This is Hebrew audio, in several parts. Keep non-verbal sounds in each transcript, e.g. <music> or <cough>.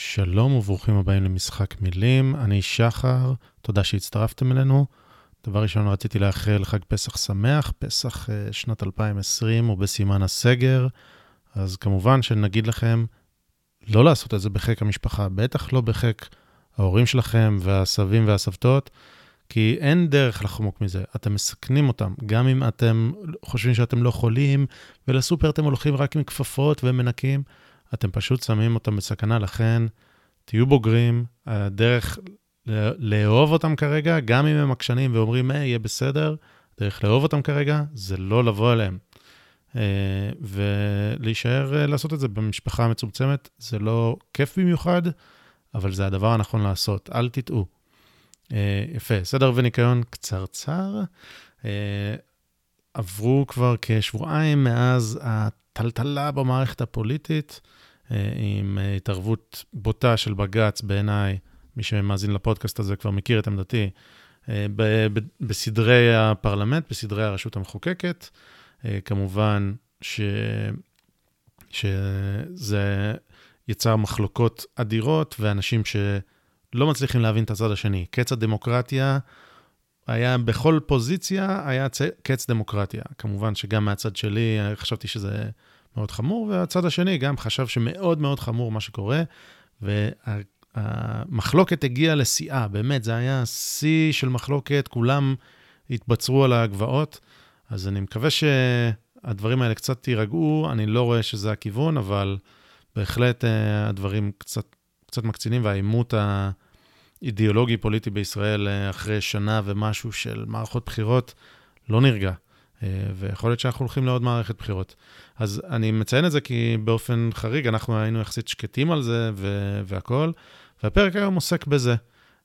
שלום וברוכים הבאים למשחק מילים, אני שחר, תודה שהצטרפתם אלינו. דבר ראשון, רציתי לאחל חג פסח שמח, פסח uh, שנת 2020 הוא בסימן הסגר, אז כמובן שנגיד לכם לא לעשות את זה בחיק המשפחה, בטח לא בחיק ההורים שלכם והסבים והסבתות, כי אין דרך לחמוק מזה, אתם מסכנים אותם, גם אם אתם חושבים שאתם לא חולים, ולסופר אתם הולכים רק עם כפפות ומנקים. אתם פשוט שמים אותם בסכנה, לכן תהיו בוגרים, הדרך לאהוב אותם כרגע, גם אם הם עקשנים ואומרים, היי, יהיה בסדר, דרך לאהוב אותם כרגע זה לא לבוא אליהם. אה, ולהישאר אה, לעשות את זה במשפחה מצומצמת, זה לא כיף במיוחד, אבל זה הדבר הנכון לעשות, אל תטעו. אה, יפה, סדר וניקיון קצרצר. עברו כבר כשבועיים מאז הטלטלה במערכת הפוליטית. אה, עם אה, התערבות בוטה של בג"ץ, בעיניי, מי שמאזין לפודקאסט הזה כבר מכיר את עמדתי, אה, בסדרי הפרלמנט, בסדרי הרשות המחוקקת. כמובן ש... שזה יצר מחלוקות אדירות ואנשים שלא מצליחים להבין את הצד השני. קץ הדמוקרטיה היה בכל פוזיציה, היה קץ דמוקרטיה. כמובן שגם מהצד שלי חשבתי שזה מאוד חמור, והצד השני גם חשב שמאוד מאוד חמור מה שקורה, והמחלוקת הגיעה לשיאה, באמת, זה היה שיא של מחלוקת, כולם התבצרו על הגבעות, אז אני מקווה שהדברים האלה קצת יירגעו, אני לא רואה שזה הכיוון, אבל בהחלט אה, הדברים קצת, קצת מקצינים, והעימות האידיאולוגי-פוליטי בישראל אה, אחרי שנה ומשהו של מערכות בחירות לא נרגע. אה, ויכול להיות שאנחנו הולכים לעוד מערכת בחירות. אז אני מציין את זה כי באופן חריג, אנחנו היינו יחסית שקטים על זה והכול, והפרק היום עוסק בזה.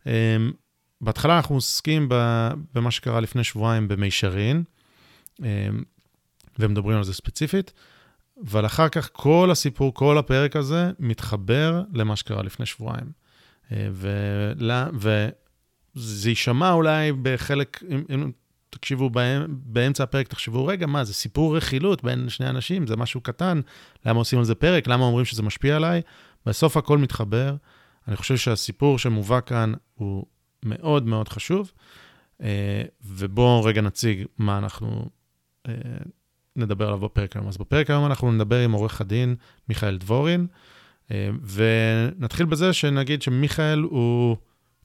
אה, בהתחלה אנחנו עוסקים במה שקרה לפני שבועיים במישרין, אה, ומדברים על זה ספציפית, אבל אחר כך כל הסיפור, כל הפרק הזה, מתחבר למה שקרה לפני שבועיים. ולה, וזה יישמע אולי בחלק, אם, אם תקשיבו באמצע הפרק, תחשבו, רגע, מה, זה סיפור רכילות בין שני אנשים, זה משהו קטן, למה עושים על זה פרק, למה אומרים שזה משפיע עליי? בסוף הכל מתחבר. אני חושב שהסיפור שמובא כאן הוא מאוד מאוד חשוב, אה, ובואו רגע נציג מה אנחנו אה, נדבר עליו בפרק היום. אז בפרק היום אנחנו נדבר עם עורך הדין מיכאל דבורין, אה, ונתחיל בזה שנגיד שמיכאל הוא...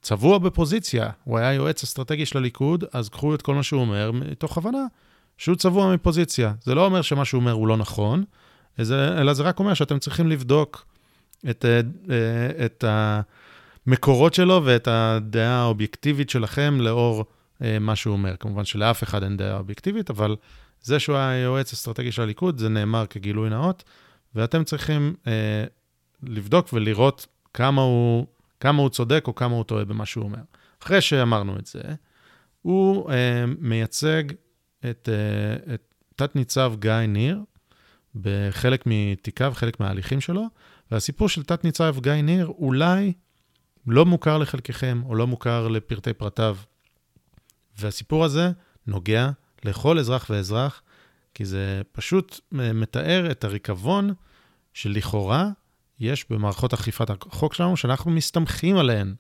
צבוע בפוזיציה, הוא היה יועץ אסטרטגי של הליכוד, אז קחו את כל מה שהוא אומר מתוך הבנה שהוא צבוע מפוזיציה. זה לא אומר שמה שהוא אומר הוא לא נכון, אלא זה רק אומר שאתם צריכים לבדוק את, אה, אה, את המקורות שלו ואת הדעה האובייקטיבית שלכם לאור אה, מה שהוא אומר. כמובן שלאף אחד אין דעה אובייקטיבית, אבל זה שהוא היה יועץ אסטרטגי של הליכוד, זה נאמר כגילוי נאות, ואתם צריכים לבדוק ולראות כמה הוא כמה הוא צודק או כמה הוא טועה במה שהוא אומר. אחרי שאמרנו את זה, הוא אה, מייצג את, אה, את תת-ניצב גיא ניר בחלק מתיקיו, חלק מההליכים שלו, והסיפור של תת-ניצב גיא ניר אולי לא מוכר לחלקכם או לא מוכר לפרטי פרטיו. והסיפור הזה נוגע לכל אזרח ואזרח, כי זה פשוט אה, מתאר את הריקבון שלכאורה יש במערכות אכיפת החוק שלנו, שאנחנו מסתמכים עליהן.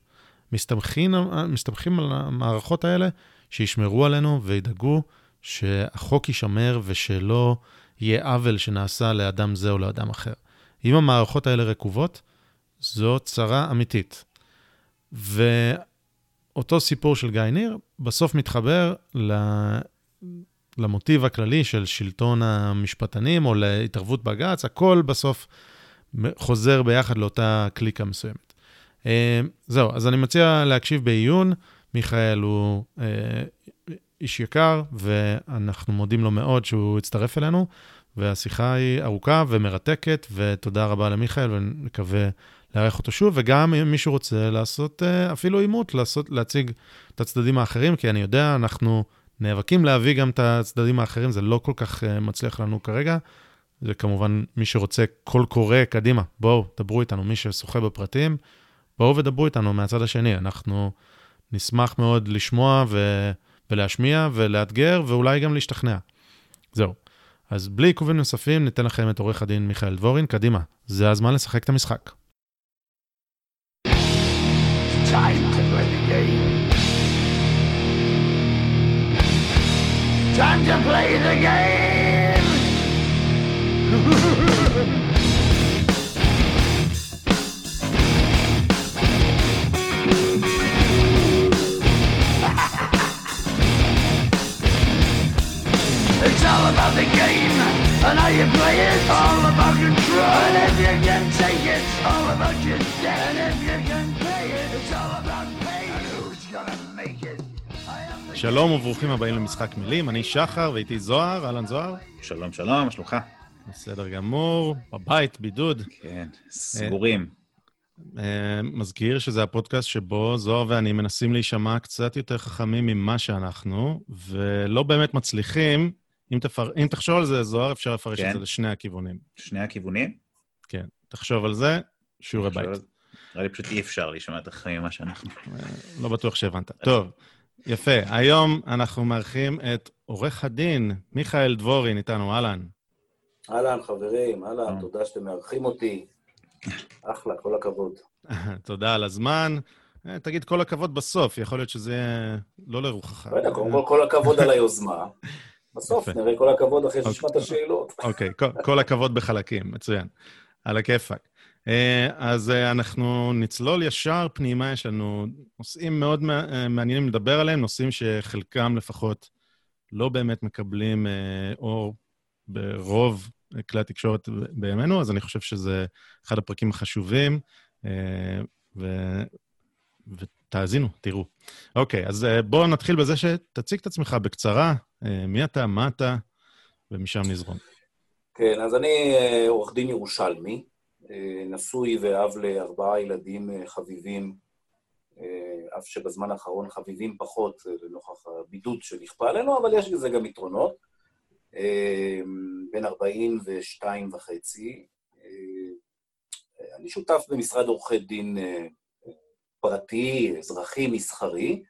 מסתמכים, מסתמכים על המערכות האלה שישמרו עלינו וידאגו שהחוק יישמר ושלא יהיה עוול שנעשה לאדם זה או לאדם אחר. אם המערכות האלה רקובות, זו צרה אמיתית. ואותו סיפור של גיא ניר בסוף מתחבר למוטיב הכללי של שלטון המשפטנים או להתערבות בג"ץ, הכל בסוף חוזר ביחד לאותה קליקה מסוימת. אה, זהו, אז אני מציע להקשיב בעיון. מיכאל הוא אה, איש יקר, ואנחנו מודים לו מאוד שהוא הצטרף אלינו, והשיחה היא ארוכה ומרתקת, ותודה רבה למיכאל, ונקווה לארח אותו שוב, וגם אם מישהו רוצה לעשות אה, אפילו עימות, לעשות, להציג את הצדדים האחרים, כי אני יודע, אנחנו נאבקים להביא גם את הצדדים האחרים, זה לא כל כך מצליח לנו כרגע. זה כמובן, מי שרוצה קול קורא, קדימה, בואו, דברו איתנו, מי ששוחה בפרטים, בואו ודברו איתנו מהצד השני. אנחנו נשמח מאוד לשמוע ו... ולהשמיע ולאתגר, ואולי גם להשתכנע. זהו. אז בלי עיכובים נוספים, ניתן לכם את עורך הדין מיכאל דבורין. קדימה, זה הזמן לשחק את המשחק. time to play the game. Time to play the game! It's all about the game and how you play it. All about control. And if you can take it, it's all about your debt. And if you can pay it, it's all about pain. And who's gonna make it? I am the שלום וברוכים הבאים למשחק מילים, אני שחר ואיתי זוהר, אהלן זוהר. שלום, שלום, מה שלומך? בסדר גמור, בבית, בידוד. כן, סגורים. אה, מזכיר שזה הפודקאסט שבו זוהר ואני מנסים להישמע קצת יותר חכמים ממה שאנחנו, ולא באמת מצליחים. אם, תפר... אם תחשוב על זה, זוהר, אפשר לפרש כן. את זה לשני הכיוונים. שני הכיוונים? כן, תחשוב על זה, שיעורי בית. נראה לי פשוט אי אפשר להישמע יותר חכמים ממה שאנחנו. לא בטוח שהבנת. טוב, יפה. היום אנחנו מארחים את עורך הדין מיכאל דבורין איתנו, אהלן. אהלן, חברים, אה. אהלן, תודה שאתם מארחים אותי. אחלה, כל הכבוד. <laughs> תודה על הזמן. אה, תגיד כל הכבוד בסוף, יכול להיות שזה לא לרוחך. לא יודע, קודם כל, כל הכבוד על <laughs> היוזמה. בסוף. נראה כל הכבוד אחרי אוקיי. שנשמע את השאלות. <laughs> אוקיי, כל, כל הכבוד בחלקים, מצוין. על הכיפאק. אה, אז אה, אנחנו נצלול ישר פנימה, יש לנו נושאים מאוד מע- אה, מעניינים לדבר עליהם, נושאים שחלקם לפחות לא באמת מקבלים אה, אור ברוב כלי התקשורת בימינו, אז אני חושב שזה אחד הפרקים החשובים, אה, ו... ותאזינו, תראו. אוקיי, אז אה, בואו נתחיל בזה שתציג את עצמך בקצרה, אה, מי אתה, מה אתה, ומשם נזרום. כן, אז אני עורך דין ירושלמי, נשוי ואב לארבעה ילדים חביבים, אף שבזמן האחרון חביבים פחות לנוכח הבידוד שנכפה עלינו, אבל יש לזה גם יתרונות. אה, בן 42 וחצי. אה, אני שותף במשרד עורכי דין אה, פרטי, אזרחי, מסחרי,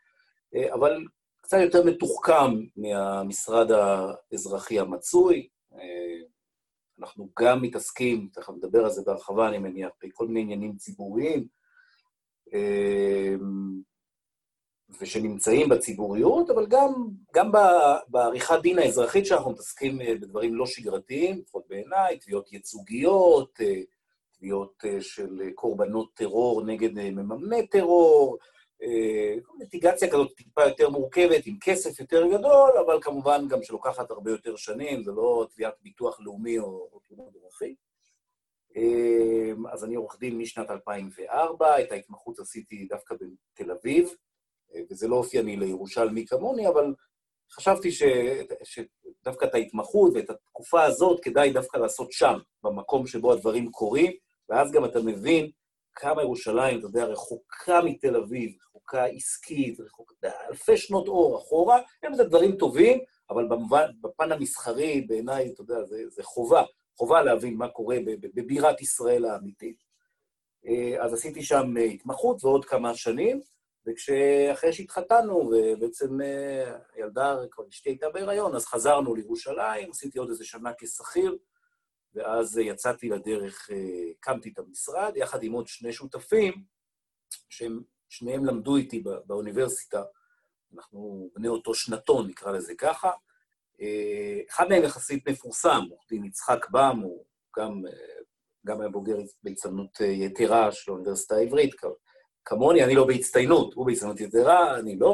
אה, אבל קצת יותר מתוחכם מהמשרד האזרחי המצוי. אנחנו גם מתעסקים, תכף נדבר על זה בהרחבה, אני מניח, בכל מיני עניינים ציבוריים, ושנמצאים בציבוריות, אבל גם, גם בעריכת דין האזרחית שאנחנו מתעסקים אה, בדברים לא שגרתיים, לפחות בעיניי, תביעות ייצוגיות, אה, תביעות אה, של קורבנות טרור נגד מממני טרור, ליטיגציה כזאת טיפה יותר מורכבת, עם כסף יותר גדול, אבל כמובן גם שלוקחת הרבה יותר שנים, זה לא תביעת ביטוח לאומי או, או תאונות דרכים. אז אני עורך דין משנת 2004, את ההתמחות עשיתי דווקא בתל אביב, וזה לא אופייני לירושלמי כמוני, אבל חשבתי ש, שדווקא את ההתמחות ואת התקופה הזאת כדאי דווקא לעשות שם, במקום שבו הדברים קורים, ואז גם אתה מבין כמה ירושלים, אתה יודע, רחוקה מתל אביב, רחוקה עסקית, רחוקה, אלפי שנות אור אחורה, הם זה דברים טובים, אבל במובן, בפן המסחרי, בעיניי, אתה יודע, זה, זה חובה, חובה להבין מה קורה בבירת ישראל האמיתית. אה, אז עשיתי שם אה, התמחות ועוד כמה שנים, וכשאחרי שהתחתנו, ובעצם אה, הילדה, כבר אשתי הייתה בהיריון, אז חזרנו לירושלים, עשיתי עוד איזה שנה כשכיר, ואז יצאתי לדרך, אה, הקמתי את המשרד, יחד עם עוד שני שותפים, שהם, שניהם למדו איתי בא- באוניברסיטה, אנחנו בני אותו שנתון, נקרא לזה ככה. אה, אחד מהם יחסית מפורסם, עורך דין יצחק בם, הוא גם, גם היה בוגר בהצטיינות יתרה של האוניברסיטה העברית, כ- כמוני, אני לא בהצטיינות, הוא בהצטיינות יתרה, אני לא,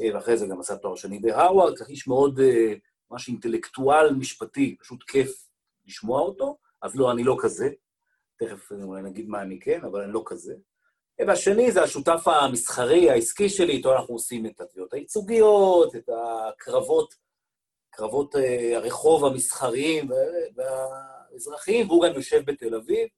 אה, ואחרי זה גם עשה תואר שני בהרווארד, כך איש מאוד, אה, ממש אינטלקטואל משפטי, פשוט כיף לשמוע אותו, אז לא, אני לא כזה. תכף אולי נגיד מה אני כן, אבל אני לא כזה. והשני זה השותף המסחרי, העסקי שלי, איתו אנחנו עושים את התביעות הייצוגיות, את הקרבות, קרבות אה, הרחוב המסחריים וה- והאזרחיים, והוא גם יושב בתל אביב.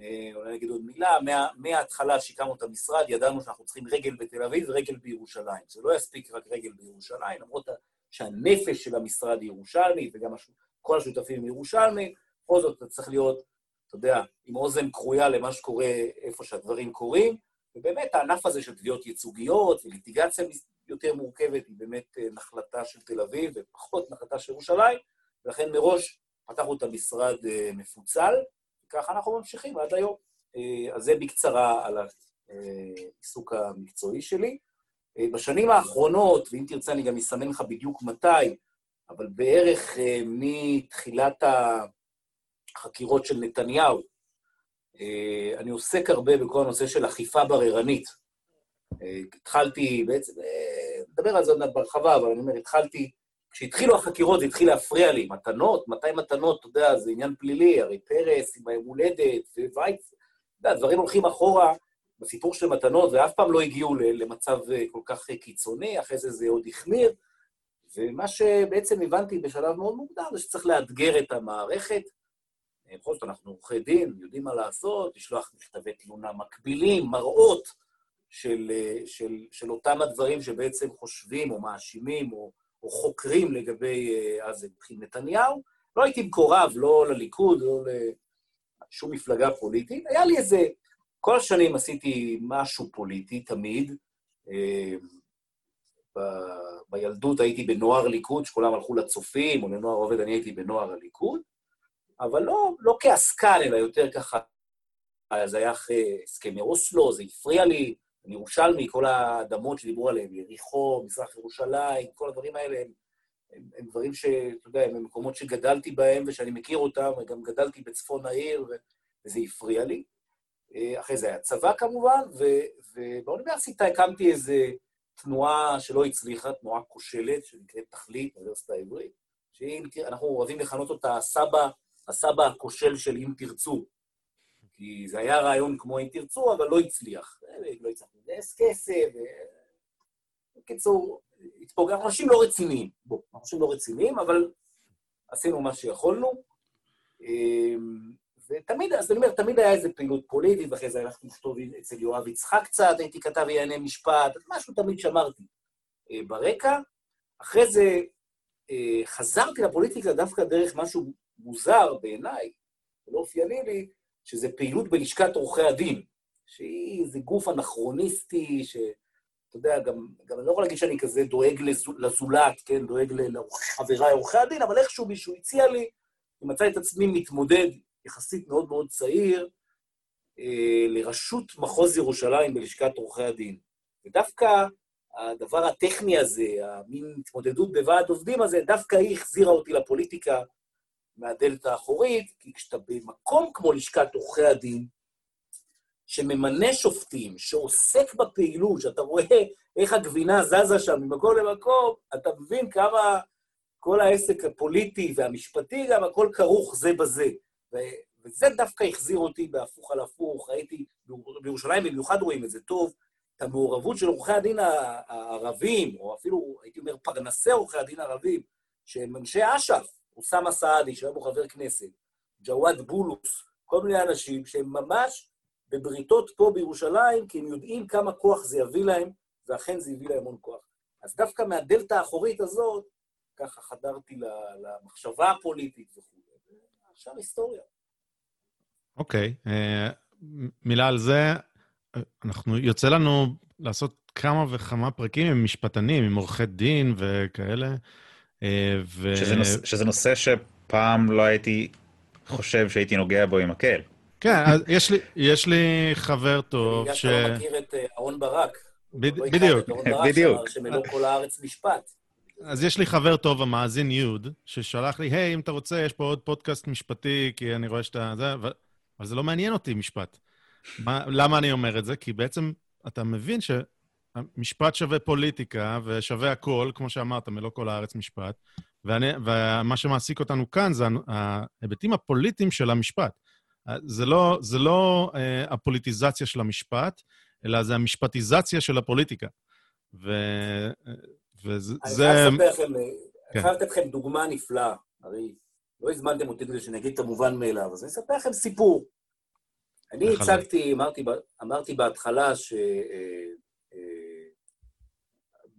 אה, אולי נגיד עוד מילה, מה, מההתחלה שהקמנו את המשרד, ידענו שאנחנו צריכים רגל בתל אביב ורגל בירושלים. זה לא יספיק רק רגל בירושלים, למרות שהנפש של המשרד היא ירושלמית, וגם הש... כל השותפים ירושלמים, בכל זאת אתה צריך להיות, אתה יודע, עם אוזן כרויה למה שקורה איפה שהדברים קורים, ובאמת הענף הזה של תביעות ייצוגיות וליטיגציה יותר מורכבת היא באמת אה, נחלתה של תל אביב ופחות נחלתה של ירושלים, ולכן מראש פתחנו את המשרד אה, מפוצל, וככה אנחנו ממשיכים עד היום. אה, אז זה בקצרה על, ה, העיסוק המקצועי שלי. אה, בשנים האחרונות, ואם תרצה אני גם אסמן לך בדיוק מתי, אבל בערך אה, מתחילת החקירות של נתניהו, אה, אני עוסק הרבה בכל הנושא של אכיפה בררנית. אה, התחלתי בעצם, אה, נדבר על זה עוד מעט בהרחבה, אבל אני אומר, התחלתי, כשהתחילו החקירות זה התחיל להפריע לי, מתנות, מתי מתנות, אתה יודע, זה עניין פלילי, הרי פרס עם היום הולדת ווייץ, אתה יודע, דברים הולכים אחורה בסיפור של מתנות, ואף פעם לא הגיעו למצב אה, כל כך אה, קיצוני, אחרי זה זה עוד החמיר, ומה שבעצם הבנתי בשלב מאוד מוקדם זה שצריך לאתגר את המערכת. אה, בכל זאת, אנחנו עורכי דין, יודעים מה לעשות, לשלוח מכתבי תלונה מקבילים, מראות של, אה, של, של אותם הדברים שבעצם חושבים או מאשימים או, או חוקרים לגבי אה, אז התחיל נתניהו. לא הייתי מקורב, לא לליכוד, לא לשום מפלגה פוליטית. היה לי איזה... כל השנים עשיתי משהו פוליטי, תמיד. אה, ב- בילדות הייתי בנוער ליכוד, שכולם הלכו לצופים, או לנוער עובד, אני הייתי בנוער הליכוד, אבל לא, לא כעסקן, אלא יותר ככה, זה היה אחרי הסכמי אוסלו, זה הפריע לי, אני ירושלמי, כל האדמות שדיברו עליהן, יריחו, מזרח ירושלים, כל הדברים האלה הם, הם, הם דברים שאתה יודע, הם מקומות שגדלתי בהם ושאני מכיר אותם, וגם גדלתי בצפון העיר, וזה הפריע לי. אה, אחרי זה היה צבא כמובן, ו- ובאוניברסיטה הקמתי איזה תנועה שלא הצליחה, תנועה כושלת, שנקראת תכלית, באוניברסיטה העברית, שאנחנו אוהבים לכנות אותה הסבא, הסבא הכושל של אם תרצו. כי זה היה רעיון כמו אם תרצו, אבל לא הצליח. לא הצלחנו לגייס כסף, בקיצור, התפוגע, אנחנו אנשים לא רציניים. בוא, אנחנו אנשים לא רציניים, אבל עשינו מה שיכולנו. אמ, ותמיד, אז אני אומר, תמיד היה איזו פעילות פוליטית, ואחרי זה הלכתי לכתוב אצל יואב יצחק קצת, הייתי כתב ענייני משפט, משהו תמיד שמרתי אה, ברקע. אחרי זה אה, חזרתי לפוליטיקה דווקא דרך משהו מוזר בעיניי, ולא אופייני לי, שזה פעילות בלשכת עורכי הדין, שהיא איזה גוף אנכרוניסטי, שאתה יודע, גם, גם אני לא יכול להגיד שאני כזה דואג לזו- לזולת, כן, דואג לחבריי עורכי הדין, אבל איכשהו מישהו הציע לי, אני מצא את עצמי מתמודד יחסית מאוד מאוד צעיר, אה, לראשות מחוז ירושלים בלשכת עורכי הדין. ודווקא הדבר הטכני הזה, המין התמודדות בוועד עובדים הזה, דווקא היא החזירה אותי לפוליטיקה מהדלת האחורית, כי כשאתה במקום כמו לשכת עורכי הדין, שממנה שופטים, שעוסק בפעילות, שאתה רואה איך הגבינה זזה שם ממקום למקום, אתה מבין כמה כל העסק הפוליטי והמשפטי, גם הכל כרוך זה בזה. ו- וזה דווקא החזיר אותי בהפוך על הפוך, הייתי, בירושלים במיוחד רואים את זה טוב, את המעורבות של עורכי הדין הערבים, או אפילו, הייתי אומר, פרנסי עורכי הדין הערבים, שהם אנשי אש"ף, אוסאמה סעדי, שהיום הוא חבר כנסת, ג'וואד בולוס, כל מיני אנשים שהם ממש בבריתות פה בירושלים, כי הם יודעים כמה כוח זה יביא להם, ואכן זה הביא להם המון כוח. אז דווקא מהדלת האחורית הזאת, ככה חדרתי למחשבה הפוליטית וכו'. עכשיו היסטוריה. אוקיי, אה, מילה על זה. אנחנו, יוצא לנו לעשות כמה וכמה פרקים עם משפטנים, עם עורכי דין וכאלה. אה, ו... שזה נושא, שזה נושא שפעם לא הייתי חושב שהייתי נוגע בו עם מקל. כן, אז יש לי, יש לי חבר טוב בגלל ש... שאתה לא מכיר את אה, אהרן ברק. בד- לא בדיוק. את אהרן ברק, בדיוק. שאמר שמלוא כל הארץ משפט. אז יש לי חבר טוב, המאזין יוד, ששלח לי, היי, אם אתה רוצה, יש פה עוד פודקאסט משפטי, כי אני רואה שאתה... זה, אבל, אבל זה לא מעניין אותי, משפט. מה, למה אני אומר את זה? כי בעצם אתה מבין שמשפט שווה פוליטיקה ושווה הכל, כמו שאמרת, מלוא כל הארץ משפט, ואני, ומה שמעסיק אותנו כאן זה ההיבטים הפוליטיים של המשפט. זה לא, זה לא אה, הפוליטיזציה של המשפט, אלא זה המשפטיזציה של הפוליטיקה. ו... וזה... אני זה- חייב לספר לכם, אה, כן. אני חייב לתת לכם דוגמה נפלאה. הרי לא הזמנתם אותי כדי שאני אגיד את המובן מאליו, אז אני אספר לכם סיפור. אני הצגתי, אמרתי, אמרתי בהתחלה ש... אה,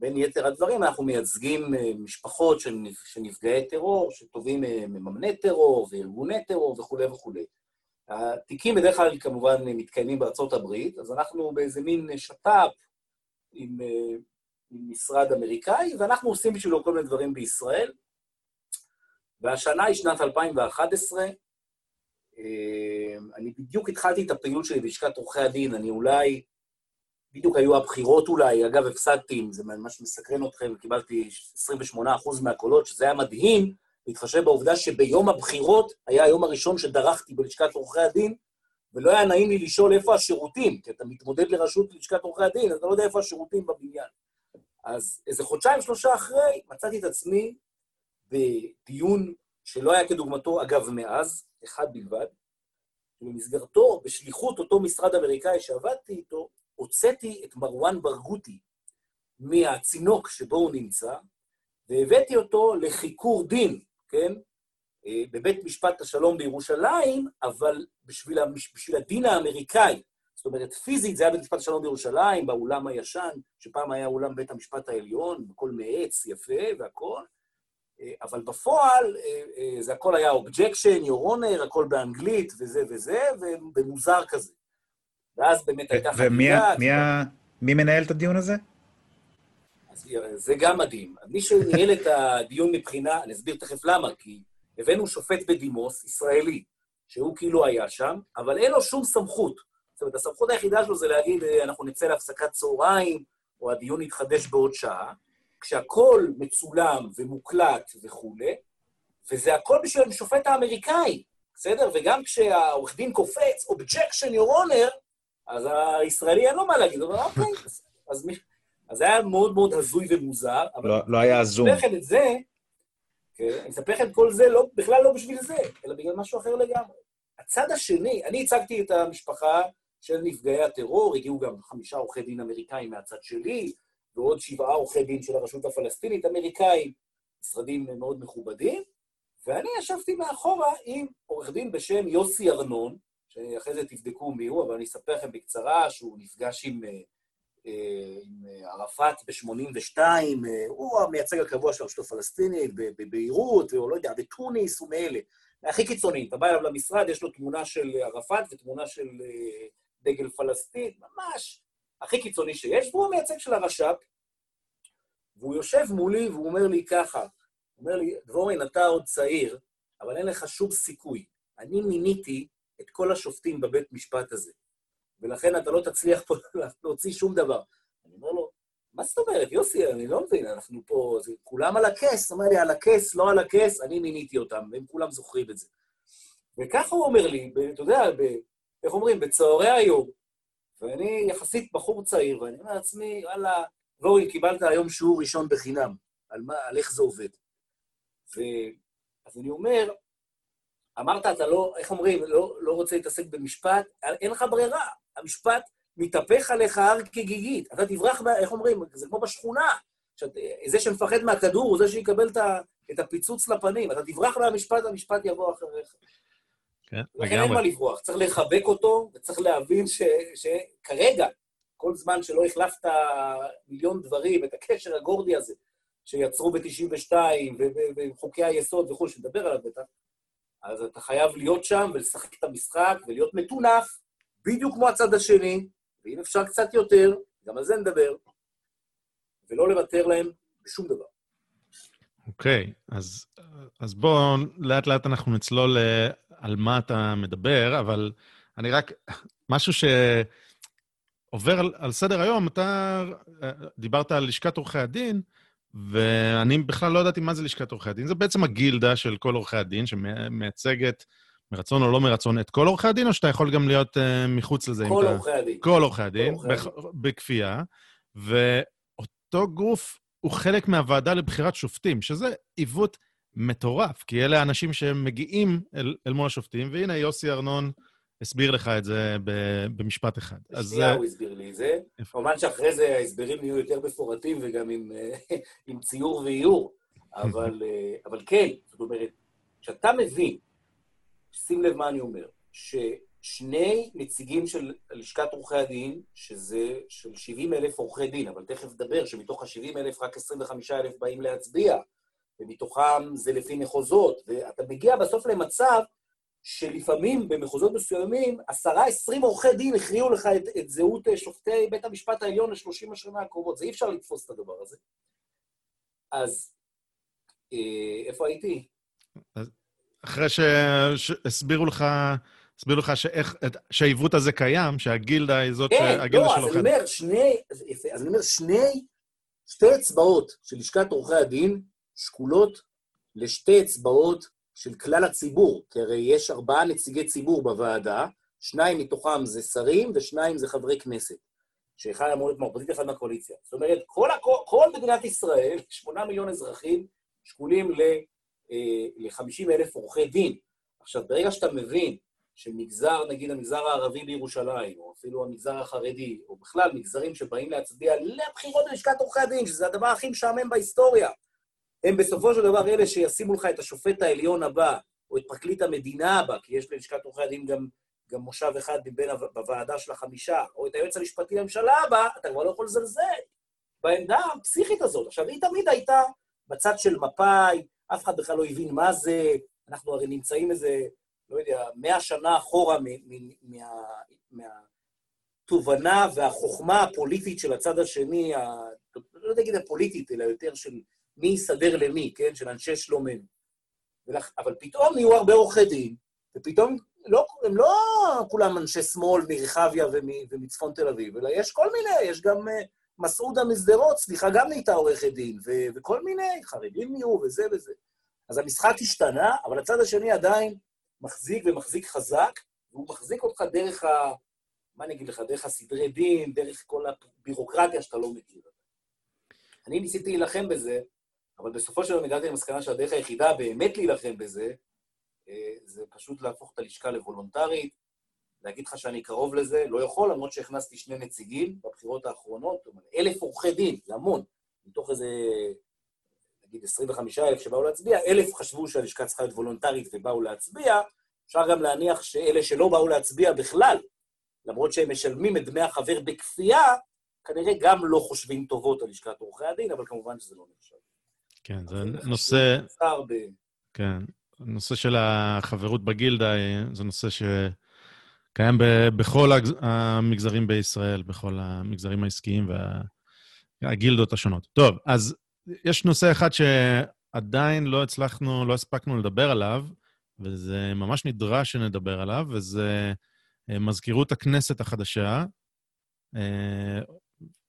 בין יתר הדברים, אנחנו מייצגים אה, משפחות של נפ- של נפגעי טרור, שתובעים אה, מממני טרור וארגוני טרור וכולי וכולי. התיקים בדרך כלל כמובן מתקיימים בארצות הברית, אז אנחנו באיזה מין שת"פ עם, אה, עם משרד אמריקאי, ואנחנו עושים בשבילו כל מיני דברים בישראל. והשנה היא שנת 2011. אה, אני בדיוק התחלתי את הפעילות שלי בלשכת עורכי הדין, אני אולי בדיוק היו הבחירות אולי, אגב, הפסדתי, אם זה ממש מסקרן אתכם, קיבלתי 28% מהקולות, שזה היה מדהים, להתחשב בעובדה שביום הבחירות היה היום הראשון שדרכתי בלשכת עורכי הדין, ולא היה נעים לי לשאול איפה השירותים, כי אתה מתמודד לראשות לשכת עורכי הדין, אז אתה לא יודע איפה השירותים בבניין. אז איזה חודשיים, שלושה אחרי, מצאתי את עצמי בדיון שלא היה כדוגמתו, אגב, מאז, אחד בלבד, ובמסגרתו, בשליחות אותו משרד אמריקאי שעבדתי איתו, הוצאתי את מרואן ברגותי מהצינוק שבו הוא נמצא, והבאתי אותו לחיקור דין, כן? אה, בבית משפט השלום בירושלים, אבל בשביל, המש... בשביל הדין האמריקאי. זאת אומרת, פיזית זה היה בית משפט השלום בירושלים, באולם הישן, שפעם היה אולם בית המשפט העליון, הכל מעץ יפה והכול, אה, אבל בפועל אה, זה הכל היה objection, Your Honor, הכל באנגלית וזה וזה, ומוזר כזה. ואז באמת הייתה חגיגה... ומי מי, מי מנהל את הדיון הזה? אז זה גם מדהים. מי שניהל את הדיון מבחינה, אני אסביר תכף למה, כי הבאנו שופט בדימוס, ישראלי, שהוא כאילו היה שם, אבל אין לו שום סמכות. זאת אומרת, הסמכות היחידה שלו זה להגיד, אנחנו נצא להפסקת צהריים, או הדיון יתחדש בעוד שעה, כשהכול מצולם ומוקלט וכולי, וזה הכל בשביל השופט האמריקאי, בסדר? וגם כשהעורך דין קופץ, objection your honor, אז הישראלי אין לו מה להגיד, הוא אומר, אוקיי, אז, אז זה היה מאוד מאוד הזוי ומוזר, אבל... לא, לא היה זום. אני לכם את זה, כן? אני לכם את כל זה לא, בכלל לא בשביל זה, אלא בגלל משהו אחר לגמרי. הצד השני, אני הצגתי את המשפחה של נפגעי הטרור, הגיעו גם חמישה עורכי דין אמריקאים מהצד שלי, ועוד שבעה עורכי דין של הרשות הפלסטינית, אמריקאים, משרדים מאוד מכובדים, ואני ישבתי מאחורה עם עורך דין בשם יוסי ארנון, שאחרי זה תבדקו מי הוא, אבל אני אספר לכם בקצרה שהוא נפגש עם, אה, אה, עם ערפאת ב-82, אה, הוא המייצג הקבוע של הרשות הפלסטינית בביירות, או לא יודע, בתוניס, הוא מאלה. הכי קיצוני, אתה בא אליו למשרד, יש לו תמונה של ערפאת ותמונה של דגל פלסטין, ממש הכי קיצוני שיש, והוא המייצג של הרש"פ, והוא יושב מולי והוא אומר לי ככה, הוא אומר לי, דבורין, אתה עוד צעיר, אבל אין לך שום סיכוי. אני מיניתי את כל השופטים בבית משפט הזה, ולכן אתה לא תצליח פה <laughs> להוציא שום דבר. אני אומר לו, מה זאת אומרת, יוסי, אני לא מבין, אנחנו פה, זה כולם על הכס, אומר לי, על הכס, לא על הכס, אני מיניתי אותם, והם כולם זוכרים את זה. וככה הוא אומר לי, אתה יודע, ב, איך אומרים, בצהרי היום, ואני יחסית בחור צעיר, ואני אומר לעצמי, וואלה, גורי, קיבלת היום שיעור ראשון בחינם, על, מה, על איך זה עובד. ו... אז אני אומר, אמרת, אתה לא, איך אומרים, לא, לא רוצה להתעסק במשפט, אין לך ברירה. המשפט מתהפך עליך הר כגיגית. אתה תברח, איך אומרים, זה כמו בשכונה. שאת, זה שמפחד מהכדור הוא זה שיקבל את הפיצוץ לפנים. אתה תברח מהמשפט, המשפט יבוא אחריך. כן, לגמרי. לכן אין מה לברוח, צריך לחבק אותו, וצריך להבין ש, שכרגע, כל זמן שלא החלפת מיליון דברים, את הקשר הגורדי הזה, שיצרו ב-92, וחוקי היסוד וכו', שנדבר עליו בטח, אז אתה חייב להיות שם ולשחק את המשחק ולהיות מטונף, בדיוק כמו הצד השני, ואם אפשר קצת יותר, גם על זה נדבר, ולא לוותר להם בשום דבר. אוקיי, okay, אז, אז בואו, לאט לאט אנחנו נצלול אה, על מה אתה מדבר, אבל אני רק, משהו שעובר על, על סדר היום, אתה אה, דיברת על לשכת עורכי הדין, ואני בכלל לא ידעתי מה זה לשכת עורכי הדין. זה בעצם הגילדה של כל עורכי הדין, שמייצגת, מרצון או לא מרצון, את כל עורכי הדין, או שאתה יכול גם להיות uh, מחוץ לזה? כל עורכי הדין. כל עורכי הדין, בכפייה. ואותו גוף הוא חלק מהוועדה לבחירת שופטים, שזה עיוות מטורף, כי אלה האנשים שמגיעים אל, אל מול השופטים, והנה יוסי ארנון הסביר לך את זה במשפט אחד. בשנייה אז... הוא הסביר לי את זה. כמובן שאחרי זה ההסברים יהיו יותר מפורטים וגם עם, <laughs> עם ציור ואיור, אבל, אבל כן, זאת אומרת, כשאתה מבין, שים לב מה אני אומר, ששני נציגים של לשכת עורכי הדין, שזה של 70 אלף עורכי דין, אבל תכף נדבר שמתוך ה-70 אלף רק 25 אלף באים להצביע, ומתוכם זה לפי מחוזות, ואתה מגיע בסוף למצב שלפעמים במחוזות מסוימים, עשרה, עשרים עורכי דין הכריעו לך את, את זהות אה, שופטי בית המשפט העליון לשלושים השנה הקרובות. זה אי אפשר לתפוס את הדבר הזה. אז אה, איפה הייתי? אחרי שהסבירו לך הסבירו לך שאיך, שהעיוות הזה קיים, שהגילדה היא זאת, כן, שהגילדה לא, של אז עורכי אני הדין. אומר, שני, אז יפה, אז אני אומר, שני, שתי אצבעות של לשכת עורכי הדין שקולות לשתי אצבעות של כלל הציבור, כי הרי יש ארבעה נציגי ציבור בוועדה, שניים מתוכם זה שרים ושניים זה חברי כנסת, שאחד אמור להיות מהאופוזיציה, אחד מהקואליציה. זאת אומרת, כל, כל, כל מדינת ישראל, <laughs> שמונה מיליון אזרחים, שקולים ל-50 אלף עורכי דין. עכשיו, ברגע שאתה מבין שמגזר, נגיד המגזר הערבי בירושלים, או אפילו המגזר החרדי, או בכלל מגזרים שבאים להצביע לבחירות ללשכת עורכי הדין, שזה הדבר הכי משעמם בהיסטוריה, הם בסופו של דבר אלה שישימו לך את השופט העליון הבא, או את פרקליט המדינה הבא, כי יש ללשכת עורכי הדין גם, גם מושב אחד מבין בוועדה של החמישה, או את היועץ המשפטי לממשלה הבא, אתה כבר לא יכול לזלזל בעמדה הפסיכית הזאת. עכשיו, היא תמיד הייתה בצד של מפא"י, אף אחד בכלל לא הבין מה זה, אנחנו הרי נמצאים איזה, לא יודע, מאה שנה אחורה מהתובנה והחוכמה הפוליטית של הצד השני, ה... לא להגיד הפוליטית, אלא יותר של מי יסדר למי, כן? של אנשי שלומנו. ולכ... אבל פתאום נהיו הרבה עורכי דין, ופתאום לא, הם לא כולם אנשי שמאל מרחביה ומ... ומצפון תל אביב, אלא יש כל מיני, יש גם uh, מסעודה משדרות, סליחה, גם נהייתה עורכת דין, ו... וכל מיני, חרדים נהיו וזה וזה. אז המשחק השתנה, אבל הצד השני עדיין מחזיק ומחזיק חזק, והוא מחזיק אותך דרך ה... מה אני אגיד לך? דרך הסדרי דין, דרך כל הבירוקרטיה שאתה לא מכיר. אני ניסיתי להילחם בזה, אבל בסופו של דבר הגעתי למסקנה שהדרך היחידה באמת להילחם בזה, אה, זה פשוט להפוך את הלשכה לוולונטרית, להגיד לך שאני קרוב לזה, לא יכול, למרות שהכנסתי שני נציגים בבחירות האחרונות, אלף עורכי דין, זה המון, מתוך איזה, נגיד 25 אלף שבאו להצביע, אלף חשבו שהלשכה צריכה להיות וולונטרית ובאו להצביע, אפשר גם להניח שאלה שלא באו להצביע בכלל, למרות שהם משלמים את דמי החבר בכפייה, כנראה גם לא חושבים טובות על לשכת עורכי הדין, אבל כמובן שזה לא נחשב. כן, זה נושא. כן, הנושא של החברות בגילדה זה נושא שקיים ב- בכל המגזרים בישראל, בכל המגזרים העסקיים והגילדות השונות. טוב, אז יש נושא אחד שעדיין לא הצלחנו, לא הספקנו לדבר עליו, וזה ממש נדרש שנדבר עליו, וזה אה, מזכירות הכנסת החדשה, אה,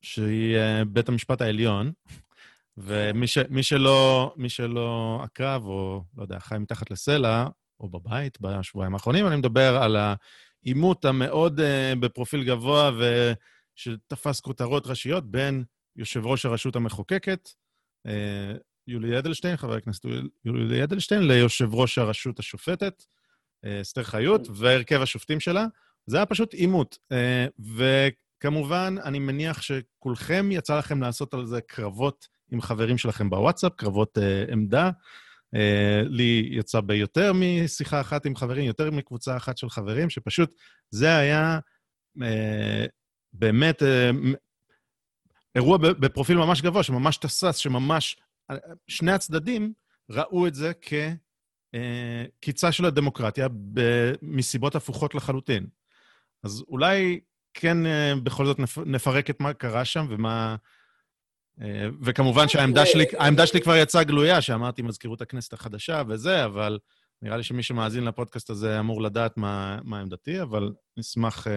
שהיא אה, בית המשפט העליון. ומי ש, שלא, שלא עקב, או לא יודע, חי מתחת לסלע, או בבית בשבועיים האחרונים, אני מדבר על העימות המאוד uh, בפרופיל גבוה ושתפס כותרות ראשיות בין יושב ראש הרשות המחוקקת, uh, יולי אדלשטיין, חבר הכנסת יולי אדלשטיין, ליושב ראש הרשות השופטת, uh, אסתר חיות, והרכב השופטים שלה. זה היה פשוט עימות. Uh, וכמובן, אני מניח שכולכם יצא לכם לעשות על זה קרבות עם חברים שלכם בוואטסאפ, קרבות uh, עמדה. Uh, לי יצא ביותר משיחה אחת עם חברים, יותר מקבוצה אחת של חברים, שפשוט זה היה uh, באמת uh, אירוע בפרופיל ממש גבוה, שממש תסס, שממש שני הצדדים ראו את זה כקיצה של הדמוקרטיה מסיבות הפוכות לחלוטין. אז אולי כן בכל זאת נפרק את מה קרה שם ומה... וכמובן שהעמדה שלי, העמדה שלי כבר יצאה גלויה, שאמרתי מזכירות הכנסת החדשה וזה, אבל נראה לי שמי שמאזין לפודקאסט הזה אמור לדעת מה, מה עמדתי, אבל נשמח uh,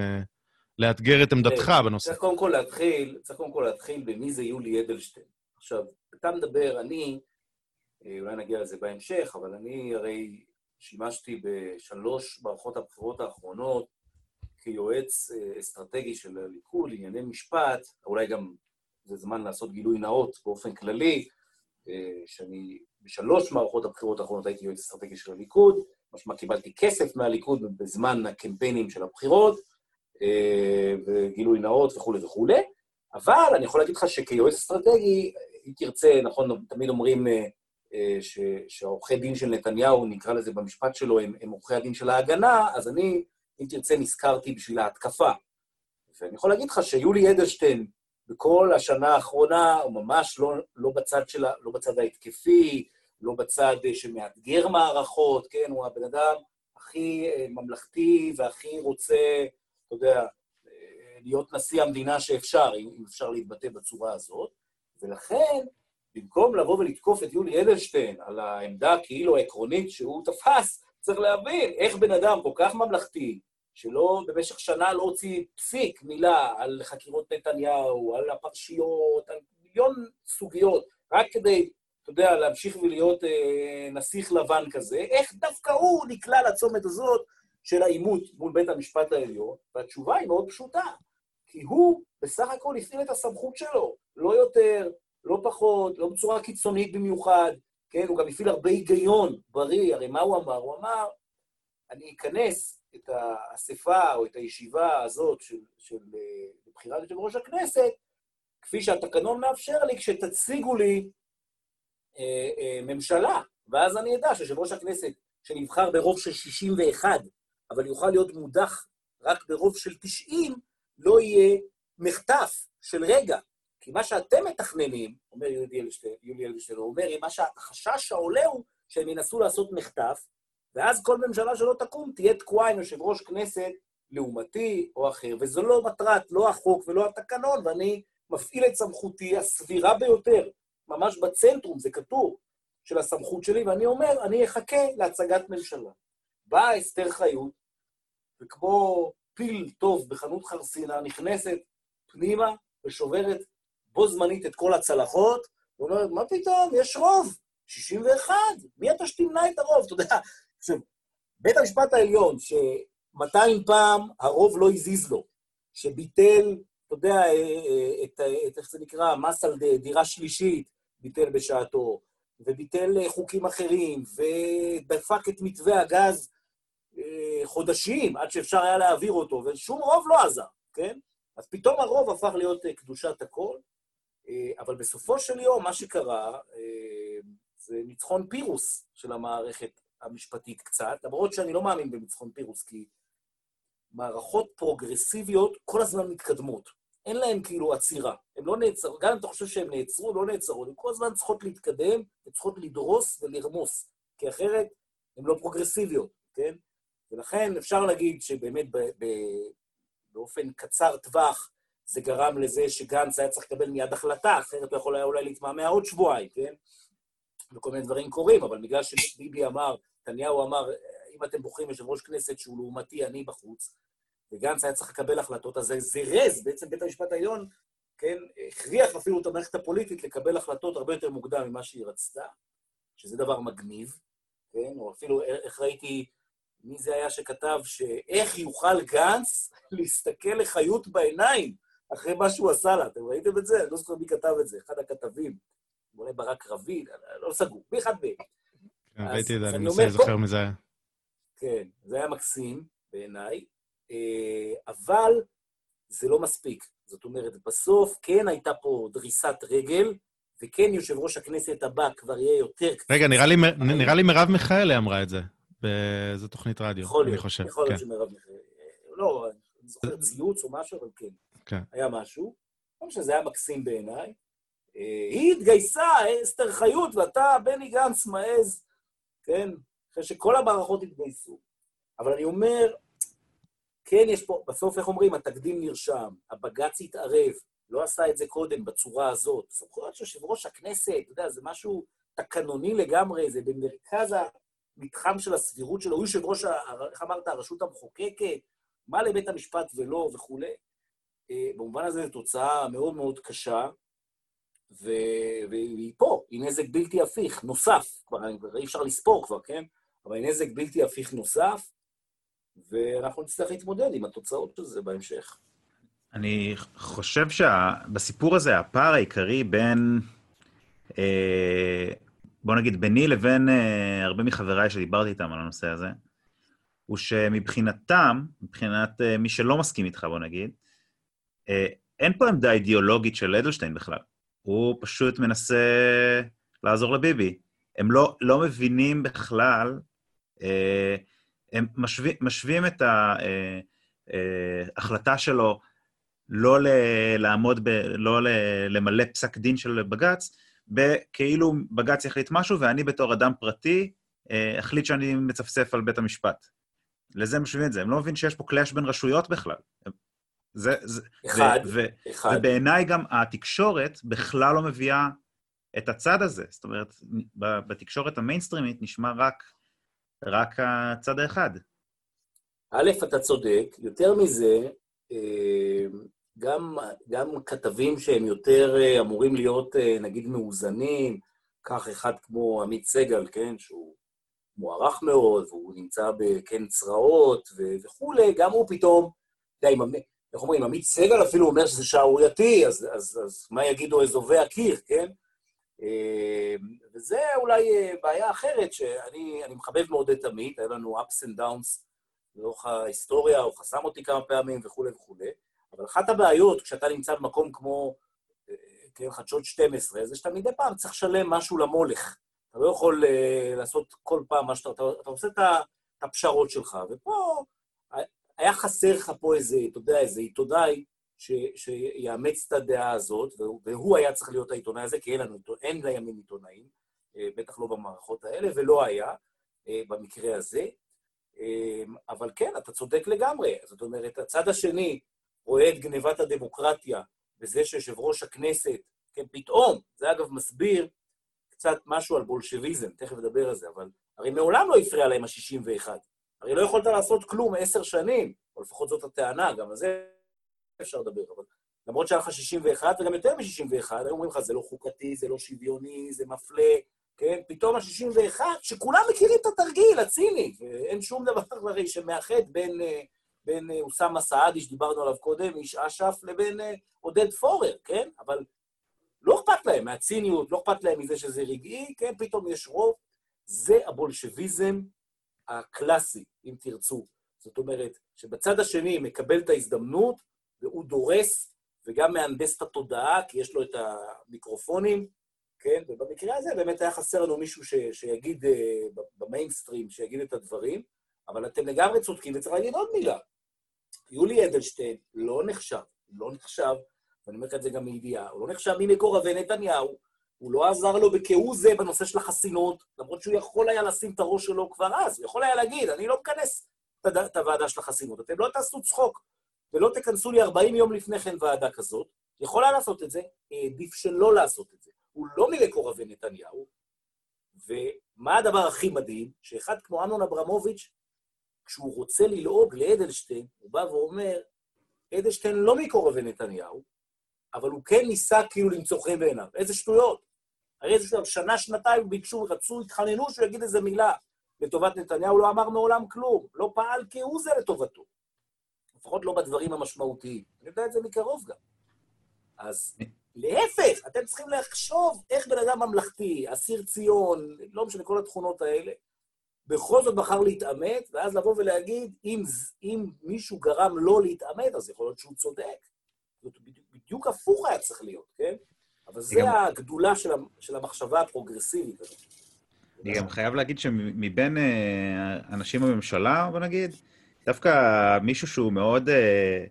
לאתגר את עמדתך בנושא. צריך קודם כל להתחיל, צריך קודם כל להתחיל במי זה יולי אדלשטיין. עכשיו, אתה מדבר, אני, אולי נגיע לזה בהמשך, אבל אני הרי שימשתי בשלוש מערכות הבחירות האחרונות כיועץ אסטרטגי של הליכוד לענייני משפט, אולי גם זה זמן לעשות גילוי נאות באופן כללי, שאני בשלוש מערכות הבחירות האחרונות הייתי יועץ אסטרטגי של הליכוד, משמע קיבלתי כסף מהליכוד בזמן הקמפיינים של הבחירות, וגילוי נאות וכולי וכולי, אבל אני יכול להגיד לך שכיועץ אסטרטגי, אם תרצה, נכון, תמיד אומרים שהעורכי דין של נתניהו, נקרא לזה במשפט שלו, הם, הם עורכי הדין של ההגנה, אז אני, אם תרצה, נזכרתי בשביל ההתקפה. ואני יכול להגיד לך שיולי אדלשטיין, בכל השנה האחרונה הוא ממש לא, לא, בצד שלה, לא בצד ההתקפי, לא בצד שמאתגר מערכות, כן? הוא הבן אדם הכי ממלכתי והכי רוצה, אתה יודע, להיות נשיא המדינה שאפשר, אם אפשר להתבטא בצורה הזאת. ולכן, במקום לבוא ולתקוף את יולי אדלשטיין על העמדה כאילו העקרונית שהוא תפס, צריך להבין איך בן אדם כל כך ממלכתי, שלא, במשך שנה לא הוציא פסיק מילה על חקירות נתניהו, על הפרשיות, על מיליון סוגיות, רק כדי, אתה יודע, להמשיך ולהיות אה, נסיך לבן כזה, איך דווקא הוא נקלע לצומת הזאת של העימות מול בית המשפט העליון, והתשובה היא מאוד פשוטה, כי הוא בסך הכל הפעיל את הסמכות שלו, לא יותר, לא פחות, לא בצורה קיצונית במיוחד, כן, הוא גם הפעיל הרבה היגיון בריא, הרי מה הוא אמר? הוא אמר, אני אכנס את האספה או את הישיבה הזאת של, של אה, בחירת יושב ראש הכנסת, כפי שהתקנון מאפשר לי, כשתציגו לי אה, אה, ממשלה, ואז אני אדע שיושב ראש הכנסת, שנבחר ברוב של 61, אבל יוכל להיות מודח רק ברוב של 90, לא יהיה מחטף של רגע. כי מה שאתם מתכננים, אומר יולי אלשטיין, הוא אומר, מה שהחשש העולה הוא שהם ינסו לעשות מחטף, ואז כל ממשלה שלא תקום תהיה תקועה עם יושב ראש כנסת לעומתי או אחר, וזו לא מטרת, לא החוק ולא התקנון, ואני מפעיל את סמכותי הסבירה ביותר, ממש בצנטרום, זה כתוב, של הסמכות שלי, ואני אומר, אני אחכה להצגת ממשלה. באה אסתר חיות, וכמו פיל טוב בחנות חרסינה, נכנסת פנימה ושוברת בו זמנית את כל הצלחות, ואומרת, מה פתאום, יש רוב, 61, מי אתה שתמנע את הרוב? אתה יודע, עכשיו, בית המשפט העליון, ש-200 פעם הרוב לא הזיז לו, שביטל, אתה יודע, אה, אה, את, את איך זה נקרא, מס על דירה שלישית, ביטל בשעתו, וביטל אה, חוקים אחרים, ודפק את מתווה הגז חודשים עד שאפשר היה להעביר אותו, ושום רוב לא עזר, כן? אז פתאום הרוב הפך להיות קדושת הכל, אבל בסופו של יום, מה שקרה, זה ניצחון פירוס של המערכת המשפטית קצת, למרות שאני לא מאמין בניצחון פירוס, כי מערכות פרוגרסיביות כל הזמן מתקדמות. אין להן כאילו עצירה. הן לא נעצרו, גם אם אתה חושב שהן נעצרו, לא נעצרו, הן כל הזמן צריכות להתקדם, הן צריכות לדרוס ולרמוס, כי אחרת הן לא פרוגרסיביות, כן? ולכן אפשר להגיד שבאמת ב, ב, באופן קצר טווח זה גרם לזה שגנץ היה צריך לקבל מיד החלטה, אחרת הוא יכול היה אולי להתמהמה עוד שבועיים, כן? וכל מיני דברים קורים, אבל בגלל שביבי אמר, נתניהו אמר, אם אתם בוחרים יושב ראש כנסת שהוא לעומתי, אני בחוץ, וגנץ היה צריך לקבל החלטות, אז זה זירז, בעצם בית המשפט העליון, כן, הכריח אפילו את המערכת הפוליטית לקבל החלטות הרבה יותר מוקדם ממה שהיא רצתה, שזה דבר מגניב, כן, או אפילו, איך ראיתי, מי זה היה שכתב, שאיך יוכל גנץ להסתכל לחיות בעיניים אחרי מה שהוא עשה לה. אתם ראיתם את זה? אני לא זוכר מי כתב את זה, אחד הכתבים. אולי ברק רביד, לא סגור, באחד מהם. כן, ראיתי את זה, אני מנסה לזכר מזה. כן, זה היה מקסים בעיניי, אה, אבל זה לא מספיק. זאת אומרת, בסוף כן הייתה פה דריסת רגל, וכן יושב ראש הכנסת הבא כבר יהיה יותר קצת... רגע, נראה לי מרב מיכאלי אמרה את זה, באיזו תוכנית רדיו, אני חושב. יכול להיות כן. שמרב מיכאלי... לא, אני זוכר ציוץ או משהו, אבל כן. כן. היה משהו. לא משנה, זה היה מקסים בעיניי. היא התגייסה, אסתר חיות, ואתה, בני גנץ, מעז, כן? אחרי שכל המערכות התגייסו. אבל אני אומר, כן, יש פה, בסוף, איך אומרים, התקדים נרשם, הבג"ץ התערב, לא עשה את זה קודם בצורה הזאת. סמכויות של יושב ראש הכנסת, אתה יודע, זה משהו תקנוני לגמרי, זה במרכז המתחם של הסבירות שלו, הוא יושב ראש, איך אמרת, הרשות המחוקקת, מה לבית המשפט ולא וכולי. אה, במובן הזה זו תוצאה מאוד מאוד קשה. והיא פה, היא נזק בלתי הפיך, נוסף, כבר אי אפשר לספור כבר, כן? אבל היא נזק בלתי הפיך נוסף, ואנחנו נצטרך להתמודד עם התוצאות של זה בהמשך. אני חושב שבסיפור הזה, הפער העיקרי בין, אה, בוא נגיד, ביני לבין אה, הרבה מחבריי שדיברתי איתם על הנושא הזה, הוא שמבחינתם, מבחינת אה, מי שלא מסכים איתך, בוא נגיד, אה, אין פה עמדה אידיאולוגית של אדלשטיין בכלל. הוא פשוט מנסה לעזור לביבי. הם לא, לא מבינים בכלל, אה, הם משווים, משווים את ההחלטה אה, שלו לא ל, לעמוד, ב, לא ל, למלא פסק דין של בג"ץ, כאילו בג"ץ יחליט משהו ואני בתור אדם פרטי אה, אחליט שאני מצפצף על בית המשפט. לזה הם משווים את זה. הם לא מבינים שיש פה קלאש בין רשויות בכלל. זה, זה, אחד, ו, אחד. ובעיניי גם התקשורת בכלל לא מביאה את הצד הזה. זאת אומרת, בתקשורת המיינסטרימית נשמע רק רק הצד האחד. א', אתה צודק, יותר מזה, אה, גם, גם כתבים שהם יותר אה, אמורים להיות, אה, נגיד, מאוזנים, קח אחד כמו עמית סגל, כן, שהוא מוערך מאוד, והוא נמצא בכן צרעות וכולי, גם הוא פתאום, עם- איך אומרים, עמית סגל אפילו אומר שזה שערורייתי, אז, אז, אז מה יגידו אזובי הקיר, כן? אה, וזה אולי אה, בעיה אחרת, שאני אני מחבב מאוד את עמית, היה לנו ups and downs לאורך ההיסטוריה, הוא חסם אותי כמה פעמים וכולי וכולי, אבל אחת הבעיות כשאתה נמצא במקום כמו, אה, כן, חדשות 12, זה שאתה מדי פעם צריך לשלם משהו למולך. אתה לא יכול לעשות כל פעם מה שאתה... אתה, אתה עושה את הפשרות שלך, ופה היה חסר לך פה איזה, אתה יודע, איזה עיתונאי ש, שיאמץ את הדעה הזאת, והוא, היה צריך להיות העיתונאי הזה, כי אין לנו, אין לימים עיתונאים, אה, בטח לא במערכות האלה, ולא היה אה, במקרה הזה. אה, אבל כן, אתה צודק לגמרי. זאת אומרת, הצד השני רואה את גנבת הדמוקרטיה בזה שיושב ראש הכנסת, כן, פתאום, זה אגב מסביר קצת משהו על בולשביזם, תכף נדבר על זה, אבל הרי מעולם לא הפריע להם ה-61. הרי לא יכולת לעשות כלום עשר שנים, או לפחות זאת הטענה, גם על זה אפשר לדבר, אבל למרות שהיה לך 61, וגם יותר מ-61, היו אומרים לך, זה לא חוקתי, זה לא שוויוני, זה מפלה, כן? פתאום ה-61, שכולם מכירים את התרגיל הציני, ואין שום דבר הרי שמאחד בין, אה, בין אה, אוסאמה סעדי, שדיברנו עליו קודם, איש אש"ף, לבין אה, עודד פורר, כן? אבל לא אכפת להם מהציניות, לא אכפת להם מזה שזה רגעי, כן? פתאום יש רוב. זה הבולשביזם הקלאסי, אם תרצו. זאת אומרת, שבצד השני מקבל את ההזדמנות, והוא דורס, וגם מהנדס את התודעה, כי יש לו את המיקרופונים, כן? ובמקרה הזה באמת היה חסר לנו מישהו ש, שיגיד אה, במיינסטרים, שיגיד את הדברים, אבל אתם לגמרי צודקים, וצריך להגיד עוד מילה. יולי אדלשטיין לא נחשב, לא נחשב, ואני אומר לך את זה גם מידיעה, הוא לא נחשב ממקורבי נתניהו, הוא לא עזר לו בכהוא זה בנושא של החסינות, למרות שהוא יכול היה לשים את הראש שלו כבר אז, הוא יכול היה להגיד, אני לא מכנס את הוועדה של החסינות, אתם לא תעשו צחוק, ולא תכנסו לי 40 יום לפני כן ועדה כזאת, יכול היה לעשות את זה, העדיף שלא לעשות את זה. הוא לא ממקורבי נתניהו, ומה הדבר הכי מדהים? שאחד כמו אמנון אברמוביץ', כשהוא רוצה ללעוג לאדלשטיין, הוא בא ואומר, אדלשטיין לא מקורבי נתניהו, אבל הוא כן ניסה כאילו למצוא חן בעיניו. איזה שטויות. הרי איזה שטויות, שנה, שנתיים ביקשו, רצו, התחננו שהוא יגיד איזה מילה לטובת נתניהו, לא אמר מעולם כלום, לא פעל כהוא זה לטובתו. לפחות לא בדברים המשמעותיים. אני יודע את זה מקרוב גם. אז להפך, אתם צריכים לחשוב איך בן אדם ממלכתי, אסיר ציון, לא משנה, כל התכונות האלה, בכל זאת בחר להתעמת, ואז לבוא ולהגיד, אם, אם מישהו גרם לו להתעמת, אז יכול להיות שהוא צודק. זאת בדיוק הפוך היה צריך להיות, כן? אבל זה גם- הגדולה של, של המחשבה הפרוגרסיבית הזאת. אני גם חייב להגיד שמבין אה, אנשים בממשלה, בוא נגיד, דווקא מישהו שהוא מאוד אה,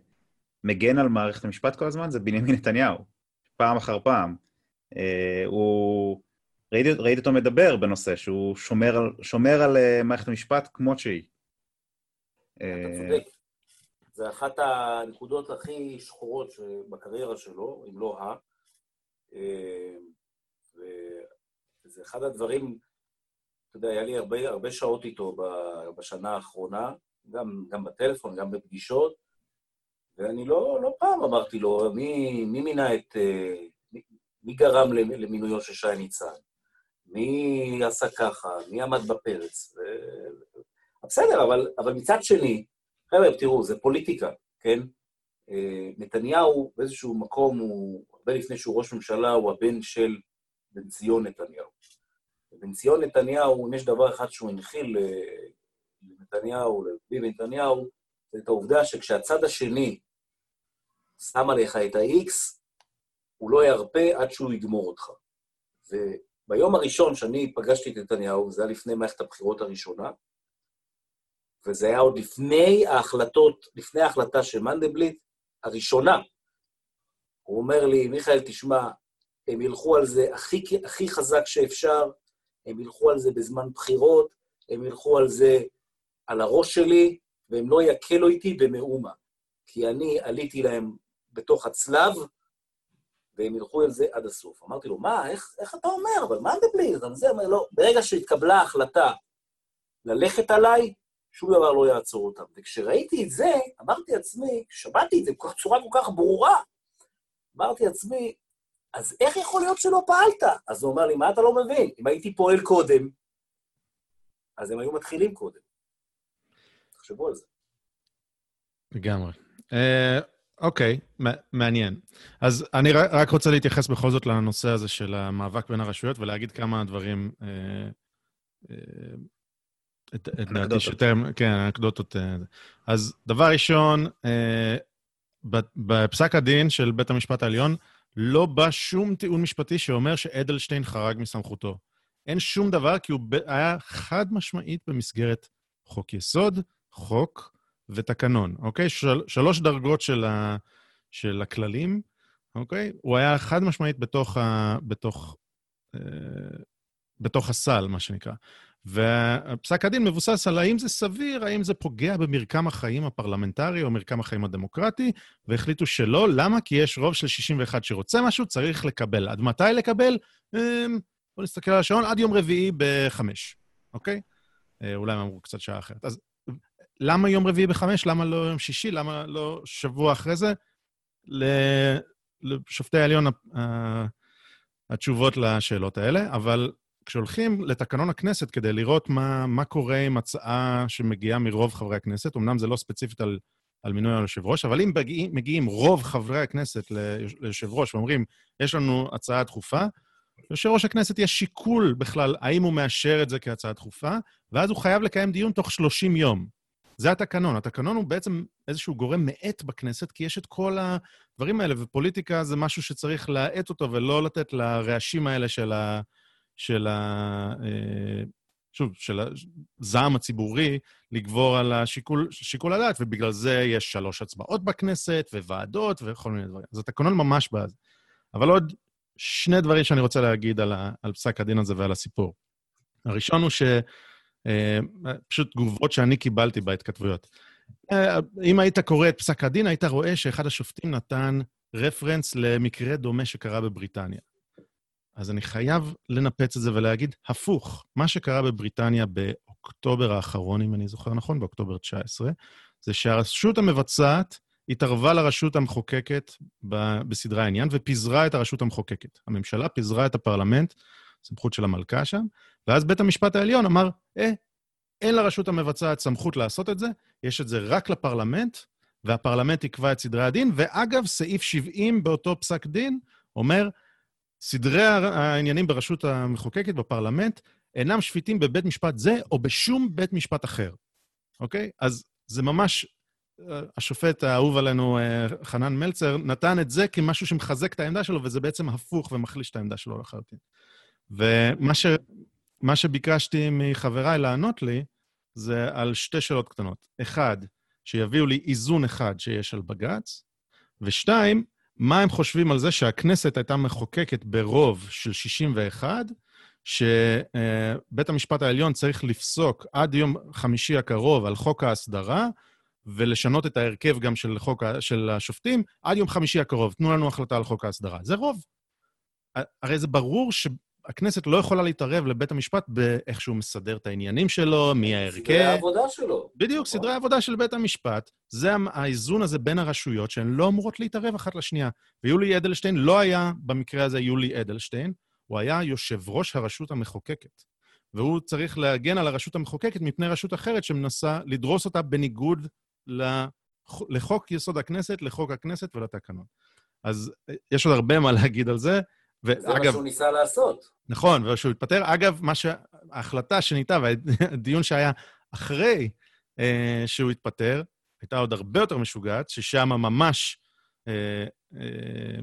מגן על מערכת המשפט כל הזמן, זה בנימין נתניהו. פעם אחר פעם. אה, הוא... ראיתי, ראיתי אותו מדבר בנושא, שהוא שומר על, שומר על אה, מערכת המשפט כמות שהיא. אתה אה, צודק. זה אחת הנקודות הכי שחורות בקריירה שלו, אם לא ה. אה, וזה אחד הדברים, אתה יודע, היה לי הרבה, הרבה שעות איתו בשנה האחרונה, גם, גם בטלפון, גם בפגישות, ואני לא, לא פעם אמרתי לו, מי, מי מינה את... אה, מי, מי גרם למ- למינויו של שי ניצן? מי עשה ככה? מי עמד בפרץ? ו- בסדר, אבל, אבל מצד שני, חבר'ה, תראו, זה פוליטיקה, כן? אה, נתניהו באיזשהו מקום הוא, הרבה לפני שהוא ראש ממשלה, הוא הבן של בן ציון נתניהו. ובן ציון נתניהו, אם יש דבר אחד שהוא הנחיל אה, לנתניהו, לביבי נתניהו, זה את העובדה שכשהצד השני שם עליך את ה-X, הוא לא ירפה עד שהוא יגמור אותך. וביום הראשון שאני פגשתי את נתניהו, זה היה לפני מערכת הבחירות הראשונה, וזה היה עוד לפני ההחלטות, לפני ההחלטה של מנדלבליט, הראשונה. הוא אומר לי, מיכאל, תשמע, הם ילכו על זה הכי, הכי חזק שאפשר, הם ילכו על זה בזמן בחירות, הם ילכו על זה על הראש שלי, והם לא יקלו איתי במאומה. כי אני עליתי להם בתוך הצלב, והם ילכו על זה עד הסוף. אמרתי לו, מה, איך, איך אתה אומר? אבל מנדלבליט, אבל זה, אומר, לא. ברגע שהתקבלה ההחלטה ללכת עליי, שום דבר לא יעצור אותם. וכשראיתי את זה, אמרתי לעצמי, שמעתי את זה בצורה כל כך ברורה, אמרתי לעצמי, אז איך יכול להיות שלא פעלת? אז הוא אומר לי, מה אתה לא מבין? אם הייתי פועל קודם, אז הם היו מתחילים קודם. תחשבו על זה. לגמרי. אה, אוקיי, מ- מעניין. אז אני רק רוצה להתייחס בכל זאת לנושא הזה של המאבק בין הרשויות ולהגיד כמה דברים, אה, אה, את, את דעתי. שיותר, כן, אנקדוטות. אז דבר ראשון, אה, בפסק הדין של בית המשפט העליון, לא בא שום טיעון משפטי שאומר שאדלשטיין חרג מסמכותו. אין שום דבר, כי הוא היה חד משמעית במסגרת חוק יסוד, חוק ותקנון, אוקיי? של, שלוש דרגות של, ה, של הכללים, אוקיי? הוא היה חד משמעית בתוך, ה, בתוך, אה, בתוך הסל, מה שנקרא. ופסק הדין מבוסס על האם זה סביר, האם זה פוגע במרקם החיים הפרלמנטרי או מרקם החיים הדמוקרטי, והחליטו שלא. למה? כי יש רוב של 61 שרוצה משהו, צריך לקבל. עד מתי לקבל? אמ, בואו נסתכל על השעון, עד יום רביעי בחמש, אוקיי? אה, אולי הם אמרו קצת שעה אחרת. אז למה יום רביעי בחמש? למה לא יום שישי? למה לא שבוע אחרי זה? לשופטי העליון התשובות לשאלות האלה, אבל כשהולכים לתקנון הכנסת כדי לראות מה, מה קורה עם הצעה שמגיעה מרוב חברי הכנסת, אמנם זה לא ספציפית על, על מינוי היושב-ראש, אבל אם מגיעים, מגיעים רוב חברי הכנסת ליוש- ליושב-ראש ואומרים, יש לנו הצעה דחופה, ליושב-ראש הכנסת יש שיקול בכלל האם הוא מאשר את זה כהצעה דחופה, ואז הוא חייב לקיים דיון תוך 30 יום. זה התקנון. התקנון הוא בעצם איזשהו גורם מאט בכנסת, כי יש את כל הדברים האלה, ופוליטיקה זה משהו שצריך להאט אותו ולא לתת לרעשים האלה של ה... של ה... אה, שוב, של הזעם הציבורי לגבור על השיקול, שיקול הדעת, ובגלל זה יש שלוש הצבעות בכנסת, וועדות, וכל מיני דברים. אז התקנון ממש בעד. אבל עוד שני דברים שאני רוצה להגיד על, ה, על פסק הדין הזה ועל הסיפור. הראשון הוא ש... אה, פשוט תגובות שאני קיבלתי בהתכתבויות. אה, אם היית קורא את פסק הדין, היית רואה שאחד השופטים נתן רפרנס למקרה דומה שקרה בבריטניה. אז אני חייב לנפץ את זה ולהגיד, הפוך, מה שקרה בבריטניה באוקטובר האחרון, אם אני זוכר נכון, באוקטובר 19, זה שהרשות המבצעת התערבה לרשות המחוקקת ב- בסדרי העניין ופיזרה את הרשות המחוקקת. הממשלה פיזרה את הפרלמנט, סמכות של המלכה שם, ואז בית המשפט העליון אמר, אה, אין לרשות המבצעת סמכות לעשות את זה, יש את זה רק לפרלמנט, והפרלמנט יקבע את סדרי הדין, ואגב, סעיף 70 באותו פסק דין אומר, סדרי העניינים ברשות המחוקקת, בפרלמנט, אינם שפיטים בבית משפט זה או בשום בית משפט אחר, אוקיי? אז זה ממש, אה, השופט האהוב עלינו, אה, חנן מלצר, נתן את זה כמשהו שמחזק את העמדה שלו, וזה בעצם הפוך ומחליש את העמדה שלו לחלוטין. ומה ש, מה שביקשתי מחבריי לענות לי, זה על שתי שאלות קטנות. אחד, שיביאו לי איזון אחד שיש על בג"ץ, ושתיים, מה הם חושבים על זה שהכנסת הייתה מחוקקת ברוב של 61, שבית המשפט העליון צריך לפסוק עד יום חמישי הקרוב על חוק ההסדרה, ולשנות את ההרכב גם של, חוק, של השופטים עד יום חמישי הקרוב. תנו לנו החלטה על חוק ההסדרה. זה רוב. הרי זה ברור שהכנסת לא יכולה להתערב לבית המשפט באיך שהוא מסדר את העניינים שלו, מי סדרי ההרכב. העבודה שלו. בדיוק, נכון. סדרי העבודה של בית המשפט, זה האיזון הזה בין הרשויות שהן לא אמורות להתערב אחת לשנייה. ויולי אדלשטיין לא היה, במקרה הזה יולי אדלשטיין, הוא היה יושב ראש הרשות המחוקקת. והוא צריך להגן על הרשות המחוקקת מפני רשות אחרת שמנסה לדרוס אותה בניגוד לח- לחוק יסוד הכנסת, לחוק הכנסת ולתקנון. אז אה, יש עוד הרבה מה להגיד על זה. זה מה ואגב, שהוא ניסה לעשות. נכון, ושהוא התפטר. אגב, מה שה... ההחלטה שניתנה והדיון שהיה אחרי אה, שהוא התפטר, הייתה עוד הרבה יותר משוגעת, ששם ממש אה, אה,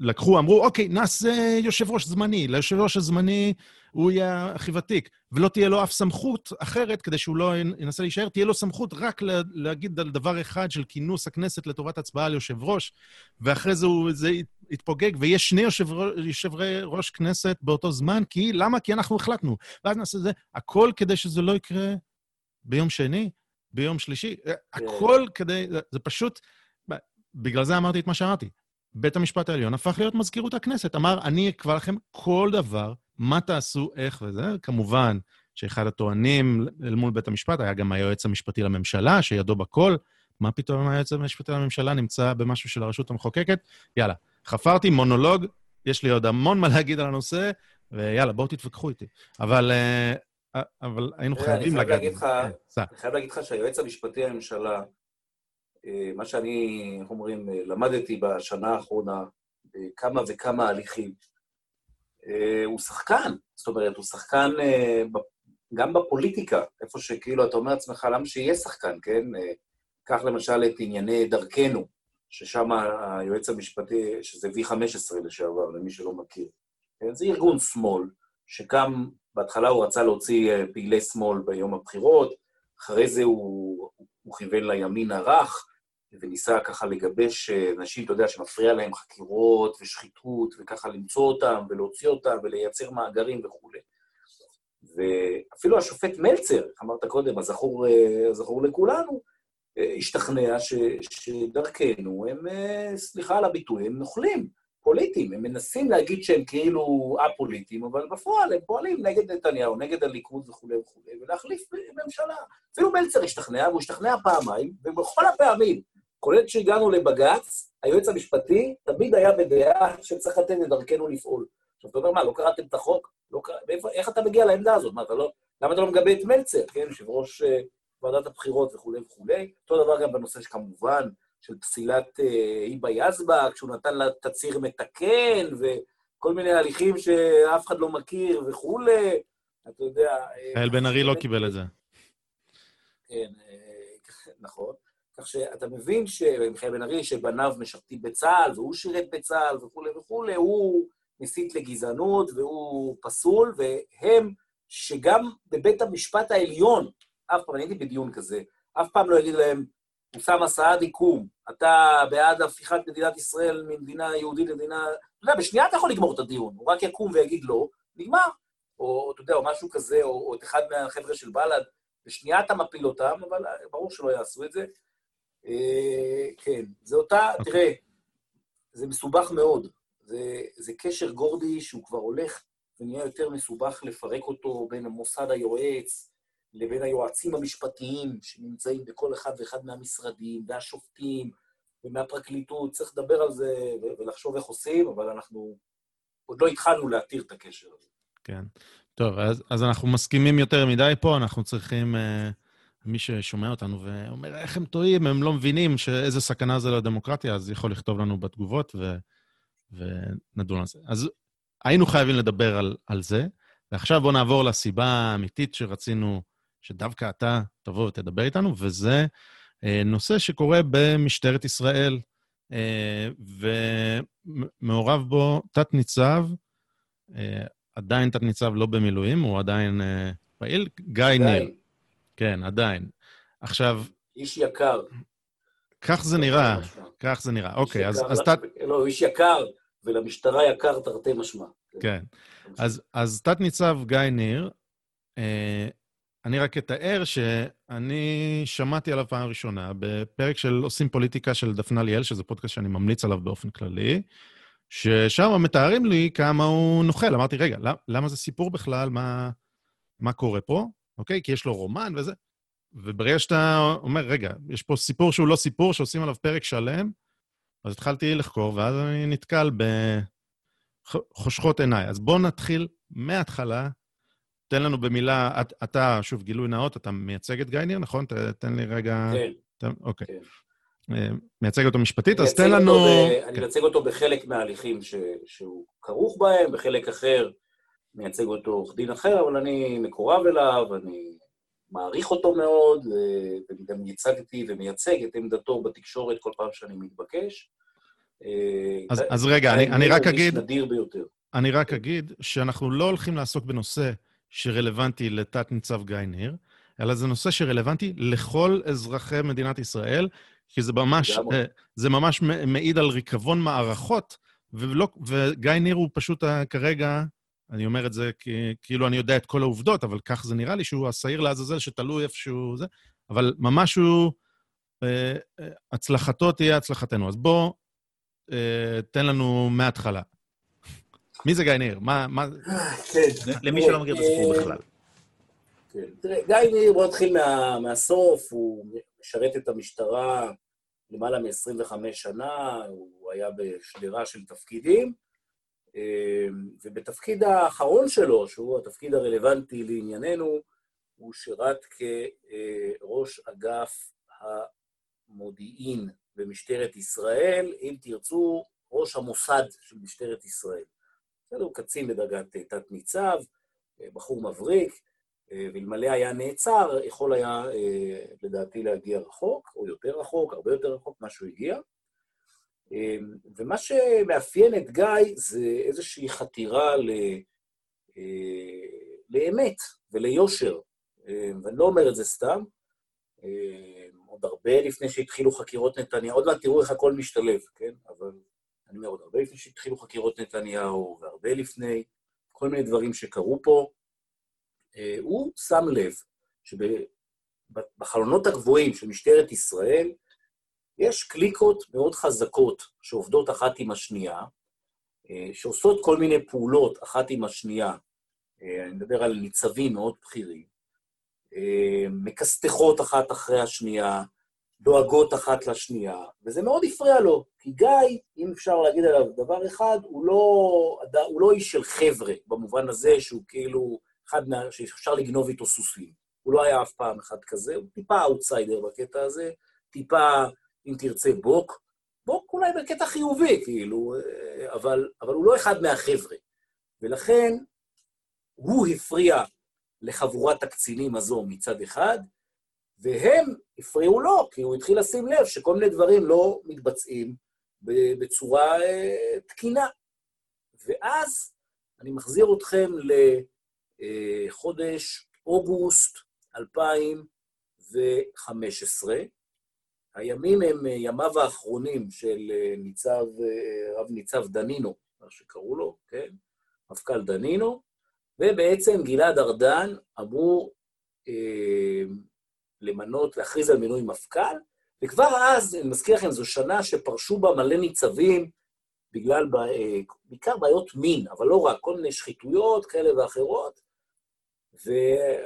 לקחו, אמרו, אוקיי, נעשה יושב ראש זמני. ליושב ראש הזמני הוא יהיה הכי ותיק, ולא תהיה לו אף סמכות אחרת כדי שהוא לא ינסה להישאר, תהיה לו סמכות רק לה, להגיד על דבר אחד של כינוס הכנסת לטובת הצבעה על יושב ראש, ואחרי זה הוא, זה יתפוגג, ויש שני יושב, יושבי ראש כנסת באותו זמן, כי למה? כי אנחנו החלטנו. ואז נעשה זה, הכל כדי שזה לא יקרה ביום שני, ביום שלישי, הכל כדי, זה, זה פשוט, בגלל זה אמרתי את מה שאמרתי. בית המשפט העליון הפך להיות מזכירות הכנסת, אמר, אני אקבע לכם כל דבר, מה תעשו, איך וזה, כמובן שאחד הטוענים אל מול בית המשפט היה גם היועץ המשפטי לממשלה, שידו בכל. מה פתאום היועץ המשפטי לממשלה נמצא במשהו של הרשות המחוקקת? יאללה, חפרתי מונולוג, יש לי עוד המון מה להגיד על הנושא, ויאללה, בואו תתווכחו איתי. אבל, אה, אבל היינו תראה, חייבים לגעת כן. אני חייב להגיד לך שהיועץ המשפטי לממשלה, אה, מה שאני, איך אומרים, אה, למדתי בשנה האחרונה, בכמה וכמה הליכים, אה, הוא שחקן. זאת אומרת, הוא שחקן אה, גם בפוליטיקה, איפה שכאילו אתה אומר לעצמך, למה שיהיה שחקן, כן? אה, קח למשל את ענייני דרכנו, ששם היועץ המשפטי, שזה V15 לשעבר, למי שלא מכיר. כן? זה ארגון שמאל, שקם, בהתחלה הוא רצה להוציא אה, פעילי שמאל ביום הבחירות, אחרי זה הוא, הוא כיוון לימין הרך, וניסה ככה לגבש אה, אנשים, אתה יודע, שמפריע להם חקירות ושחיתות, וככה למצוא אותם ולהוציא אותם ולייצר מאגרים וכולי. ואפילו השופט מלצר, אמרת קודם, הזכור, אה, הזכור לכולנו, אה, השתכנע ש, שדרכנו הם, סליחה על הביטוי, הם נוכלים, פוליטיים. הם מנסים להגיד שהם כאילו א-פוליטיים, אבל בפועל הם פועלים נגד נתניהו, נגד הליכוד וכולי וכולי, ולהחליף ממשלה. אפילו מלצר השתכנע, והוא השתכנע פעמיים, ובכל הפעמים, כולל כשהגענו לבג"ץ, היועץ המשפטי תמיד היה בדעה שצריך לתת לדרכנו לפעול. עכשיו, אתה אומר, מה, לא קראתם את החוק? לא קרא... מאיפה- איך אתה מגיע לעמדה הזאת? מה, אתה לא... למה אתה לא מגבה את מלצר, כן? יושב ראש אה, ועדת הבחירות וכולי וכולי. אותו דבר גם בנושא שכמובן, של פסילת אה, היבה יזבק, כשהוא נתן לה תצהיר מתקן, וכל מיני הליכים שאף אחד לא מכיר וכולי. אתה יודע... אה, יעל בן ארי לא קיבל את זה. כן, <laughs> נכון. כך שאתה מבין שמיכאל בן ארי, שבניו משרתים בצה"ל, והוא שירת בצה"ל וכולי וכולי, הוא מסית לגזענות והוא פסול, והם, שגם בבית המשפט העליון, אף פעם, אני הייתי בדיון כזה, אף פעם לא יגיד להם, אוסאמה סעדי, קום, אתה בעד הפיכת מדינת ישראל ממדינה יהודית למדינה... אתה יודע, בשנייה אתה יכול לגמור את הדיון, הוא רק יקום ויגיד לא, נגמר. או, אתה יודע, או משהו כזה, או, או את אחד מהחבר'ה של בל"ד, בשנייה אתה מפיל אותם, אבל ברור שלא יעשו את זה. אה, כן, זה אותה, אוקיי. תראה, זה מסובך מאוד. זה, זה קשר גורדי שהוא כבר הולך ונהיה יותר מסובך לפרק אותו בין המוסד היועץ לבין היועצים המשפטיים שנמצאים בכל אחד ואחד מהמשרדים, והשופטים ומהפרקליטות. צריך לדבר על זה ולחשוב איך עושים, אבל אנחנו עוד לא התחלנו להתיר את הקשר הזה. כן. טוב, אז, אז אנחנו מסכימים יותר מדי פה, אנחנו צריכים... אה, מי ששומע אותנו ואומר, איך הם טועים, הם לא מבינים שאיזה סכנה זה לדמוקרטיה, אז יכול לכתוב לנו בתגובות ו, ונדון על זה. אז היינו חייבים לדבר על, על זה, ועכשיו בואו נעבור לסיבה האמיתית שרצינו שדווקא אתה תבוא ותדבר איתנו, וזה אה, נושא שקורה במשטרת ישראל, אה, ומעורב בו תת-ניצב, אה, עדיין תת-ניצב לא במילואים, הוא עדיין אה, פעיל, גיא ניר. כן, עדיין. עכשיו, איש יקר. כך זה נראה. כך זה נראה. אוקיי, אז, ל- תת... לא, הוא איש יקר, ולמשטרה יקר תרתי משמע. כן. אז, אז תת-ניצב גיא ניר, אה, אני רק אתאר שאני שמעתי עליו פעם ראשונה בפרק של עושים פוליטיקה של דפנה ליאל, שזה פודקאסט שאני ממליץ עליו באופן כללי, ששם מתארים לי כמה הוא נוכל. אמרתי, רגע, למ- למה זה סיפור בכלל? מה, מה קורה פה? אוקיי? כי יש לו רומן וזה. וברגע שאתה אומר, רגע, יש פה סיפור שהוא לא סיפור, שעושים עליו פרק שלם, אז התחלתי לחקור, ואז אני נתקל בחושכות עיניי. אז בואו נתחיל מההתחלה. תן לנו במילה, את, אתה, שוב, גילוי נאות, אתה מייצג את גיא ניר, נכון? ת, תן לי רגע... כן. תן, אוקיי. כן. אה, מייצג אותו משפטית, אז תן לנו... ב- אני כן. מייצג אותו בחלק מההליכים ש- שהוא כרוך בהם, בחלק אחר מייצג אותו עורך דין אחר, אבל אני מקורב אליו, אני מעריך אותו מאוד, ואני גם ייצגתי ומייצג את עמדתו בתקשורת כל פעם שאני מתבקש. אה, אז, גיא- אז רגע, אני, גיא אני ניר רק אגיד, נדיר ביותר. אני רק אגיד שאנחנו לא הולכים לעסוק בנושא שרלוונטי לתת-ניצב גיא ניר, אלא זה נושא שרלוונטי לכל אזרחי מדינת ישראל, כי זה ממש. אה, זה ממש מעיד על ריקבון מערכות, ולא, וגיא ניר הוא פשוט כרגע, אני אומר את זה כי, כאילו אני יודע את כל העובדות, אבל כך זה נראה לי שהוא השעיר לעזאזל שתלוי איפשהו זה, אבל ממש הוא, אה, אה, הצלחתו תהיה הצלחתנו. אז בוא, אה, תן לנו מההתחלה. מי זה גיא ניר? מה, מה... כן. למי שלא מכיר את הסיפור אה, בכלל. כן. תראה, גיא ניר, בוא נתחיל מה, מהסוף, הוא משרת את המשטרה למעלה מ-25 שנה, הוא היה בשדרה של תפקידים, ובתפקיד האחרון שלו, שהוא התפקיד הרלוונטי לענייננו, הוא שירת כראש אגף המודיעין במשטרת ישראל, אם תרצו, ראש המוסד של משטרת ישראל. בסדר, הוא קצין בדרגת תת-ניצב, בחור מבריק, ואלמלא היה נעצר, יכול היה, לדעתי, להגיע רחוק, או יותר רחוק, הרבה יותר רחוק ממה שהוא הגיע. ומה שמאפיין את גיא זה איזושהי חתירה ל... לאמת וליושר. ואני לא אומר את זה סתם. עוד הרבה לפני שהתחילו חקירות נתניהו, עוד מעט תראו איך הכל משתלב, כן? אבל אני אומר, עוד הרבה לפני שהתחילו חקירות נתניהו, והרבה לפני, כל מיני דברים שקרו פה, הוא שם לב שבחלונות הגבוהים של משטרת ישראל, יש קליקות מאוד חזקות שעובדות אחת עם השנייה, שעושות כל מיני פעולות אחת עם השנייה, אני מדבר על ניצבים מאוד בכירים, מכסתחות אחת אחרי השנייה, דואגות אחת לשנייה, וזה מאוד הפריע לו, כי גיא, אם אפשר להגיד עליו דבר אחד, הוא לא, הוא לא איש של חבר'ה, במובן הזה שהוא כאילו אחד מה... שאפשר לגנוב איתו סוסים. הוא לא היה אף פעם אחד כזה, הוא טיפה אאוטסיידר בקטע הזה, טיפה, אם תרצה, בוק. בוק אולי בקטע חיובי, כאילו, אבל, אבל הוא לא אחד מהחבר'ה. ולכן, הוא הפריע לחבורת הקצינים הזו מצד אחד, והם הפריעו לו, כי הוא התחיל לשים לב שכל מיני דברים לא מתבצעים בצורה uh, תקינה. ואז אני מחזיר אתכם לחודש אוגוסט 2015. הימים הם ימיו האחרונים של ניצב, רב ניצב דנינו, מה שקראו לו, כן? מפכ"ל דנינו, ובעצם גלעד ארדן אמור אה, למנות, להכריז על מינוי מפכ"ל, וכבר אז, אני מזכיר לכם, זו שנה שפרשו בה מלא ניצבים, בגלל, אה, בעיקר בעיות מין, אבל לא רק, כל מיני שחיתויות כאלה ואחרות.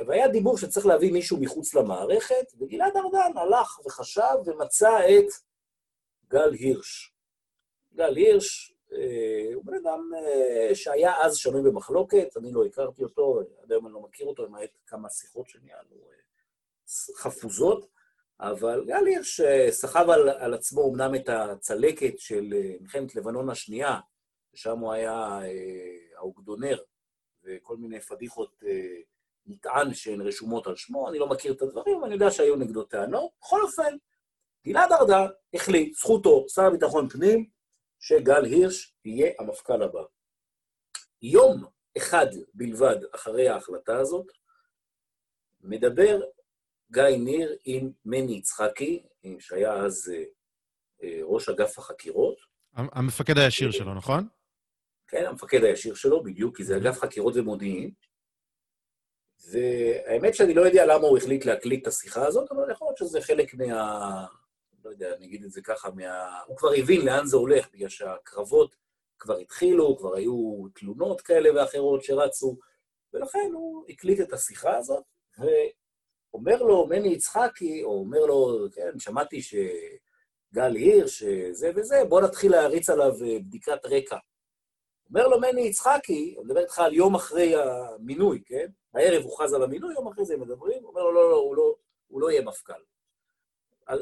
והיה דיבור שצריך להביא מישהו מחוץ למערכת, וגלעד ארדן הלך וחשב ומצא את גל הירש. גל הירש אה, הוא בן אדם אה, שהיה אז שנוי במחלוקת, אני לא הכרתי אותו, עד היום אני לא מכיר אותו, למעט כמה שיחות שניהלנו חפוזות, אבל גל הירש סחב על, על עצמו אמנם את הצלקת של מלחמת לבנון השנייה, ששם הוא היה האוגדונר, וכל מיני פדיחות נטען שהן רשומות על שמו, אני לא מכיר את הדברים, אני יודע שהיו נגדו טענות. בכל אופן, גלעד ארדן החליט, זכותו, שר הביטחון פנים, שגל הירש יהיה המפכ"ל הבא. יום אחד בלבד אחרי ההחלטה הזאת, מדבר גיא ניר עם מני יצחקי, שהיה אז ראש אגף החקירות. המפקד הישיר שלו, נכון? כן, המפקד הישיר שלו, בדיוק, כי זה אגף חקירות ומודיעין. והאמת שאני לא יודע למה הוא החליט להקליט את השיחה הזאת, אבל יכול להיות שזה חלק מה... לא יודע, אני אגיד את זה ככה, מה... הוא כבר הבין לאן זה הולך, בגלל שהקרבות כבר התחילו, כבר היו תלונות כאלה ואחרות שרצו, ולכן הוא הקליט את השיחה הזאת, ואומר לו מני יצחקי, או אומר לו, כן, שמעתי שגל הירש, זה וזה, בוא נתחיל להריץ עליו בדיקת רקע. אומר לו מני יצחקי, אני מדבר איתך על יום אחרי המינוי, כן? הערב הוכרז על המינוי, יום אחרי זה הם מדברים, הוא אומר לו, לא, לא, הוא לא, הוא לא יהיה מפכ"ל.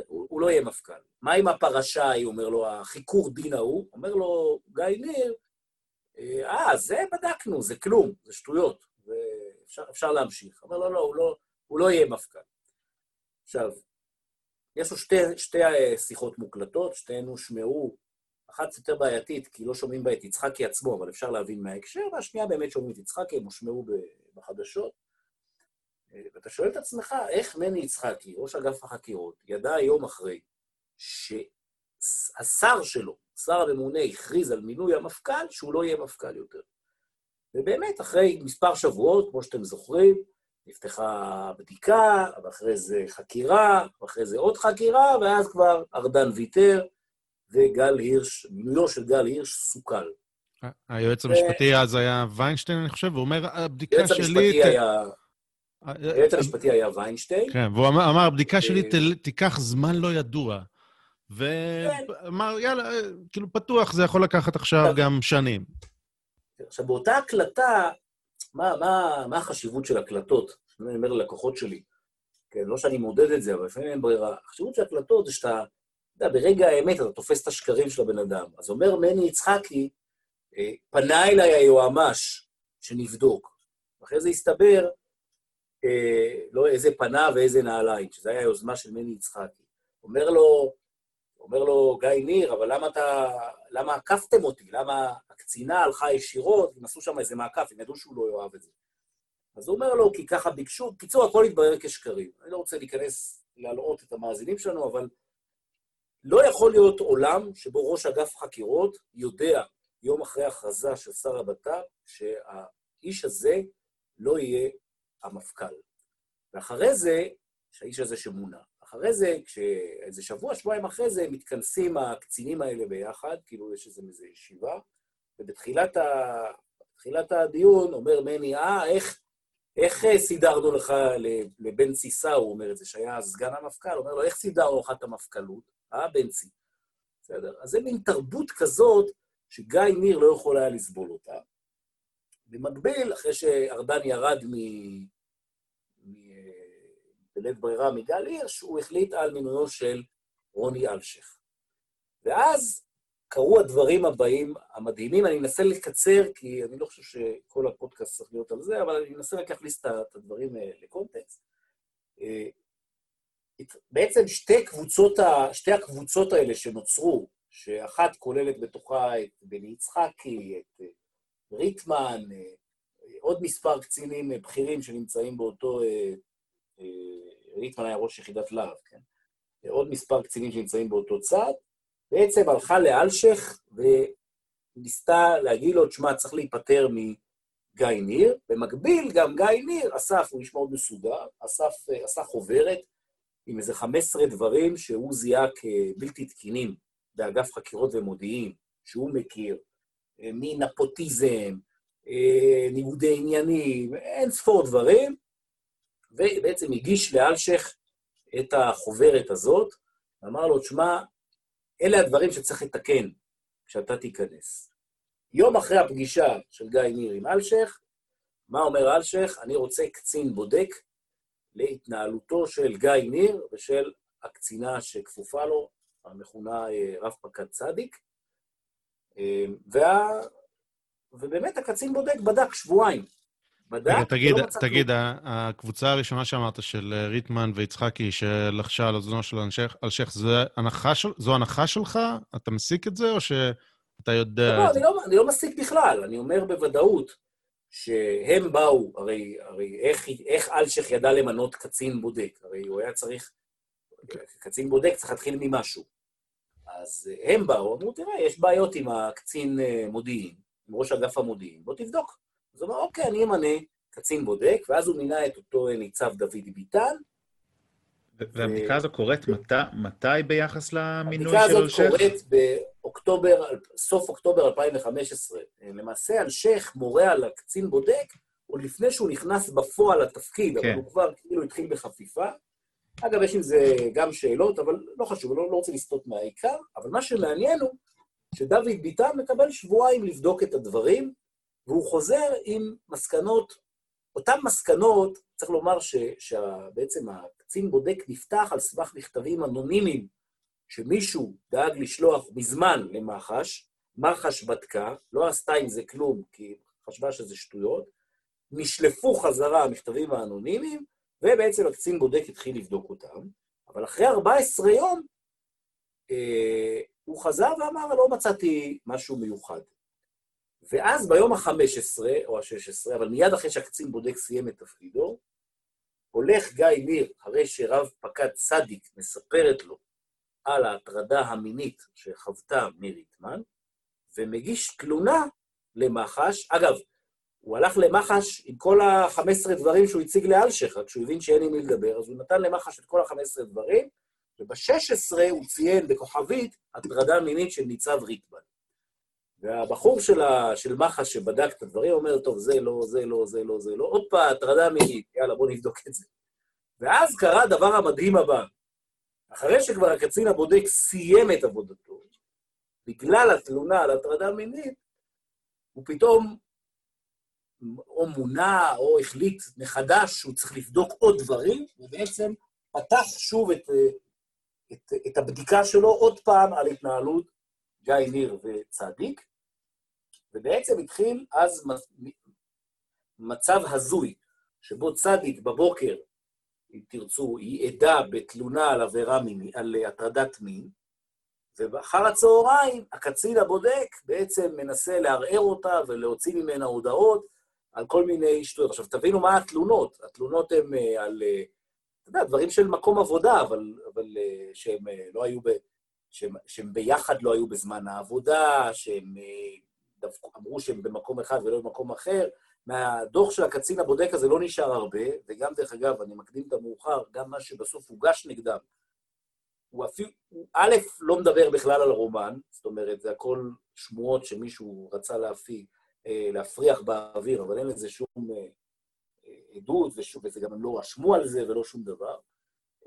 הוא, הוא לא יהיה מפכ"ל. מה עם הפרשה ההיא, אומר לו, החיקור דין ההוא? אומר לו גיא ניר, אה, זה בדקנו, זה כלום, זה שטויות, ואפשר, אפשר להמשיך. אומר לו, לא, הוא לא, הוא לא יהיה מפכ"ל. עכשיו, יש לו שתי, שתי שיחות מוקלטות, שתיהן הושמעו, אחת יותר בעייתית, כי לא שומעים בה את יצחקי עצמו, אבל אפשר להבין מההקשר, והשנייה באמת שומעים את יצחקי, הם הושמעו בחדשות. ואתה שואל את עצמך, איך מני יצחקי, ראש אגף החקירות, ידע יום אחרי שהשר שלו, שר הממונה, הכריז על מינוי המפכ"ל, שהוא לא יהיה מפכ"ל יותר. ובאמת, אחרי מספר שבועות, כמו שאתם זוכרים, נפתחה בדיקה, ואחרי זה חקירה, ואחרי זה עוד חקירה, ואז כבר ארדן ויתר, וגל הירש, מינויו של גל הירש סוכל. היועץ המשפטי אז היה ויינשטיין, אני חושב, הוא אומר, הבדיקה שלי... המשפטי היה... היועץ המשפטי היה ויינשטיין. כן, והוא אמר, הבדיקה שלי אה, תיקח זמן לא ידוע. ואמר, יאללה, אה, כאילו, פתוח, זה יכול לקחת עכשיו נכון. גם שנים. עכשיו, באותה הקלטה, מה, מה, מה החשיבות של הקלטות? אני אומר ללקוחות שלי, כן, לא שאני מעודד את זה, אבל לפעמים אין ברירה. החשיבות של הקלטות זה שאתה, אתה יודע, ברגע האמת אתה תופס את השקרים של הבן אדם. אז אומר מני יצחקי, אה, פנה אליי היועמ"ש שנבדוק. אחרי זה הסתבר, אה, לא איזה פנה ואיזה נעליים, שזו הייתה היוזמה של מני יצחקי. אומר לו, אומר לו, גיא ניר, אבל למה אתה... למה עקפתם אותי? למה הקצינה הלכה ישירות, הם עשו שם איזה מעקף, הם ידעו שהוא לא יאהב את זה. אז הוא אומר לו, כי ככה ביקשו, בקיצור, הכל התברר כשקרים. אני לא רוצה להיכנס, להלאות את המאזינים שלנו, אבל לא יכול להיות עולם שבו ראש אגף חקירות יודע יום אחרי הכרזה של שר הבט"פ, שהאיש הזה לא יהיה המפכ"ל. ואחרי זה, שהאיש הזה שמונה. אחרי זה, כשאיזה שבוע, שבועיים אחרי זה, מתכנסים הקצינים האלה ביחד, כאילו יש איזה איזה ישיבה, ובתחילת ה... הדיון אומר מני, אה, איך, איך אה, סידרנו לך לבנצי סאו, הוא אומר את זה, שהיה סגן המפכ"ל, אומר לו, איך סידרנו לך את המפכ"לות? אה, בנצי. בסדר? אז זה מין תרבות כזאת שגיא ניר לא יכול היה לסבול אותה. במקביל, אחרי שארדן ירד מ... בלית ברירה מגל הירש, הוא החליט על מינויו של רוני אלשיך. ואז קרו הדברים הבאים המדהימים, אני אנסה לקצר, כי אני לא חושב שכל הפודקאסט צריך להיות על זה, אבל אני אנסה רק להכניס את הדברים אה, לקונטקסט. אה, בעצם שתי קבוצות, שתי הקבוצות האלה שנוצרו, שאחת כוללת בתוכה את בני יצחקי, את אה, ריטמן, אה, עוד מספר קצינים אה, בכירים שנמצאים באותו... אה, אה, ריטמן היה ראש יחידת להב, כן? עוד מספר קצינים שנמצאים באותו צד, בעצם הלכה לאלשיך וניסתה להגיד לו, תשמע, צריך להיפטר מגיא ניר. במקביל, גם גיא ניר אסף, הוא איש מאוד מסודר, אסף, אה, עשה חוברת עם איזה 15 דברים שהוא זיהה כבלתי תקינים באגף חקירות ומודיעין, שהוא מכיר, אה, מנפוטיזם, אה, ניגודי עניינים, אין ספור דברים, ובעצם הגיש לאלשיך את החוברת הזאת, ואמר לו, תשמע, אלה הדברים שצריך לתקן כשאתה תיכנס. יום אחרי הפגישה של גיא ניר עם אלשיך, מה אומר אלשיך? אני רוצה קצין בודק להתנהלותו של גיא ניר ושל הקצינה שכפופה לו, המכונה אה, רב פקד צדיק. אה, וה... ובאמת הקצין בודק בדק שבועיים. בדק, רגע, תגיד, ולא מצא תגיד, כלום. הקבוצה הראשונה שאמרת, של אה, ריטמן ויצחקי, שלחשה על אוזנו של אלשיך- זו הנחה שלך? אתה מסיק את זה, או שאתה יודע לא, את אני? לא, אני לא מסיק בכלל, אני אומר בוודאות שהם באו, הרי, הרי איך, איך אלשיך ידע למנות קצין בודק? הרי הוא היה צריך, קצין בודק צריך להתחיל ממשהו. אז אה, הם באו, אמרו, תראה, יש בעיות עם הקצין אה, מודיעין, עם ראש אגף המודיעין, בוא תבדוק. אז הוא אמר, אוקיי, אני אמנה קצין בודק, ואז הוא מינה את אותו אה, ניצב דוד ביטן. והבדיקה הזו קורית מתי, מתי ביחס למינוי הבדיקה של הזאת אלשיך? קורית באוקטובר, סוף אוקטובר 2015. למעשה, אלשיך מורה על הקצין בודק עוד לפני שהוא נכנס בפועל לתפקיד, אבל כן. הוא כבר כאילו התחיל בחפיפה. אגב, יש עם זה גם שאלות, אבל לא חשוב, אני לא, לא רוצה לסטות מהעיקר, אבל מה שמעניין הוא שדוד ביטן מקבל שבועיים לבדוק את הדברים, והוא חוזר עם מסקנות, אותן מסקנות, צריך לומר ש- שבעצם הקצין בודק נפתח על סמך מכתבים אנונימיים שמישהו דאג לשלוח מזמן למח"ש, מח"ש בדקה, לא עשתה עם זה כלום, כי חשבה שזה שטויות, נשלפו חזרה המכתבים האנונימיים, ובעצם הקצין בודק התחיל לבדוק אותם, אבל אחרי 14 יום אה, הוא חזר ואמר, לא מצאתי משהו מיוחד. ואז ביום ה-15 או ה-16, אבל מיד אחרי שהקצין בודק סיים את תפקידו, הולך גיא ניר, אחרי שרב פקד צדיק מספרת לו על ההטרדה המינית שחוותה מריטמן, ומגיש תלונה למח"ש. אגב, הוא הלך למח"ש עם כל ה-15 דברים שהוא הציג לאלשיך, רק שהוא הבין שאין עם מי לדבר, אז הוא נתן למח"ש את כל ה-15 דברים, וב-16 הוא ציין בכוכבית הטרדה מינית של ניצב ריטמן. והבחור של, ה, של מח"ש שבדק את הדברים אומר, טוב, זה לא, זה לא, זה לא, זה לא, עוד פעם, הטרדה מינית, יאללה, בוא נבדוק את זה. ואז קרה הדבר המדהים הבא. אחרי שכבר הקצין הבודק סיים את עבודתו, בגלל התלונה על הטרדה מינית, הוא פתאום או מונה או החליט מחדש שהוא צריך לבדוק עוד דברים, ובעצם פתח שוב את, את, את הבדיקה שלו עוד פעם על התנהלות גיא ניר וצדיק, ובעצם התחיל אז מצב הזוי, שבו צדיק בבוקר, אם תרצו, היא עדה בתלונה על עבירה מיני, על הטרדת מין, ואחר הצהריים הקצין הבודק בעצם מנסה לערער אותה ולהוציא ממנה הודעות על כל מיני שטויות. עכשיו, תבינו מה התלונות. התלונות הן אה, על, אה, אתה יודע, דברים של מקום עבודה, אבל, אבל אה, שהם לא היו ב... שהם, שהם ביחד לא היו בזמן העבודה, שהם דווקא אמרו שהם במקום אחד ולא במקום אחר. מהדוח של הקצין הבודק הזה לא נשאר הרבה, וגם, דרך אגב, אני מקדים את המאוחר, גם מה שבסוף הוגש נגדם, הוא אפילו, א', לא מדבר בכלל על הרומן, זאת אומרת, זה הכל שמועות שמישהו רצה להפיק, להפריח באוויר, אבל אין לזה שום אה, עדות, וזה גם הם לא רשמו על זה ולא שום דבר,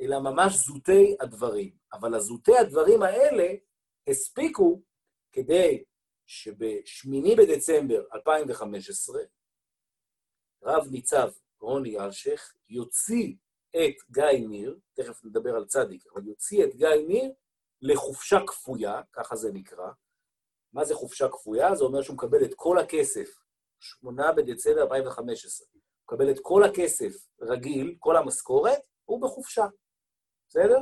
אלא ממש זוטי הדברים. אבל הזוטי הדברים האלה הספיקו כדי שב-8 בדצמבר 2015, רב ניצב רוני אלשיך יוציא את גיא ניר, תכף נדבר על צדיק, אבל יוציא את גיא ניר לחופשה כפויה, ככה זה נקרא, מה זה חופשה כפויה? זה אומר שהוא מקבל את כל הכסף, 8 בדצמבר 2015, הוא מקבל את כל הכסף רגיל, כל המשכורת, הוא בחופשה, בסדר?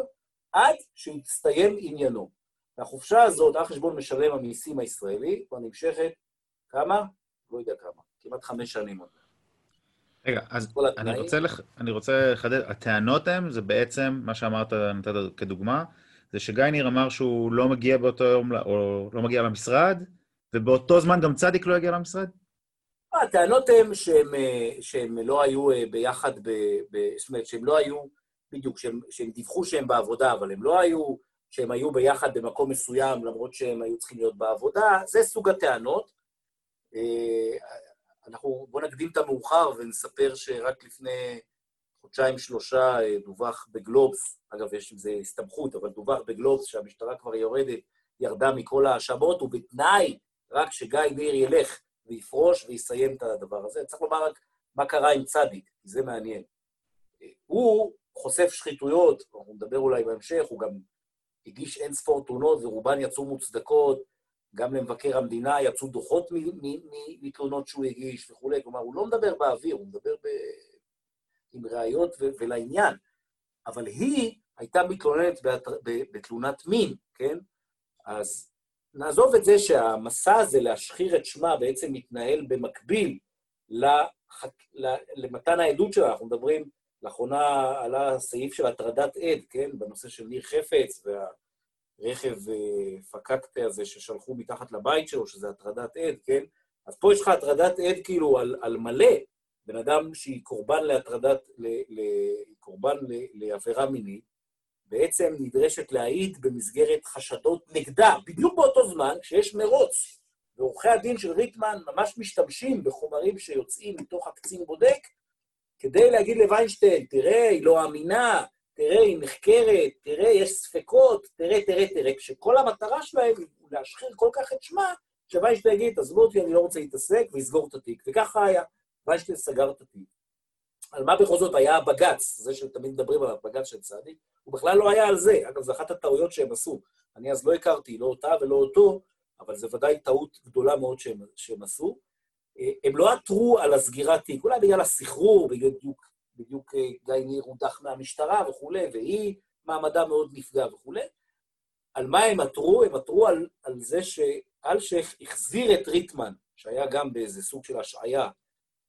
עד שיסתיים עניינו. והחופשה הזאת, על חשבון משלם המיסים הישראלי, כבר נמשכת, כמה? לא יודע כמה, כמעט חמש שנים עוד. רגע, אז אני רוצה, לח... אני רוצה לחדד, הטענות הן, זה בעצם, מה שאמרת, נתת כדוגמה, זה שגיא ניר אמר שהוא לא מגיע באותו יום, או לא מגיע למשרד, ובאותו זמן גם צדיק לא יגיע למשרד? הטענות הן שהם, שהם לא היו אה, ביחד, ב, ב, זאת אומרת, שהם לא היו, בדיוק, שהם, שהם דיווחו שהם בעבודה, אבל הם לא היו, שהם היו ביחד במקום מסוים, למרות שהם היו צריכים להיות בעבודה, זה סוג הטענות. אה, אנחנו, בואו נקדים את המאוחר ונספר שרק לפני חודשיים-שלושה אה, דווח בגלובס, אגב, יש עם זה הסתמכות, אבל דווח בגלובס שהמשטרה כבר יורדת, ירדה מכל ההאשמות, ובתנאי רק שגיא ניר ילך ויפרוש ויסיים את הדבר הזה. צריך לומר רק מה קרה עם צדיק, כי זה מעניין. אה, הוא חושף שחיתויות, אנחנו נדבר אולי בהמשך, הוא גם הגיש אין ספור תלונות ורובן יצאו מוצדקות, גם למבקר המדינה יצאו דוחות מתלונות שהוא הגיש וכולי, כלומר, הוא לא מדבר באוויר, הוא מדבר ב... עם ראיות ולעניין. אבל היא הייתה מתלוננת בתלונת מין, כן? אז נעזוב את זה שהמסע הזה להשחיר את שמה בעצם מתנהל במקביל לחק... למתן העדות שלה. אנחנו מדברים, לאחרונה עלה הסעיף של הטרדת עד, כן? בנושא של ניר חפץ והרכב אה, פקקטה הזה ששלחו מתחת לבית שלו, שזה הטרדת עד, כן? אז פה יש לך הטרדת עד כאילו על, על מלא, בן אדם שהיא קורבן להטרדת, קורבן לעבירה מינית, בעצם נדרשת להעיד במסגרת חשדות נגדה, בדיוק באותו זמן, כשיש מרוץ. ועורכי הדין של ריטמן ממש משתמשים בחומרים שיוצאים מתוך הקצין בודק, כדי להגיד לווינשטיין, תראה, היא לא אמינה, תראה, היא נחקרת, תראה, יש ספקות, תראה, תראה, תראה, כשכל המטרה שלהם היא להשחיר כל כך את שמה, שווינשטיין יגיד, עזבו אותי, אני לא רוצה להתעסק, ויסגור את התיק. וככה היה. ויינשטיין סגר את התיק. על מה בכל זאת היה הבג"ץ, זה שתמיד מדברים עליו, בג"ץ של צדיק, הוא בכלל לא היה על זה. אגב, זו אחת הטעויות שהם עשו. אני אז לא הכרתי, לא אותה ולא אותו, אבל זו ודאי טעות גדולה מאוד שהם, שהם עשו. הם לא עתרו על הסגירת תיק, אולי בגלל הסחרור, בדיוק, בדיוק אה, גיא ניר הודח מהמשטרה וכולי, והיא, מעמדה מאוד נפגע וכולי. על מה הם עתרו? הם עתרו על, על זה שאלשיך החזיר את ריטמן, שהיה גם באיזה סוג של השעיה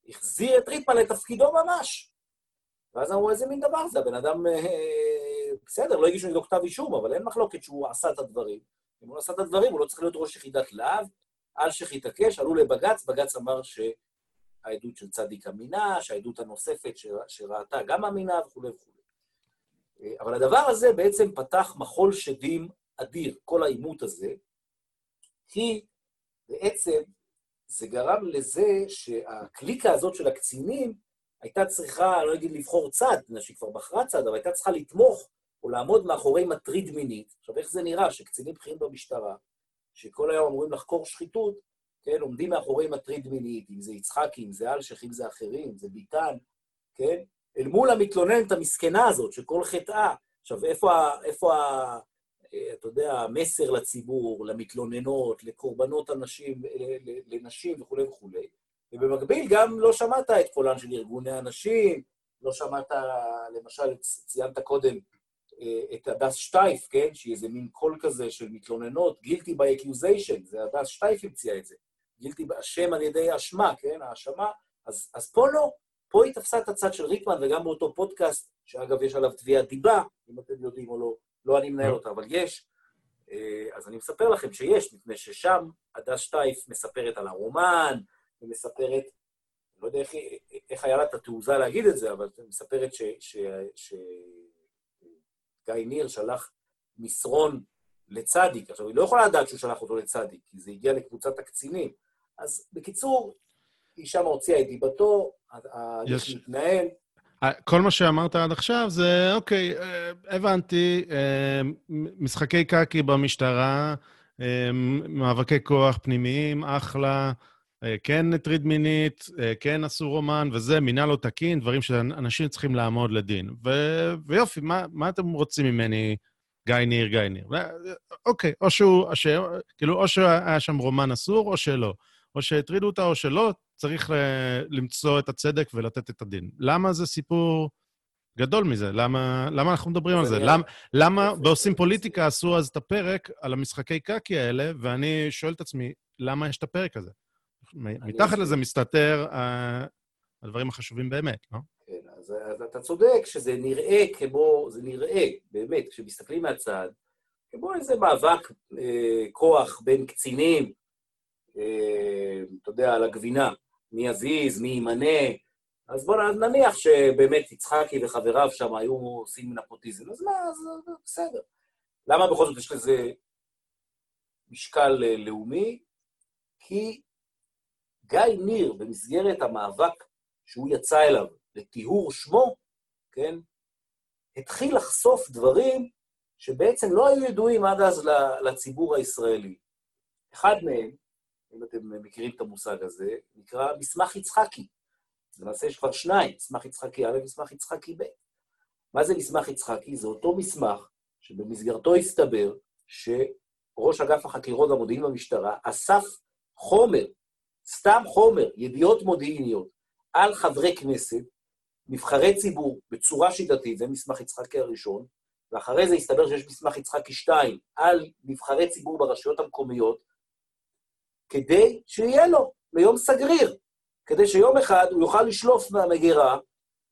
החזיר את ריטמן לתפקידו ממש. ואז אמרו, איזה מין דבר זה? הבן אדם, אה, בסדר, לא הגישו נגדו כתב אישום, אבל אין מחלוקת שהוא עשה את הדברים. אם הוא עשה את הדברים, הוא לא צריך להיות ראש יחידת להב. אלשיך התעקש, עלו לבג"ץ, בג"ץ אמר שהעדות של צדיק אמינה, שהעדות הנוספת שראתה גם אמינה וכולי וכולי. אה, אבל הדבר הזה בעצם פתח מחול שדים אדיר, כל העימות הזה, כי בעצם זה גרם לזה שהקליקה הזאת של הקצינים הייתה צריכה, לא אגיד לבחור צד, בגלל שהיא כבר בחרה צד, אבל הייתה צריכה לתמוך או לעמוד מאחורי מטריד מינית. עכשיו, איך זה נראה שקצינים בכירים במשטרה, שכל היום אמורים לחקור שחיתות, כן, עומדים מאחורי מטריד מינית, אם זה יצחקי, אם זה אלשיך, אם זה אחרים, אם זה ביטן, כן? אל מול המתלוננת המסכנה הזאת, שכל חטאה. עכשיו, איפה, איפה אתה יודע, המסר לציבור, למתלוננות, לקורבנות הנשים, ל- לנשים וכולי וכולי. ובמקביל גם לא שמעת את קולן של ארגוני הנשים, לא שמעת, למשל, ציינת קודם אה, את הדס שטייף, כן? שהיא איזה מין קול כזה של מתלוננות, guilty by accusation, זה הדס שטייף המציאה את זה. guilty באשם על ידי אשמה, כן? האשמה. אז, אז פה לא, פה היא תפסה את הצד של ריקמן, וגם באותו פודקאסט, שאגב, יש עליו תביעת דיבה, אם אתם יודעים או לא, לא אני מנהל אותה, אבל יש. אה, אז אני מספר לכם שיש, מפני ששם הדס שטייף מספרת על הרומן, ומספרת, לא יודע איך, היא- איך היה לה את התעוזה להגיד את זה, אבל היא מספרת ש, ש, ש, גיא ניר שלח מסרון לצדיק. עכשיו, היא לא יכולה לדעת שהוא שלח אותו לצדיק, כי זה הגיע לקבוצת הקצינים. אז בקיצור, היא שם הוציאה את דיבתו, יש- מתנהל, כל מה שאמרת עד עכשיו זה, אוקיי, אה, הבנתי, אה, משחקי קקי במשטרה, אה, מאבקי כוח פנימיים, אחלה, כן הטריד מינית, כן עשו רומן, וזה מינהל לא תקין, דברים שאנשים צריכים לעמוד לדין. ו- ויופי, מה, מה אתם רוצים ממני, גיא ניר, גיא ניר? אוקיי, או שהוא, ש... כאילו, או שהיה שם רומן אסור, או שלא. או שהטרידו אותה או שלא, צריך ל- למצוא את הצדק ולתת את הדין. למה זה סיפור גדול מזה? למה, למה אנחנו מדברים על זה? אני- למה, בעושים. פוליטיקה עשו אז את הפרק על המשחקי קקי האלה, ואני שואל את עצמי, למה יש את הפרק הזה? מתחת. לזה מסתתר אה, הדברים החשובים באמת, לא? כן, אז, אז אתה צודק שזה נראה כמו, זה נראה, באמת, כשמסתכלים מהצד, כמו איזה מאבק אה, כוח בין קצינים, אה, אתה יודע, על הגבינה, מי יזיז, מי ימנה. אז בואו נניח שבאמת יצחקי וחבריו שם היו עושים נפוטיזם, אז מה, אז אז בסדר. למה בכל זאת יש לזה משקל אה, לאומי? כי גיא ניר, במסגרת המאבק שהוא יצא אליו לטיהור שמו, כן, התחיל לחשוף דברים שבעצם לא היו ידועים עד אז לציבור הישראלי. אחד מהם, אם אתם מכירים את המושג הזה, נקרא מסמך יצחקי. למעשה יש כבר שניים, מסמך יצחקי א' ומסמך יצחקי ב'. מה זה מסמך יצחקי? זה אותו מסמך שבמסגרתו הסתבר שראש אגף החקירות והמודיעין במשטרה אסף חומר, סתם חומר, ידיעות מודיעיניות, על חברי כנסת, נבחרי ציבור, בצורה שיטתית, זה מסמך יצחקי הראשון, ואחרי זה הסתבר שיש מסמך יצחקי 2 על נבחרי ציבור ברשויות המקומיות, כדי שיהיה לו ליום סגריר, כדי שיום אחד הוא יוכל לשלוף מהמגירה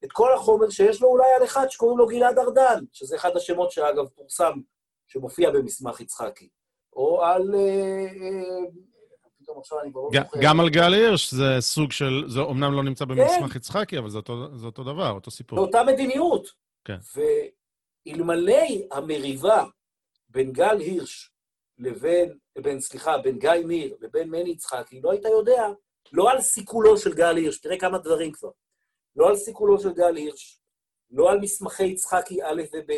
את כל החומר שיש לו אולי על אחד שקוראים לו גלעד ארדן, שזה אחד השמות שאגב פורסם, שמופיע במסמך יצחקי, או על... אה, אה, פתאום עכשיו אני כבר לא. גם על גל הירש זה סוג של, זה אומנם לא נמצא כן. במסמך יצחקי, אבל זה אותו, זה אותו דבר, אותו סיפור. באותה מדיניות. כן. ואלמלא המריבה בין גל הירש לבין, בין, סליחה, בין גיא ניר לבין מני יצחקי, לא היית יודע, לא על סיכולו של גל הירש, תראה כמה דברים כבר. לא על סיכולו של גל הירש, לא על מסמכי יצחקי א' וב',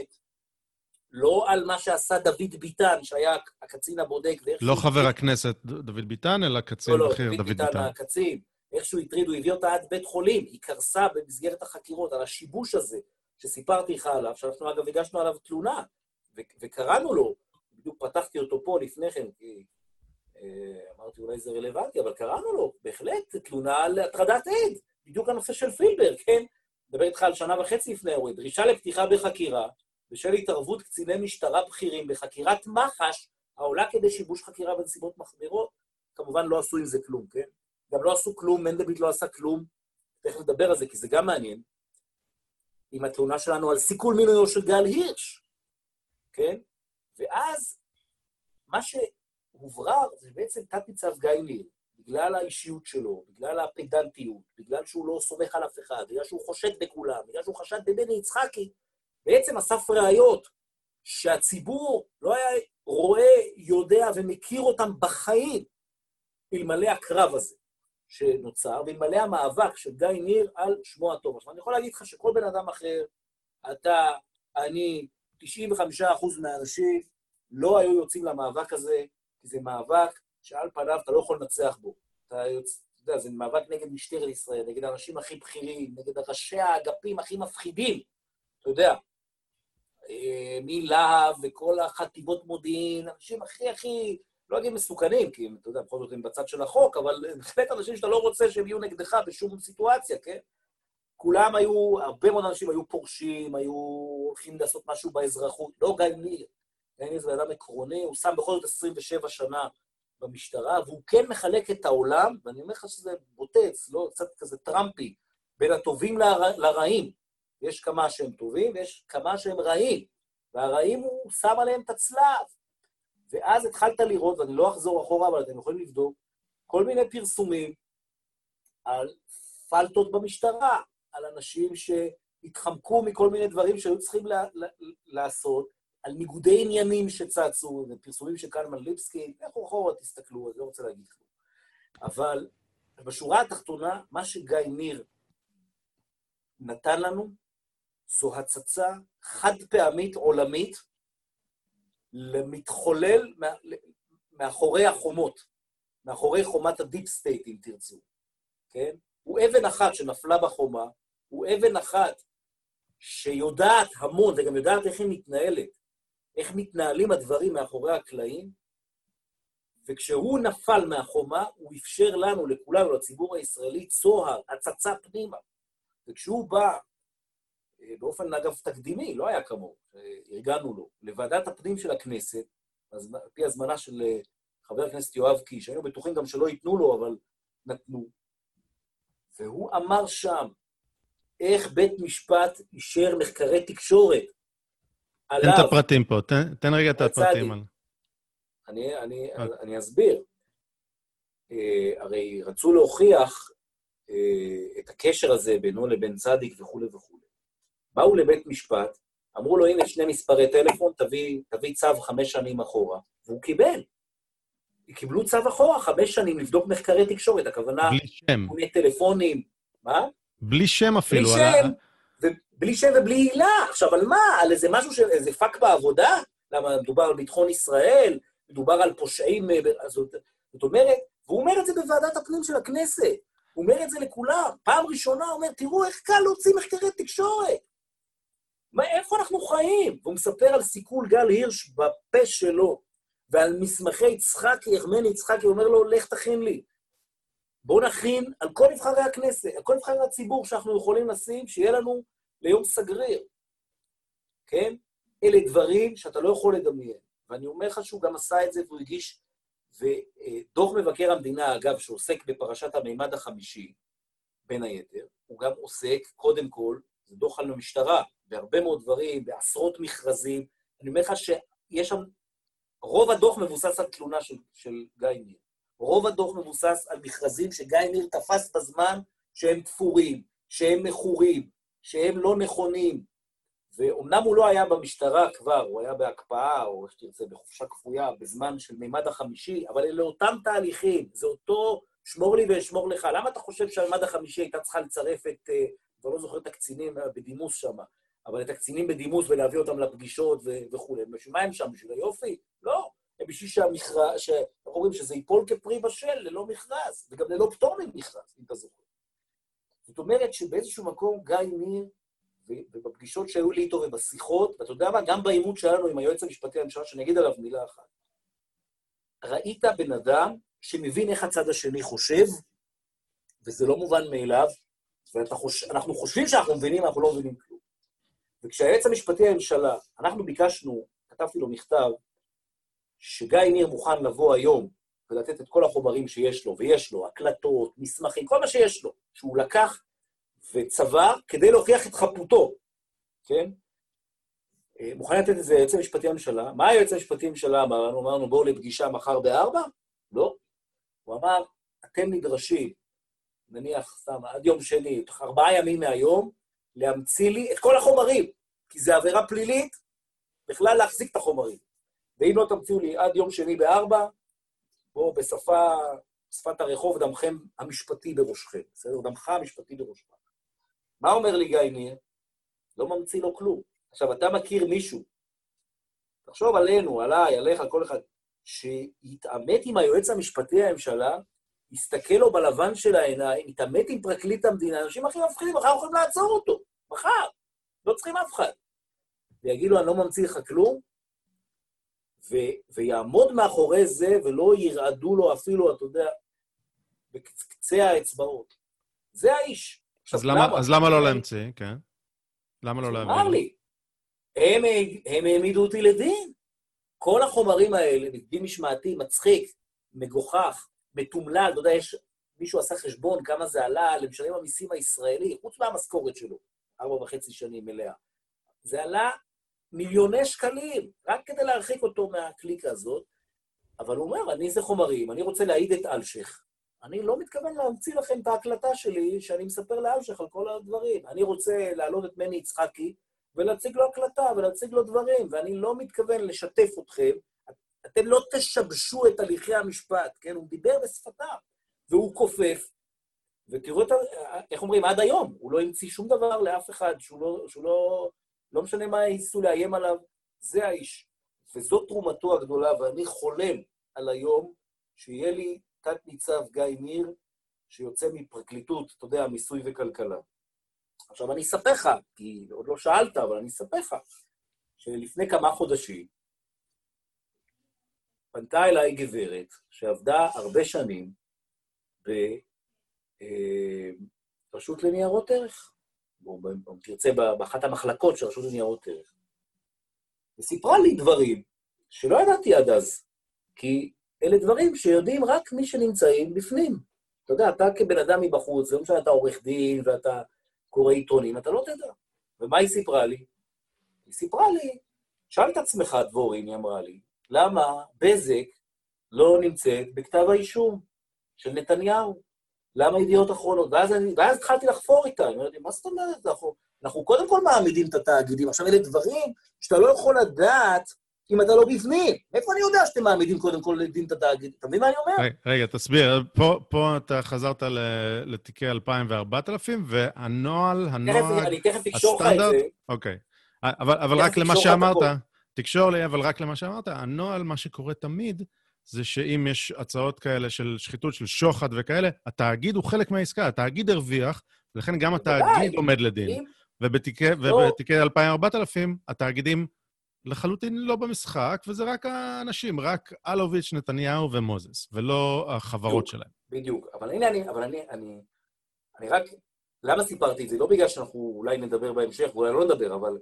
לא על מה שעשה דוד ביטן, שהיה הקצין הבודק, ואיך לא חבר הטריד- הכנסת דוד ביטן, אלא קצין לא, לא, בכיר, דוד ביטן. הקצין, איך שהוא הטריד, הוא הביא אותה עד בית חולים, היא קרסה במסגרת החקירות, על השיבוש הזה שסיפרתי לך עליו, שאנחנו אגב הגשנו עליו תלונה, וקראנו לו, בדיוק פתחתי אותו פה לפני כן, כי אה, אמרתי אולי זה רלוונטי, אבל קראנו לו, בהחלט, תלונה על הטרדת עד, בדיוק הנושא של פילבר, כן? מדבר איתך על שנה וחצי לפני האירוע, דרישה לפתיחה בחקירה, בשל התערבות קציני משטרה בכירים בחקירת מח"ש, העולה כדי שיבוש חקירה בנסיבות מחמירות, כמובן לא עשו עם זה כלום, כן? גם לא עשו כלום, מנדלבליט לא עשה כלום. תכף נדבר על זה, כי זה גם מעניין. עם התלונה שלנו על סיכול מינויו של גל הירש, כן? ואז מה שהוברר זה בעצם תת-ניצב גיא ניר, בגלל האישיות שלו, בגלל הפדנטיות, בגלל שהוא לא סומך על אף אחד, בגלל שהוא חושד בכולם, בגלל שהוא חשד בבני יצחקי, בעצם אסף ראיות שהציבור לא היה רואה, יודע ומכיר אותם בחיים. אלמלא הקרב הזה שנוצר, ואלמלא המאבק של גיא ניר על שמו הטוב. עכשיו, אני יכול להגיד לך שכל בן אדם אחר, אתה, אני, 95% מהאנשים לא היו יוצאים למאבק הזה, כי זה מאבק שעל פניו אתה לא יכול לנצח בו. אתה יודע, זה מאבק נגד משטרת ישראל, נגד האנשים הכי בכירים, נגד ראשי האגפים הכי מפחידים, אתה יודע. אה, מלהב וכל החטיבות מודיעין, אנשים הכי הכי, לא אגיד מסוכנים, כי הם, אתה יודע, בכל זאת הם בצד של החוק, אבל בהחלט אנשים שאתה לא רוצה שהם יהיו נגדך בשום סיטואציה, כן? כולם היו, הרבה מאוד אנשים היו פורשים, היו הולכים לעשות משהו באזרחות, לא גיא ניר. גיא ניר זה בן אדם עקרוני, הוא שם בכל זאת 27 שנה במשטרה, והוא כן מחלק את העולם, ואני אומר לך שזה בוטץ, לא קצת כזה טראמפי, בין הטובים לר... לרעים. יש כמה שהם טובים ויש כמה שהם רעים, והרעים הוא שם עליהם את הצלב. ואז התחלת לראות, ואני לא אחזור אחורה, אבל אתם יכולים לבדוק, כל מיני פרסומים על פלטות במשטרה, על אנשים שהתחמקו מכל מיני דברים שהיו צריכים לה, לה, לעשות, על ניגודי עניינים שצצו, ופרסומים של קלמן ליבסקי, לכו אחורה, תסתכלו, אני לא רוצה להגיד כלום. אבל בשורה התחתונה, מה שגיא ניר נתן לנו, זו הצצה חד פעמית עולמית למתחולל מאחורי החומות, מאחורי חומת הדיפ סטייט, אם תרצו, כן? הוא אבן אחת שנפלה בחומה, הוא אבן אחת שיודעת המון, וגם יודעת איך היא מתנהלת, איך מתנהלים הדברים מאחורי הקלעים, וכשהוא נפל מהחומה, הוא אפשר לנו, לכולנו, לציבור הישראלי, צוהר, הצצה פנימה. וכשהוא בא, אה, באופן, אגב, תקדימי, לא היה כמוהו, ארגנו לו, לוועדת הפנים של הכנסת, על פי הזמנה של אה, חבר הכנסת יואב קיש, היינו בטוחים גם שלא ייתנו לו, אבל נתנו. והוא אמר שם איך בית משפט אישר מחקרי תקשורת עליו. תן את הפרטים פה, תן, תן רגע את הפרטים. על... אני, אני, okay. אוקיי. אני אסביר. Uh, הרי רצו להוכיח uh, את הקשר הזה בינו לבין צדיק וכולי וכולי. באו לבית משפט, אמרו לו, הנה שני מספרי טלפון, תביא, תביא צו חמש שנים אחורה, והוא קיבל. קיבלו צו אחורה, חמש שנים, לבדוק מחקרי תקשורת, הכוונה... בלי שם. כל טלפונים. מה? בלי שם אפילו. בלי שם, ה... ובלי שם ובלי עילה. עכשיו, על מה? על איזה משהו, ש... איזה פאק בעבודה? למה מדובר על ביטחון ישראל? מדובר על פושעים... אה, זאת אומרת, והוא אומר את זה בוועדת הפנים של הכנסת. הוא אומר את זה לכולם. פעם ראשונה הוא אומר, תראו איך קל להוציא מחקרי תקשורת. מה, איפה אנחנו חיים? והוא מספר על סיכול גל הירש בפה שלו. ועל מסמכי יצחקי, יחמני יצחקי, אומר לו, לך תכין לי. בואו נכין על כל נבחרי הכנסת, על כל נבחרי הציבור שאנחנו יכולים לשים, שיהיה לנו ליום סגריר. כן? אלה דברים שאתה לא יכול לדמיין. ואני אומר לך שהוא גם עשה את זה והוא הגיש, ודוח מבקר המדינה, אגב, שעוסק בפרשת המימד החמישי, בין היתר, הוא גם עוסק, קודם כל, זה דוח על המשטרה, בהרבה מאוד דברים, בעשרות מכרזים. אני אומר לך שיש שם רוב הדוח מבוסס על תלונה של, של גיא ניר. רוב הדוח מבוסס על מכרזים שגיא ניר תפס בזמן שהם תפורים, שהם מכורים, שהם לא נכונים. ואומנם הוא לא היה במשטרה כבר, הוא היה בהקפאה, או איך שתרצה, בחופשה כפויה, בזמן של מימד החמישי, אבל אלה אותם תהליכים, זה אותו שמור לי ואשמור לך. למה אתה חושב שהמימד החמישי הייתה צריכה לצרף את, אה, כבר לא זוכר את הקצינים בדימוס שם, אבל את הקצינים בדימוס ולהביא אותם לפגישות וכולי. בשביל מה הם שם? בשביל היופי? לא. הם בשביל שהמכרז, שאנחנו אומרים שזה ייפול כפרי בשל ללא מכרז, וגם ללא פטור ממכרז, אם אתה זוכר. זאת אומרת שבאיזשהו מקום גיא ניר, ובפגישות שהיו לי איתו ובשיחות, ואתה יודע מה, גם בעימות שלנו עם היועץ המשפטי לממשלה, שאני אגיד עליו מילה אחת, ראית בן אדם שמבין איך הצד השני חושב, וזה לא מובן מאליו, ואנחנו חושבים שאנחנו מבינים, אנחנו לא מבינים כלום. וכשהיועץ המשפטי לממשלה, אנחנו ביקשנו, כתבתי לו מכתב, שגיא ניר מוכן לבוא היום ולתת את כל החומרים שיש לו, ויש לו, הקלטות, מסמכים, כל מה שיש לו, שהוא לקח וצבר כדי להוכיח את חפותו, כן? אה, מוכן לתת את זה ליועץ המשפטי לממשלה. מה היועץ המשפטי לממשלה אמר לנו? אמרנו, בואו לפגישה מחר בארבע? לא. הוא אמר, אתם נדרשים, נניח, סתם, עד יום שני, ארבעה ימים מהיום, להמציא לי את כל החומרים, כי זו עבירה פלילית בכלל להחזיק את החומרים. ואם לא תמציאו לי עד יום שני בארבע, בואו בשפה שפת הרחוב, דמכם המשפטי בראשכם, בסדר? דמך המשפטי בראשך. מה אומר לי גיא ניר? לא ממציא לו כלום. עכשיו, אתה מכיר מישהו, תחשוב עלינו, עליי, עליך, על כל אחד, שיתעמת עם היועץ המשפטי לממשלה, יסתכל לו בלבן של העיניים, יתעמת עם פרקליט המדינה, אנשים הכי מפחידים, מחר יכולים לעצור אותו, מחר, לא צריכים אף אחד. ויגיד לו, אני לא ממציא לך כלום, ו- ויעמוד מאחורי זה ולא ירעדו לו אפילו, אתה יודע, בקצה האצבעות. זה האיש. אז למה, אז למה לא להמציא, כן? למה לא להמציא? אמר לי, הם, הם העמידו אותי לדין. כל החומרים האלה, דין משמעתי, מצחיק, מגוחך, מתומלל, אתה יודע, יש, מישהו עשה חשבון כמה זה עלה למשלם המיסים הישראלי, חוץ מהמשכורת שלו, ארבע וחצי שנים מלאה. זה עלה מיליוני שקלים, רק כדי להרחיק אותו מהקליקה הזאת. אבל הוא אומר, אני זה חומרים, אני רוצה להעיד את אלשיך. אני לא מתכוון להמציא לכם את ההקלטה שלי, שאני מספר לאלשיך על כל הדברים. אני רוצה להעלות את מני יצחקי ולהציג לו הקלטה ולהציג לו דברים, ואני לא מתכוון לשתף אתכם. אתם לא תשבשו את הליכי המשפט, כן? הוא דיבר בשפתיו, והוא כופף. ותראו את ה... איך אומרים, עד היום, הוא לא המציא שום דבר לאף אחד, שהוא לא... שהוא לא לא משנה מה ייסו לאיים עליו, זה האיש. וזו תרומתו הגדולה, ואני חולם על היום שיהיה לי תת-ניצב גיא ניר, שיוצא מפרקליטות, אתה יודע, מיסוי וכלכלה. עכשיו, אני אספר לך, כי עוד לא שאלת, אבל אני אספר לך, שלפני כמה חודשים פנתה אליי גברת שעבדה הרבה שנים ברשות אה, לניירות ערך. או אם תרצה, באחת המחלקות של רשות לניירות ערך. וסיפרה לי דברים שלא ידעתי עד אז, כי אלה דברים שיודעים רק מי שנמצאים בפנים. אתה יודע, אתה כבן אדם מבחוץ, לא משנה, אתה עורך דין ואתה קורא עיתונים, אתה לא תדע. ומה היא סיפרה לי? היא סיפרה לי, שאל את עצמך, דבורים, היא אמרה לי, למה בזק לא נמצאת בכתב האישום של נתניהו? למה ידיעות אחרונות? ואז, אני, ואז התחלתי לחפור איתה, אני אמרתי, מה זאת אומרת? אנחנו, אנחנו קודם כל מעמידים את התאגידים. עכשיו, אלה דברים שאתה לא יכול לדעת אם אתה לא בפנים. מאיפה אני יודע שאתם מעמידים קודם כל לדין את התאגיד? אתה מבין מה אני אומר? רגע, רגע תסביר. פה, פה אתה חזרת לתיקי 2000 ו-4000, והנוהל, הנוהל, אני תכף אקשור לך את זה. אוקיי. אבל, אבל רק למה שאמרת, תקשור לי, אבל רק למה שאמרת, הנוהל, מה שקורה תמיד, זה שאם יש הצעות כאלה של שחיתות, של שוחד וכאלה, התאגיד הוא חלק מהעסקה, התאגיד הרוויח, ולכן גם התאגיד עומד לדין. ובתיקי, לא. ובתיקי 2000-4000, התאגידים לחלוטין לא במשחק, וזה רק האנשים, רק אלוביץ', נתניהו ומוזס, ולא החברות בדיוק, שלהם. בדיוק, אבל הנה אני, אבל אני, אני, אני רק... למה סיפרתי את זה? לא בגלל שאנחנו אולי נדבר בהמשך, ואולי לא נדבר, אבל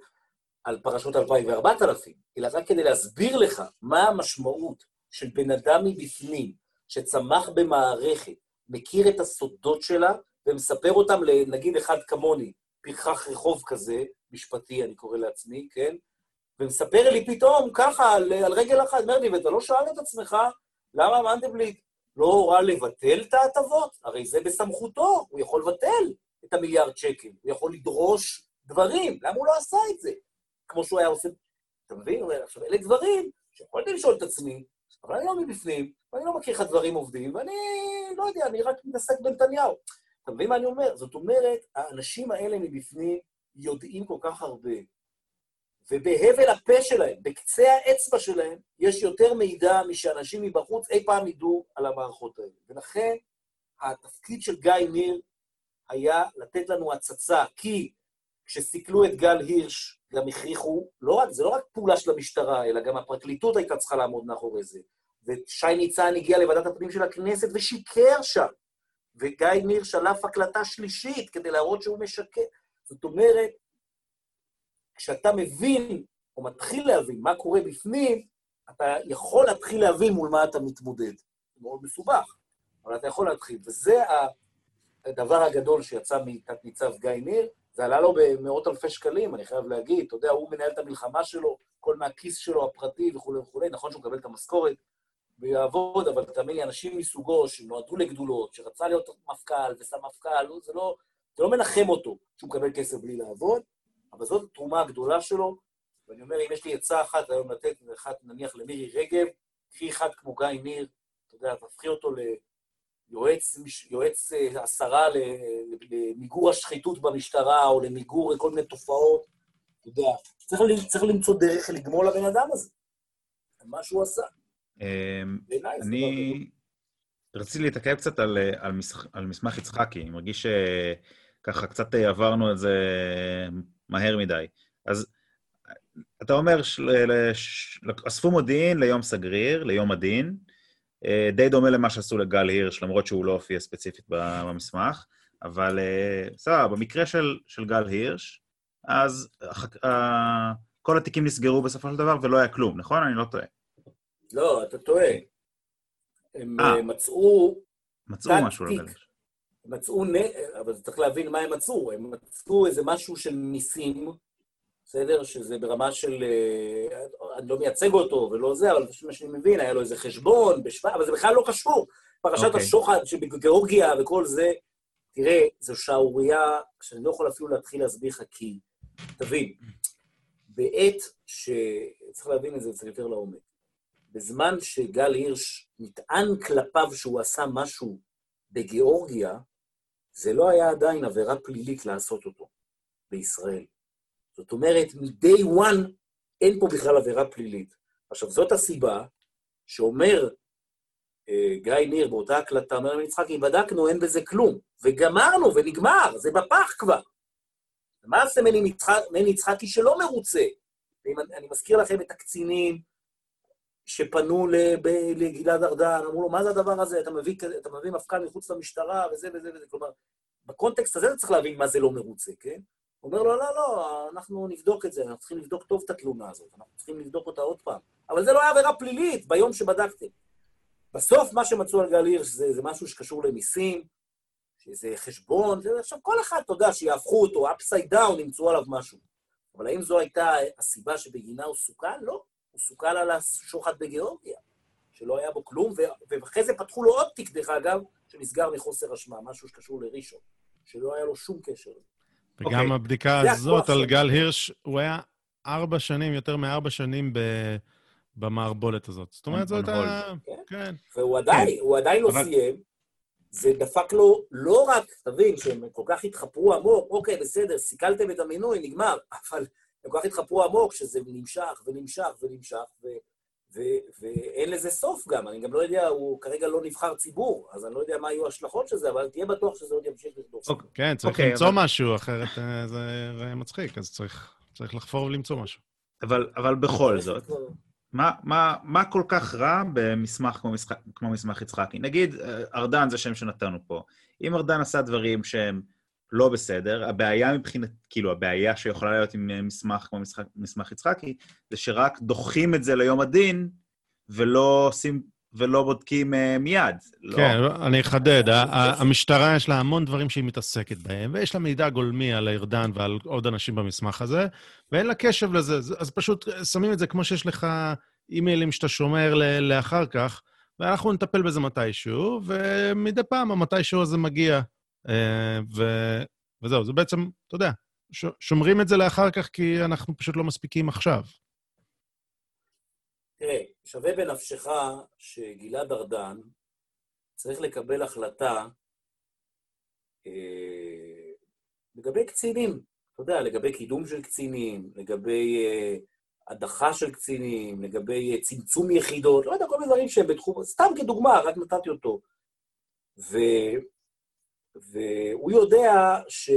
על פרשות 2000 ו-4000, אלא רק כדי להסביר לך מה המשמעות של בן אדם מבפנים, שצמח במערכת, מכיר את הסודות שלה, ומספר אותם לנגיד אחד כמוני, פרחח רחוב כזה, משפטי, אני קורא לעצמי, כן? ומספר לי פתאום ככה, על, על רגל אחת, אומר לי, ואתה לא שואל את עצמך, למה מנדלבליט לא הורה לבטל את ההטבות? הרי זה בסמכותו, הוא יכול לבטל את המיליארד שקל, הוא יכול לדרוש דברים, למה הוא לא עשה את זה? כמו שהוא היה עושה... אתה מבין? עכשיו, אלה דברים שיכולתי לשאול את עצמי, אבל אני לא מבפנים, ואני לא מכיר איך הדברים עובדים, ואני לא יודע, אני רק מתעסק בנתניהו. אתה מבין מה אני אומר? זאת אומרת, האנשים האלה מבפנים יודעים כל כך הרבה, ובהבל הפה שלהם, בקצה האצבע שלהם, יש יותר מידע משאנשים מבחוץ אי פעם ידעו על המערכות האלה. ולכן, התפקיד של גיא ניר היה לתת לנו הצצה, כי כשסיכלו את גל הירש, גם הכריחו, לא רק, זה לא רק פעולה של המשטרה, אלא גם הפרקליטות הייתה צריכה לעמוד מאחורי זה. ושי ניצן הגיע לוועדת הפנים של הכנסת ושיקר שם. וגיא ניר שלף הקלטה שלישית כדי להראות שהוא משקר. זאת אומרת, כשאתה מבין, או מתחיל להבין מה קורה בפנים, אתה יכול להתחיל להבין מול מה אתה מתמודד. זה מאוד מסובך, אבל אתה יכול להתחיל. וזה הדבר הגדול שיצא מתת-ניצב גיא ניר, זה עלה לו במאות אלפי שקלים, אני חייב להגיד. אתה יודע, הוא מנהל את המלחמה שלו, כל מהכיס שלו הפרטי וכולי וכולי. נכון שהוא מקבל את המשכורת ויעבוד, אבל תאמין לי, אנשים מסוגו שנועדו לגדולות, שרצה להיות מפכ"ל וסמפכ"ל, זה לא, זה לא מנחם אותו שהוא מקבל כסף בלי לעבוד, אבל זאת התרומה הגדולה שלו. ואני אומר, אם יש לי עצה אחת היום לתת, אחת נניח למירי רגב, קחי אחד כמו גיא ניר, אתה יודע, תהפכי אותו יועץ, יועץ אה, השרה למיגור השחיתות במשטרה, או למיגור כל מיני תופעות, אתה יודע, צריך, צריך למצוא דרך לגמול לבן אדם הזה, מה שהוא עשה. אמ. אני רציתי להתעכב קצת על, אה, על, מס, על מסמך יצחקי, אני מרגיש שככה קצת אה, עברנו את זה מהר מדי. אז אה, אתה אומר, של, לש, אספו מודיעין ליום סגריר, ליום הדין, אה, די דומה למה שעשו לגל הירש, למרות שהוא לא הופיע ספציפית במסמך, אבל אה, סבבה, במקרה של, של גל הירש, אז כל התיקים נסגרו בסופו של דבר ולא היה כלום, נכון? אני לא טועה. לא, אתה טועה. הם אה. אה, מצאו, מצאו משהו. לגל הירש. מצאו, נ... אבל צריך להבין מה הם מצאו. הם מצאו איזה משהו של מיסים, בסדר? שזה ברמה של... אה, אני לא מייצג אותו ולא זה, אבל לפי מה שאני מבין, היה לו איזה חשבון, בשבא, אבל זה בכלל לא קשור. פרשת אוקיי. השוחד שבגיאורגיה וכל זה, תראה, זו שערורייה שאני לא יכול אפילו להתחיל להסביר לך, כי, תבין, בעת ש... צריך להבין את זה קצת יותר לעומק. בזמן שגל הירש נטען כלפיו שהוא עשה משהו בגיאורגיה, זה לא היה עדיין עבירה פלילית לעשות אותו בישראל. זאת אומרת, מ-day one אין פה בכלל עבירה פלילית. עכשיו, זאת הסיבה שאומר אה, גיא ניר באותה הקלטה, אומר ליצחקי, בדקנו, אין בזה כלום. וגמרנו, ונגמר, זה בפח כבר. מה עושה מני יצחק- יצחקי שלא מרוצה? אני, אני מזכיר לכם את הקצינים שפנו לגלעד ארדן, אמרו לו, מה זה הדבר הזה? אתה מביא, מביא מפכ"ל מחוץ למשטרה, וזה וזה וזה. כלומר, בקונטקסט הזה אתה צריך להבין מה זה לא מרוצה, כן? אומר לו, לא, לא, אנחנו נבדוק את זה, אנחנו צריכים לבדוק טוב את התלונה הזאת, אנחנו צריכים לבדוק אותה עוד פעם. אבל זה לא היה עבירה פלילית ביום שבדקתם. בסוף מה שמצאו על גל הירש זה, זה משהו שקשור למיסים, שזה חשבון, זה, עכשיו כל אחד, אתה יודע, שיהפכו אותו, upside down, ימצאו עליו משהו. אבל האם זו הייתה הסיבה שבגינה הוא סוכל? לא. הוא סוכל על השוחד בגיאורגיה, שלא היה בו כלום, ו- ואחרי זה פתחו לו עוד תיק, דרך אגב, שנסגר מחוסר אשמה, משהו שקשור לראשון, שלא היה לו שום קשר. וגם אוקיי. הבדיקה הזאת על. גל הירש, הוא היה ארבע שנים, יותר מארבע שנים ב... במערבולת הזאת. זאת אומרת, זאת הייתה... hold. כן. והוא עדיין, הוא עדיין לא אבל- סיים. זה דפק לו לא רק, תבין, שהם כל כך התחפרו עמוק, אוקיי, בסדר, סיכלתם את המינוי, נגמר, אבל הם כל כך התחפרו עמוק שזה נמשך ונמשך ונמשך, ו- ואין לזה סוף גם. אני גם לא יודע, הוא כרגע לא נבחר ציבור, אז אני לא יודע מה יהיו ההשלכות של זה, אבל תהיה בטוח שזה עוד ימשיך לדרוס. אוקיי. כן, צריך אוקיי, למצוא אבל- משהו, אחרת אה, זה מצחיק, אז צריך צריך לחפור ולמצוא משהו. אבל, אבל בכל זאת, מה, מה, מה כל כך רע במסמך כמו, משחק, כמו מסמך יצחקי? נגיד, אה, ארדן זה שם שנתנו פה. אם ארדן עשה דברים שהם לא בסדר, הבעיה מבחינת, כאילו, הבעיה שיכולה להיות עם אה, מסמך כמו מסמך, מסמך יצחקי, זה שרק דוחים את זה ליום הדין, ולא עושים, ולא בודקים uh, מיד. לא. כן, אני אחדד. ה- ה- המשטרה, יש לה המון דברים שהיא מתעסקת בהם, ויש לה מידע גולמי על ארדן ועל עוד אנשים במסמך הזה, ואין לה קשב לזה. אז- פשוט שמים את זה כמו שיש לך אימיילים שאתה שומר לאחר כך, ואנחנו נטפל בזה מתישהו, ומדי פעם המתישהו הזה מגיע. ו- וזהו, זה בעצם, אתה יודע, ש- שומרים את זה לאחר כך כי אנחנו פשוט לא מספיקים עכשיו. תראה, שווה בנפשך שגלעד ארדן צריך לקבל החלטה אה, לגבי קצינים, אתה יודע, לגבי קידום של קצינים, לגבי אה, הדחה של קצינים, לגבי אה, צמצום יחידות, לא יודע, כל מיני דברים שהם בתחום, סתם כדוגמה, רק נתתי אותו. ו, והוא יודע ש,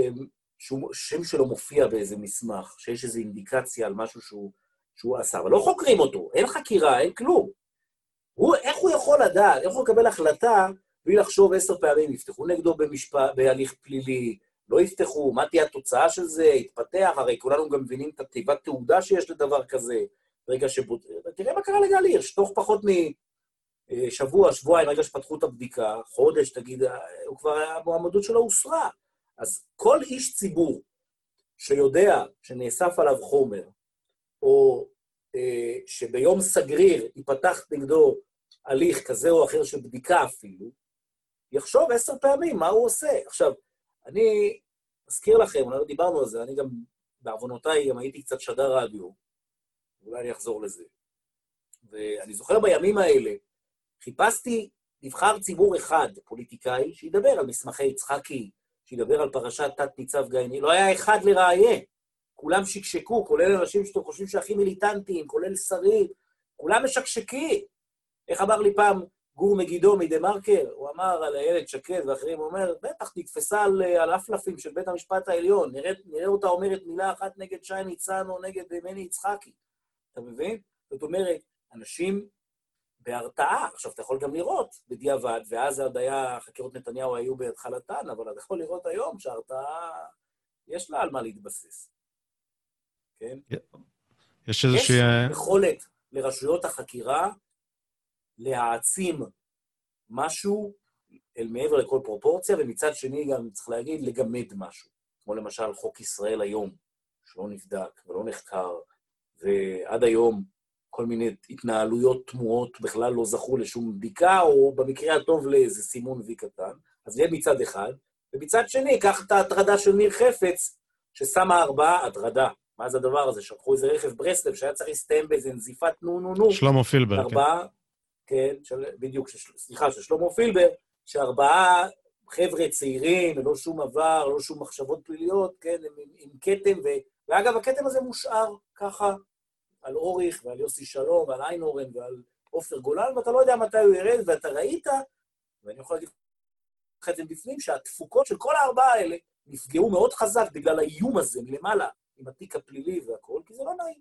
שהוא, שם שלו מופיע באיזה מסמך, שיש איזו אינדיקציה על משהו שהוא, שהוא עשה, אבל לא חוקרים אותו, אין חקירה, אין כלום. הוא, איך הוא יכול לדעת, איך הוא יקבל החלטה בלי לחשוב עשר פעמים, יפתחו נגדו במשפט, בהליך פלילי, לא יפתחו, מה תהיה התוצאה של זה, יתפתח, הרי כולנו גם מבינים את התיבת תעודה שיש לדבר כזה, רגע שבו... תראה מה קרה לגל הירש, תוך פחות משבוע, שבועיים, רגע שפתחו את הבדיקה, חודש, תגיד, הוא כבר, המועמדות שלו הוסרה. אז כל איש ציבור שיודע שנאסף עליו חומר, או אה, שביום סגריר ייפתח נגדו הליך כזה או אחר של בדיקה אפילו, יחשוב עשר פעמים מה הוא עושה. עכשיו, אני אזכיר לכם, אולי לא דיברנו על זה, אני גם, בעוונותיי, גם הייתי קצת שדר רדיו, אולי אני אחזור לזה. ואני זוכר בימים האלה, חיפשתי נבחר ציבור אחד, פוליטיקאי, שידבר על מסמכי יצחקי, שידבר על פרשת תת-ניצב גייני, לא היה אחד לראיין. כולם שקשקו, כולל אנשים שאתם חושבים שהכי מיליטנטיים, כולל שרים, כולם משקשקים. איך אמר לי פעם גור מגידו מדה-מרקר? הוא אמר על איילת שקד ואחרים, הוא אומר, בטח, נתפסה על, על אפלפים של בית המשפט העליון, נראה, נראה אותה אומרת מילה אחת נגד שי ניצן או נגד מני יצחקי. אתה מבין? זאת אומרת, אנשים בהרתעה. עכשיו, אתה יכול גם לראות בדיעבד, ואז עוד היה, חקירות נתניהו היו בהתחלתן, אבל אתה יכול לראות היום שההרתעה, יש לה על מה להתבסס. כן? יש איזושהי... יש יכולת לרשויות החקירה להעצים משהו אל מעבר לכל פרופורציה, ומצד שני גם, צריך להגיד, לגמד משהו. כמו למשל חוק ישראל היום, שלא נבדק ולא נחקר, ועד היום כל מיני התנהלויות תמוהות בכלל לא זכו לשום בדיקה, או במקרה הטוב לאיזה סימון וי קטן. אז זה מצד אחד. ומצד שני, קח את ההטרדה של ניר חפץ, ששמה ארבעה, הטרדה. מה זה הדבר הזה? שלחו איזה רכב ברסלב שהיה צריך להסתיים באיזה נזיפת נו נו נו. שלמה פילבר, ארבעה, כן, של, בדיוק, של, סליחה, של שלמה פילבר, שארבעה חבר'ה צעירים, ללא שום עבר, ללא שום מחשבות פליליות, כן, עם, עם, עם כתם, ו... ואגב, הכתם הזה מושאר ככה על אוריך ועל יוסי שלום ועל איינורן ועל עופר גולן, ואתה לא יודע מתי הוא ירד, ואתה ראית, ואני יכול להגיד לך את זה בפנים, שהתפוקות של כל הארבעה האלה נפגעו מאוד חזק בגלל האיום הזה מלמעלה, עם התיק הפלילי והכול, כי זה לא נעים.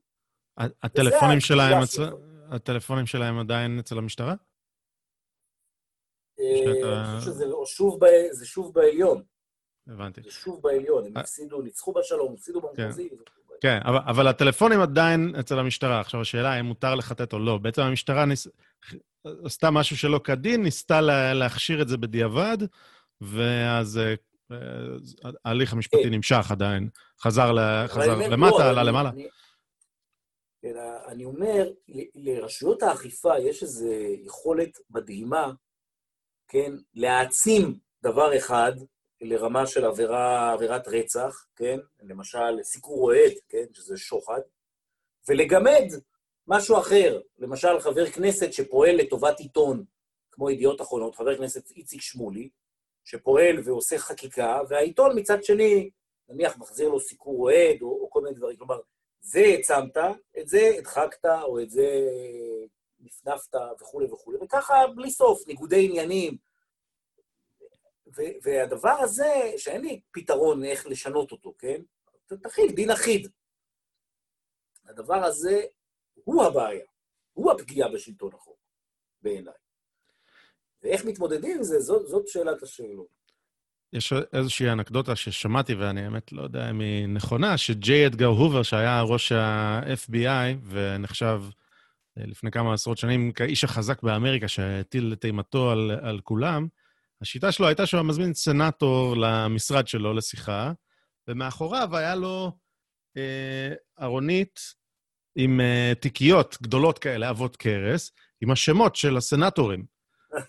הטלפונים שלהם, אצל... הטלפונים שלהם עדיין אצל המשטרה? אה, שאתה- אני חושב שזה לא- שוב ב- זה שוב בעליון, הבנתי. זה שוב בעליון, הם. הפסידו, ניצחו בשלום, הפסידו במחוזי. כן, אבל, אבל הטלפונים עדיין אצל המשטרה. עכשיו, השאלה האם מותר לחטט או לא. בעצם המשטרה ניס... עשתה משהו שלא כדין, ניסתה לה... להכשיר את זה בדיעבד, ואז אה, אה, ההליך המשפטי כן. נמשך עדיין. חזר, ל... חזר למטה, לא, עלה למעלה. כן, אני אומר, לרשויות האכיפה יש איזו יכולת מדהימה, כן, להעצים דבר אחד לרמה של עבירה, עבירת רצח, כן, למשל סיקור אוהד, כן, שזה שוחד, ולגמד משהו אחר, למשל חבר כנסת שפועל לטובת עיתון, כמו ידיעות אחרונות, חבר כנסת איציק שמולי, שפועל ועושה חקיקה, והעיתון מצד שני, נניח מחזיר לו סיקור אוהד, או, או כל מיני דברים, כלומר, זה העצמת, את זה הדחקת, או את זה נפנפת וכולי וכולי, וככה בלי סוף, ניגודי עניינים. והדבר הזה, שאין לי פתרון איך לשנות אותו, כן? תחיל דין אחיד. הדבר הזה הוא הבעיה, הוא הפגיעה בשלטון החוק, בעיניי. ואיך מתמודדים עם זה, זאת, זאת שאלת השאלות. יש איזושהי אנקדוטה ששמעתי, ואני האמת לא יודע אם היא נכונה, שג'יי אדגר הובר, שהיה ראש ה-FBI ונחשב אה, לפני כמה עשרות שנים כאיש החזק באמריקה, שהטיל את אימתו על, על כולם, השיטה שלו הייתה שהוא היה מזמין סנאטור למשרד שלו לשיחה, ומאחוריו היה לו אה, ארונית עם אה, תיקיות גדולות כאלה, אבות קרס, עם השמות של הסנאטורים.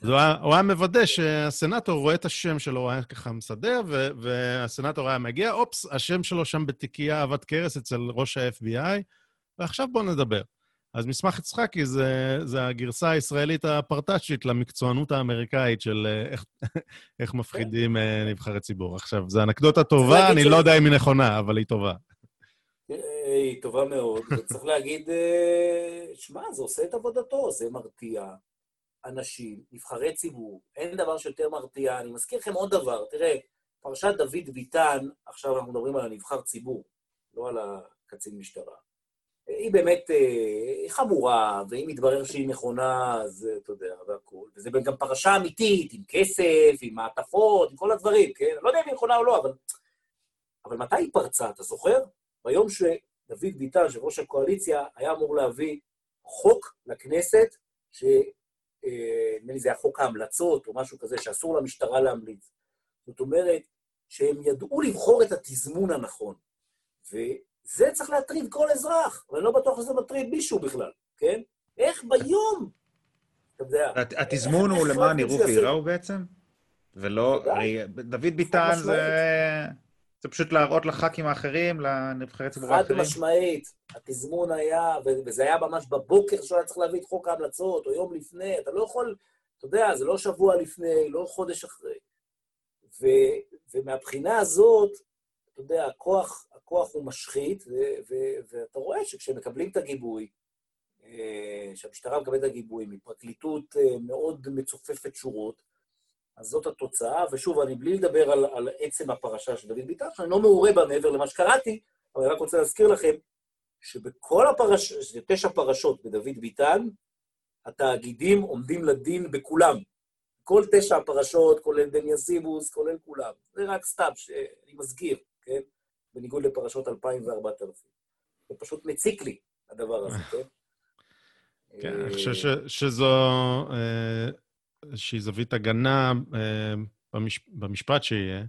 אז <laughs> הוא היה, הוא היה מוודא שהסנאטור רואה את השם שלו, הוא היה ככה מסדר, ו- והסנאטור היה מגיע, אופס, השם שלו שם בתיקייה אבד קרס אצל ראש ה-FBI, ועכשיו בואו נדבר. אז מסמך יצחקי זה, זה הגרסה הישראלית הפרטאצ'ית למקצוענות האמריקאית של אה, איך, <laughs> איך מפחידים אה, נבחרי ציבור. עכשיו, זו אנקדוטה טובה, אני לא יודע אם היא נכונה, אבל היא טובה. אה, היא טובה מאוד, וצריך להגיד, שמע, זה עושה את עבודתו, זה מרתיע אנשים, נבחרי ציבור, אין דבר שיותר מרתיע. אני מזכיר לכם עוד דבר, תראה, פרשת דוד ביטן, עכשיו אנחנו מדברים על הנבחר ציבור, לא על הקצין משטרה. אה, היא באמת, אה, היא חמורה, ואם יתברר שהיא נכונה, אז אה, אתה יודע, והכול. וזה גם פרשה אמיתית, עם כסף, עם מעטפות, עם כל הדברים, כן? לא יודע אם היא נכונה או לא, אבל... אבל מתי היא פרצה, אתה זוכר? ביום שדוד ביטן, יושב ראש הקואליציה, היה אמור להביא חוק לכנסת, שנדמה לי זה היה חוק ההמלצות או משהו כזה, שאסור למשטרה להמליץ. זאת אומרת, שהם ידעו לבחור את התזמון הנכון. וזה צריך להטריד כל אזרח, ואני לא בטוח שזה מטריד מישהו בכלל, כן? איך ביום? אתה יודע, הת- התזמון הוא למען יראו וייראו בעצם? ולא. הרי דוד ביטן זה... זה פשוט להראות לח"כים האחרים, לנבחרי ציבור חד האחרים. משמעית, התזמון היה, וזה היה ממש בבוקר שהוא היה צריך להביא את חוק ההמלצות, או יום לפני, אתה לא יכול אתה יודע, זה לא שבוע לפני, לא חודש אחרי. ו, ומהבחינה הזאת, אתה יודע, הכוח, הכוח הוא משחית, ואתה רואה שכשמקבלים את הגיבוי, אה, שהמשטרה מקבלת את הגיבוי מפרקליטות אה, מאוד מצופפת שורות, אז זאת התוצאה, ושוב, אני בלי לדבר על, על עצם הפרשה של דוד ביטן, שאני לא מעורה בה מעבר למה שקראתי, אבל אני רק רוצה להזכיר לכם שבכל הפרש... זה תשע פרשות בדוד ביטן, התאגידים עומדים לדין בכולם. כל תשע הפרשות, כולל בן יזיבוס, כולל כולם. זה רק סתם, שאני מזכיר, כן? בניגוד לפרשות 2000 ו-4000. זה פשוט מציק לי, הדבר הזה, כן? כן, אני אה, חושב שזו אה, איזושהי זווית הגנה אה, במש- במשפט שיהיה,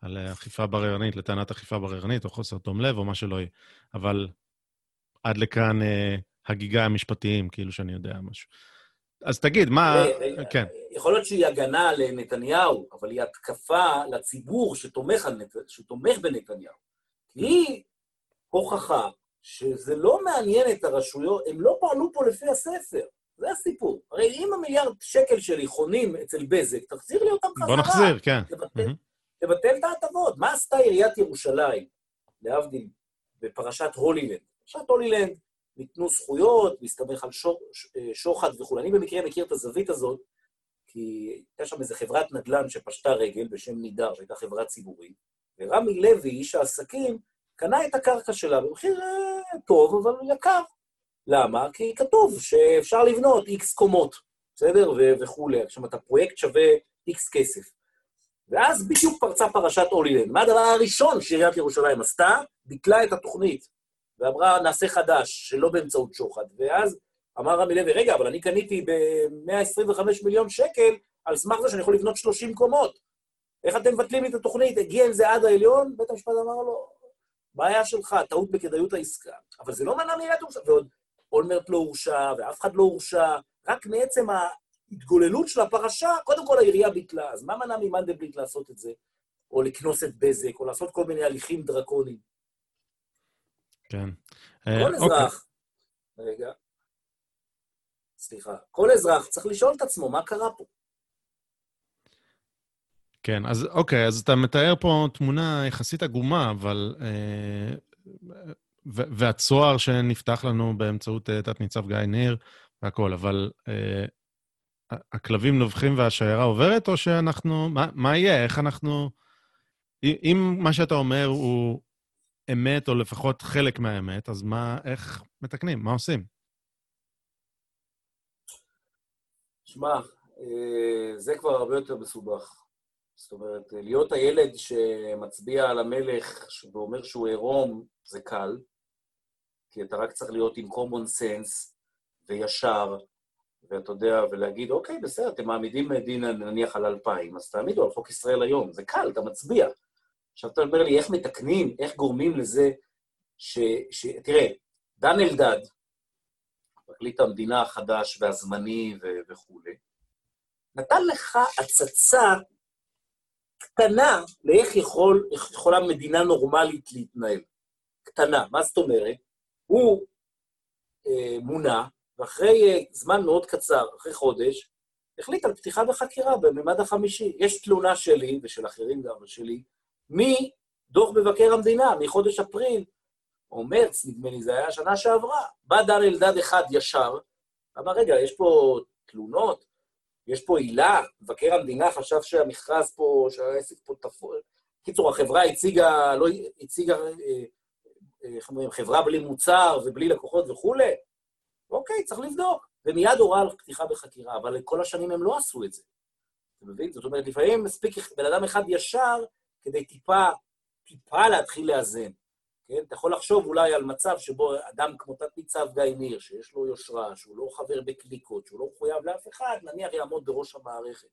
על אה, אכיפה בררנית, לטענת אכיפה בררנית, או חוסר תום לב, או מה שלא יהיה. אבל עד לכאן אה, הגיגה המשפטיים, כאילו שאני יודע משהו. אז תגיד, מה... תראה, כן, יכול להיות שהיא הגנה לנתניהו, אבל היא התקפה לציבור שתומך, נת... שתומך בנתניהו. היא הוכחה שזה לא מעניין את הרשויות, הם לא פעלו פה לפי הספר. זה הסיפור. הרי אם המיליארד שקל שלי חונים אצל בזק, תחזיר לי אותם חזרה. בוא נחזיר, כן. תבטל, את ההטבות. מה עשתה עיריית ירושלים, להבדיל, בפרשת הולילנד? פרשת הולילנד, ניתנו זכויות, מסתמך על שור, אה, שוחד וכו'. אני במקרה מכיר את הזווית הזאת, כי הייתה שם איזו חברת נדל"ן שפשטה רגל בשם נידר, שהייתה חברה ציבורית, ורמי לוי, איש העסקים, קנה את הקרקע שלה במחיר אה, טוב, אבל יקר. למה? כי כתוב שאפשר לבנות איקס קומות, בסדר? ו- וכולי. עכשיו, אתה פרויקט שווה איקס כסף. ואז בדיוק פרצה פרשת הולילנד. מה הדבר הראשון שעיריית ירושלים עשתה? ביטלה את התוכנית, ואמרה, נעשה חדש, שלא באמצעות שוחד. ואז אמר רמי לוי, רגע, אבל אני קניתי ב-125 מיליון שקל על סמך זה שאני יכול לבנות 30 קומות. איך אתם מבטלים לי את התוכנית? הגיע עם זה עד העליון, בית המשפט אמר לו, בעיה שלך, טעות בכדאיות העסקה. אבל זה לא מנע מעיריית ירושלים, ועוד אולמרט לא הורשע, ואף אחד לא הורשע, רק מעצם ההתגוללות של הפרשה, קודם כל העירייה ביטלה. אז מה מנע ממנדלבליט לעשות את זה? או לקנוס את בזק, או לעשות כל מיני הליכים דרקוניים. כן. כל אה, אוקיי. אזרח, רגע, סליחה, כל אזרח צריך לשאול את עצמו מה קרה פה. כן, אז אוקיי, אז אתה מתאר פה תמונה יחסית עגומה, אבל... אה, והצוהר שנפתח לנו באמצעות אה, תת-ניצב גיא ניר והכול, אבל אה, הכלבים נובחים והשיירה עוברת, או שאנחנו... מה, מה יהיה? איך אנחנו... אם מה שאתה אומר הוא אמת, או לפחות חלק מהאמת, אז מה, איך מתקנים? מה עושים? שמע, אה, זה כבר הרבה יותר מסובך. זאת אומרת, להיות הילד שמצביע על המלך ואומר שהוא עירום, זה קל, כי אתה רק צריך להיות עם common sense וישר, ואתה יודע, ולהגיד, אוקיי, בסדר, אתם מעמידים דין נניח על 2,000, אז תעמידו על חוק ישראל היום, זה קל, אתה מצביע. עכשיו אתה אומר לי, איך מתקנים, איך גורמים לזה ש... ש... תראה, דן אלדד, פרקליט המדינה החדש והזמני ו- וכולי, נתן לך הצצה קטנה לאיך יכול, יכולה מדינה נורמלית להתנהל. קטנה, מה זאת אומרת? הוא אה, מונה, ואחרי אה, זמן מאוד קצר, אחרי חודש, החליט על פתיחה בחקירה בממד החמישי. יש תלונה שלי, ושל אחרים גם, ושלי, מדוח מבקר המדינה, מחודש אפריל, או מרץ, נדמה לי, זה היה השנה שעברה. בא דן אלדד אחד ישר, אמר, רגע, יש פה תלונות, יש פה עילה, מבקר המדינה חשב שהמכרז פה, שהעסק פה תפור... קיצור, החברה הציגה, לא הציגה, אה, אה, איך אומרים, חברה בלי מוצר ובלי לקוחות וכולי. אוקיי, צריך לבדוק. ומיד הורה על פתיחה בחקירה, אבל כל השנים הם לא עשו את זה. אתה מבין? זאת אומרת, לפעמים מספיק בן אדם אחד ישר כדי טיפה, טיפה להתחיל לאזן. כן? אתה יכול לחשוב אולי על מצב שבו אדם כמו תת-ניצב גיא ניר, שיש לו יושרה, שהוא לא חבר בקליקות, שהוא לא מחויב לאף אחד, נניח יעמוד בראש המערכת.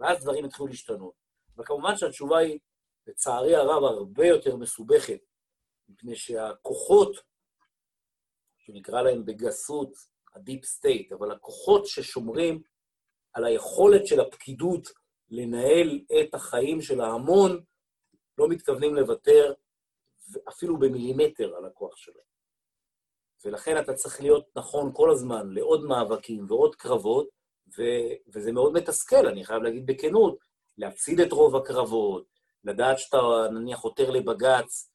ואז דברים יתחילו להשתנות. וכמובן שהתשובה היא, לצערי הרב, הרבה יותר מסובכת, מפני שהכוחות, שנקרא להם בגסות ה deep state, אבל הכוחות ששומרים על היכולת של הפקידות לנהל את החיים של ההמון, לא מתכוונים לוותר אפילו במילימטר על הכוח שלהם. ולכן אתה צריך להיות נכון כל הזמן לעוד מאבקים ועוד קרבות, ו- וזה מאוד מתסכל, אני חייב להגיד בכנות, להפסיד את רוב הקרבות, לדעת שאתה נניח עותר לבג"ץ,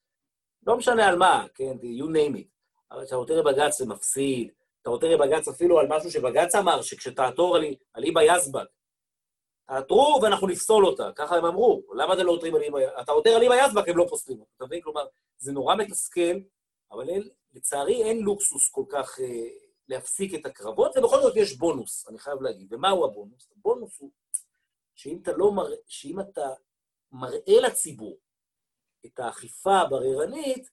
לא משנה על מה, כן, you name it, אבל כשאתה חותר לבג"ץ ומפסיד, אתה חותר לבג"ץ אפילו על משהו שבג"ץ אמר, שכשתעתור על, היבה יזבק, תעתרו ואנחנו נפסול אותה, ככה הם אמרו. למה אתם לא עותרים על היבה יזבק? אתה עותר על היבה יזבק, הם לא פוסלים אותה, אתה מבין? כלומר, זה נורא מתסכל, אבל אין, לצערי אין לוקסוס כל כך אה, להפסיק את הקרבות, ובכל זאת יש בונוס, אני חייב להגיד. ומהו הבונוס? הבונוס הוא שאם אתה, לא מרא, שאם אתה מראה לציבור את האכיפה הבררנית,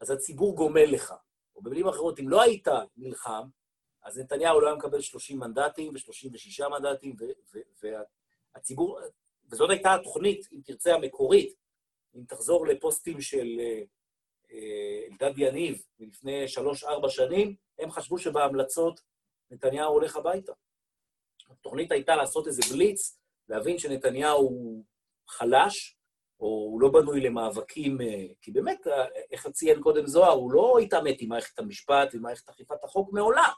אז הציבור גומל לך. או במילים אחרות, אם לא היית נלחם, אז נתניהו לא היה מקבל 30 מנדטים ו-36 מנדטים, והציבור, וזאת הייתה התוכנית, אם תרצה, המקורית. אם תחזור לפוסטים של אה, אה, אלדד יניב מלפני 3-4 שנים, הם חשבו שבהמלצות נתניהו הולך הביתה. התוכנית הייתה לעשות איזה בליץ, להבין שנתניהו חלש, או הוא לא בנוי למאבקים, אה, כי באמת, איך ציין קודם זוהר, הוא לא התעמת עם מערכת המשפט ומערכת אכיפת החוק מעולם.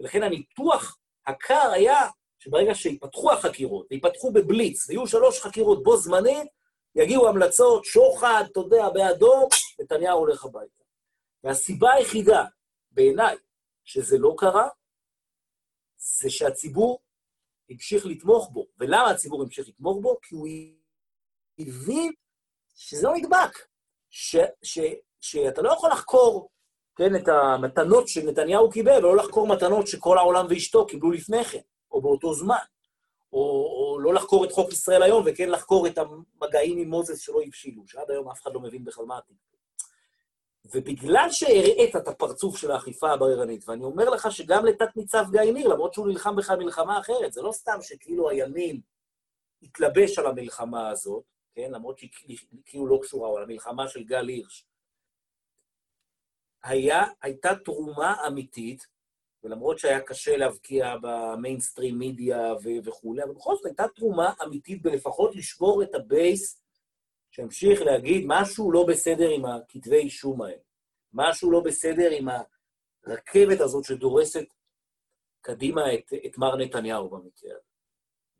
ולכן הניתוח הקר היה שברגע שיפתחו החקירות, ויפתחו בבליץ, ויהיו שלוש חקירות בו זמנית, יגיעו המלצות, שוחד, אתה יודע, באדום, נתניהו הולך הביתה. והסיבה היחידה, בעיניי, שזה לא קרה, זה שהציבור המשיך לתמוך בו. ולמה הציבור המשיך לתמוך בו? כי הוא הבין שזה לא נדבק. ש, ש, שאתה לא יכול לחקור כן, את המתנות שנתניהו קיבל, ולא לחקור מתנות שכל העולם ואשתו קיבלו לפני כן, או באותו זמן. או, או לא לחקור את חוק ישראל היום, וכן לחקור את המגעים עם מוזס שלא הבשילו, שעד היום אף אחד לא מבין בכלל מה עתיד. ובגלל שהראית את הפרצוף של האכיפה הבררנית, ואני אומר לך שגם לתת-ניצב גיא ניר, למרות שהוא נלחם בכלל מלחמה אחרת, זה לא סתם שכאילו הימין התלבש על המלחמה הזאת, כן? למרות שהיא כאילו לא קשורה, אבל המלחמה של גל הירש, היה, הייתה תרומה אמיתית, ולמרות שהיה קשה להבקיע ב mainstream media וכולי, אבל בכל זאת הייתה תרומה אמיתית בלפחות לשבור את ה base שהמשיך להגיד משהו לא בסדר עם הכתבי אישום האלה, משהו לא בסדר עם הרכבת הזאת שדורסת קדימה את, את מר נתניהו במקרה הזה.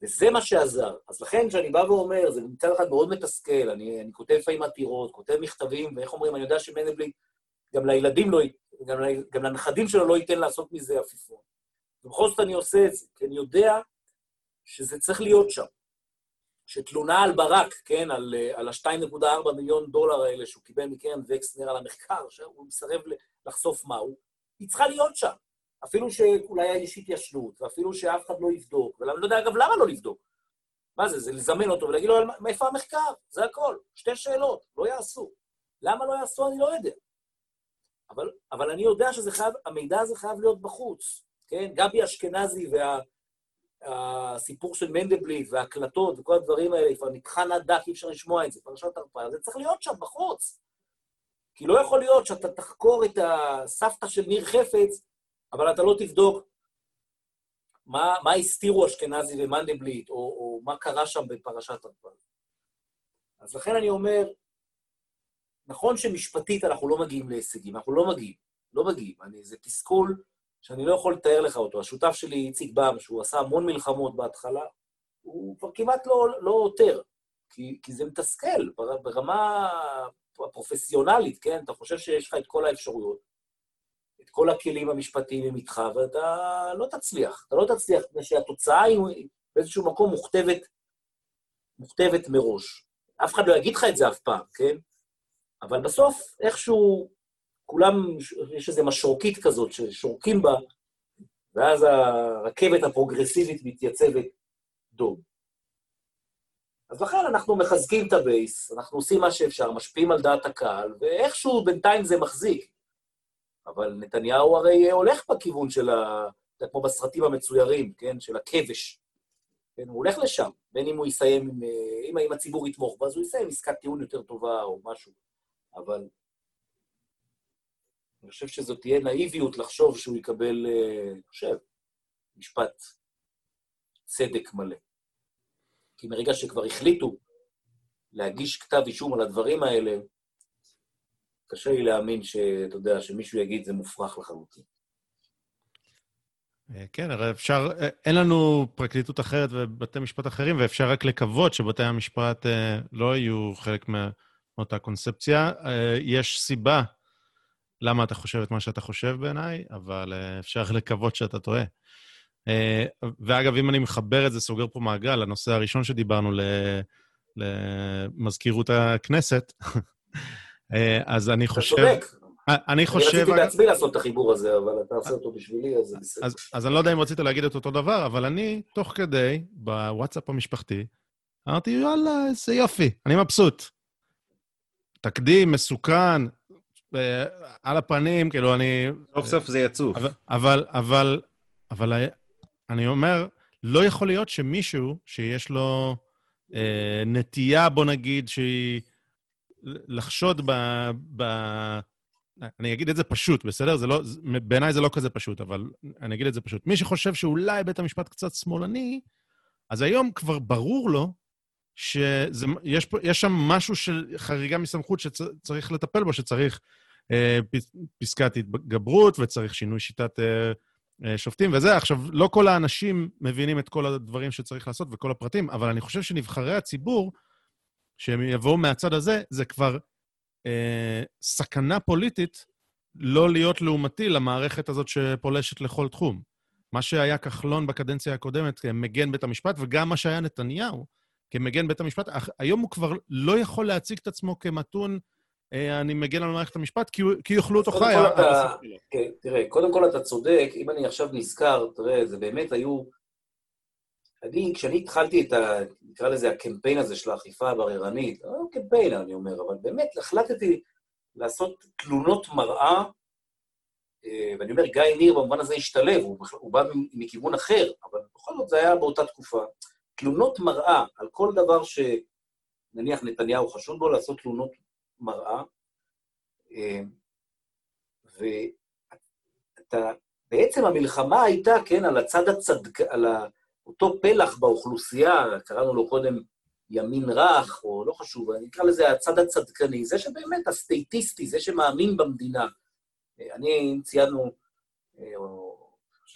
וזה מה שעזר. אז לכן, כשאני בא ואומר, זה מצד אחד מאוד מתסכל, אני, אני כותב לפעמים עתירות, כותב מכתבים, ואיך אומרים, אני יודע שמנדלבליט גם לילדים לא, גם, גם לנכדים שלו לא ייתן לעשות מזה עפיפון. ובכל זאת אני עושה את זה, כי אני יודע שזה צריך להיות שם. שתלונה על ברק, כן, על, על ה-2.4 מיליון דולר האלה שהוא קיבל מקרן וקסנר על המחקר, שהוא מסרב לחשוף מהו, היא צריכה להיות שם. אפילו שאולי יש התיישנות, ואפילו שאף אחד לא יבדוק, ואני לא יודע, אגב, למה לא לבדוק? מה זה, זה לזמן אותו ולהגיד לו, מאיפה המחקר? זה הכל. שתי שאלות, לא יעשו. למה לא יעשו, אני לא יודע. אבל, אבל אני יודע שהמידע הזה חייב להיות בחוץ, כן? גבי אשכנזי והסיפור וה, של מנדלבליט וההקלטות וכל הדברים האלה, כבר נטחן עד דק, אי אפשר לשמוע את זה, פרשת הרפאיה, זה צריך להיות שם, בחוץ. כי לא יכול להיות שאתה תחקור את הסבתא של ניר חפץ, אבל אתה לא תבדוק מה, מה הסתירו אשכנזי ומנדלבליט, או, או מה קרה שם בפרשת הרפאיה. אז לכן אני אומר, נכון שמשפטית אנחנו לא מגיעים להישגים, אנחנו לא מגיעים, לא מגיעים. אני, זה תסכול שאני לא יכול לתאר לך אותו. השותף שלי, איציק באם, שהוא עשה המון מלחמות בהתחלה, הוא כבר כמעט לא, לא עותר, כי, כי זה מתסכל ברמה הפרופסיונלית, כן? אתה חושב שיש לך את כל האפשרויות, את כל הכלים המשפטיים איתך, ואתה לא תצליח. אתה לא תצליח, מפני שהתוצאה היא באיזשהו מקום מוכתבת, מוכתבת מראש. אף אחד לא יגיד לך את זה אף פעם, כן? אבל בסוף, איכשהו, כולם, יש איזו משרוקית כזאת ששורקים בה, ואז הרכבת הפרוגרסיבית מתייצבת דום. אז לכן אנחנו מחזקים את הבייס, אנחנו עושים מה שאפשר, משפיעים על דעת הקהל, ואיכשהו בינתיים זה מחזיק. אבל נתניהו הרי הולך בכיוון של ה... כמו בסרטים המצוירים, כן? של הכבש. כן, הוא הולך לשם, בין אם הוא יסיים, אם, אם הציבור יתמוך בה, אז הוא יסיים עסקת טיעון יותר טובה או משהו. אבל אני חושב שזאת תהיה נאיביות לחשוב שהוא יקבל, אה, אני חושב, משפט צדק מלא. כי מרגע שכבר החליטו להגיש כתב אישום על הדברים האלה, קשה לי להאמין שאתה יודע, שמישהו יגיד זה מופרך לחלוטין. אה, כן, הרי אפשר, אה, אין לנו פרקליטות אחרת ובתי משפט אחרים, ואפשר רק לקוות שבתי המשפט לא יהיו חלק מאותה קונספציה. אה, יש סיבה למה אתה חושב את מה שאתה חושב בעיניי, אבל אה, אפשר לקוות שאתה טועה. אה, ואגב, אם אני מחבר את זה, סוגר פה מעגל, הנושא הראשון שדיברנו. למזכירות הכנסת, <laughs> אז אני אתה חושב... צודק. אה, אני חושב... אני רציתי בעצמי לעשות את החיבור הזה, אבל אתה עושה אותו בשבילי, אז זה בסדר. אז, אז אני לא יודע אם רצית להגיד את אותו דבר, אבל אני, תוך כדי, בוואטסאפ המשפחתי, אמרתי, יאללה, איזה יופי, אני מבסוט. תקדים, מסוכן, אה, על הפנים, כאילו, אני... סוף סוף זה יצוף. אבל, אבל, אבל, אבל ה- אני אומר, לא יכול להיות שמישהו שיש לו אה, נטייה, בוא נגיד, שהיא לחשוד ב... ב... אני אגיד את זה פשוט, בסדר? זה לא, בעיניי זה לא כזה פשוט, אבל אני אגיד את זה פשוט. מי שחושב שאולי בית המשפט קצת שמאלני, אז היום כבר ברור לו שיש שם משהו של חריגה מסמכות שצריך לטפל בו, שצריך אה, פס, פסקת התגברות וצריך שינוי שיטת אה, אה, שופטים וזה. עכשיו, לא כל האנשים מבינים את כל הדברים שצריך לעשות וכל הפרטים, אבל אני חושב שנבחרי הציבור, שהם יבואו מהצד הזה, זה כבר אה, סכנה פוליטית לא להיות לעומתי למערכת הזאת שפולשת לכל תחום. מה שהיה כחלון בקדנציה הקודמת כמגן בית המשפט, וגם מה שהיה נתניהו כמגן בית המשפט, היום הוא כבר לא יכול להציג את עצמו כמתון, אה, אני מגן על מערכת המשפט, כי, יאכלו אותו חי. הסוף שלו. כן, תראה, קודם כל אתה צודק, אם אני עכשיו נזכר, תראה, זה באמת היו... אני, כשאני התחלתי את ה... נקרא לזה הקמפיין הזה של האכיפה הבררנית, לא קמפיין, אני אומר, אבל באמת החלטתי לעשות תלונות מראה, אה, ואני אומר, גיא ניר במובן הזה השתלב, הוא, הוא בא מכיוון אחר, אבל בכל זאת זה היה באותה תקופה. תלונות מראה על כל דבר שנניח נתניהו חשוד בו, לעשות תלונות מראה. אה, ואתה, בעצם המלחמה הייתה, כן, על הצד הצדק, על אותו פלח באוכלוסייה, קראנו לו קודם ימין רך, או לא חשוב, אני אקרא לזה הצד הצדקני, זה שבאמת הסטייטיסטי, זה שמאמין במדינה. אה, אני, אם ציינו, אה, או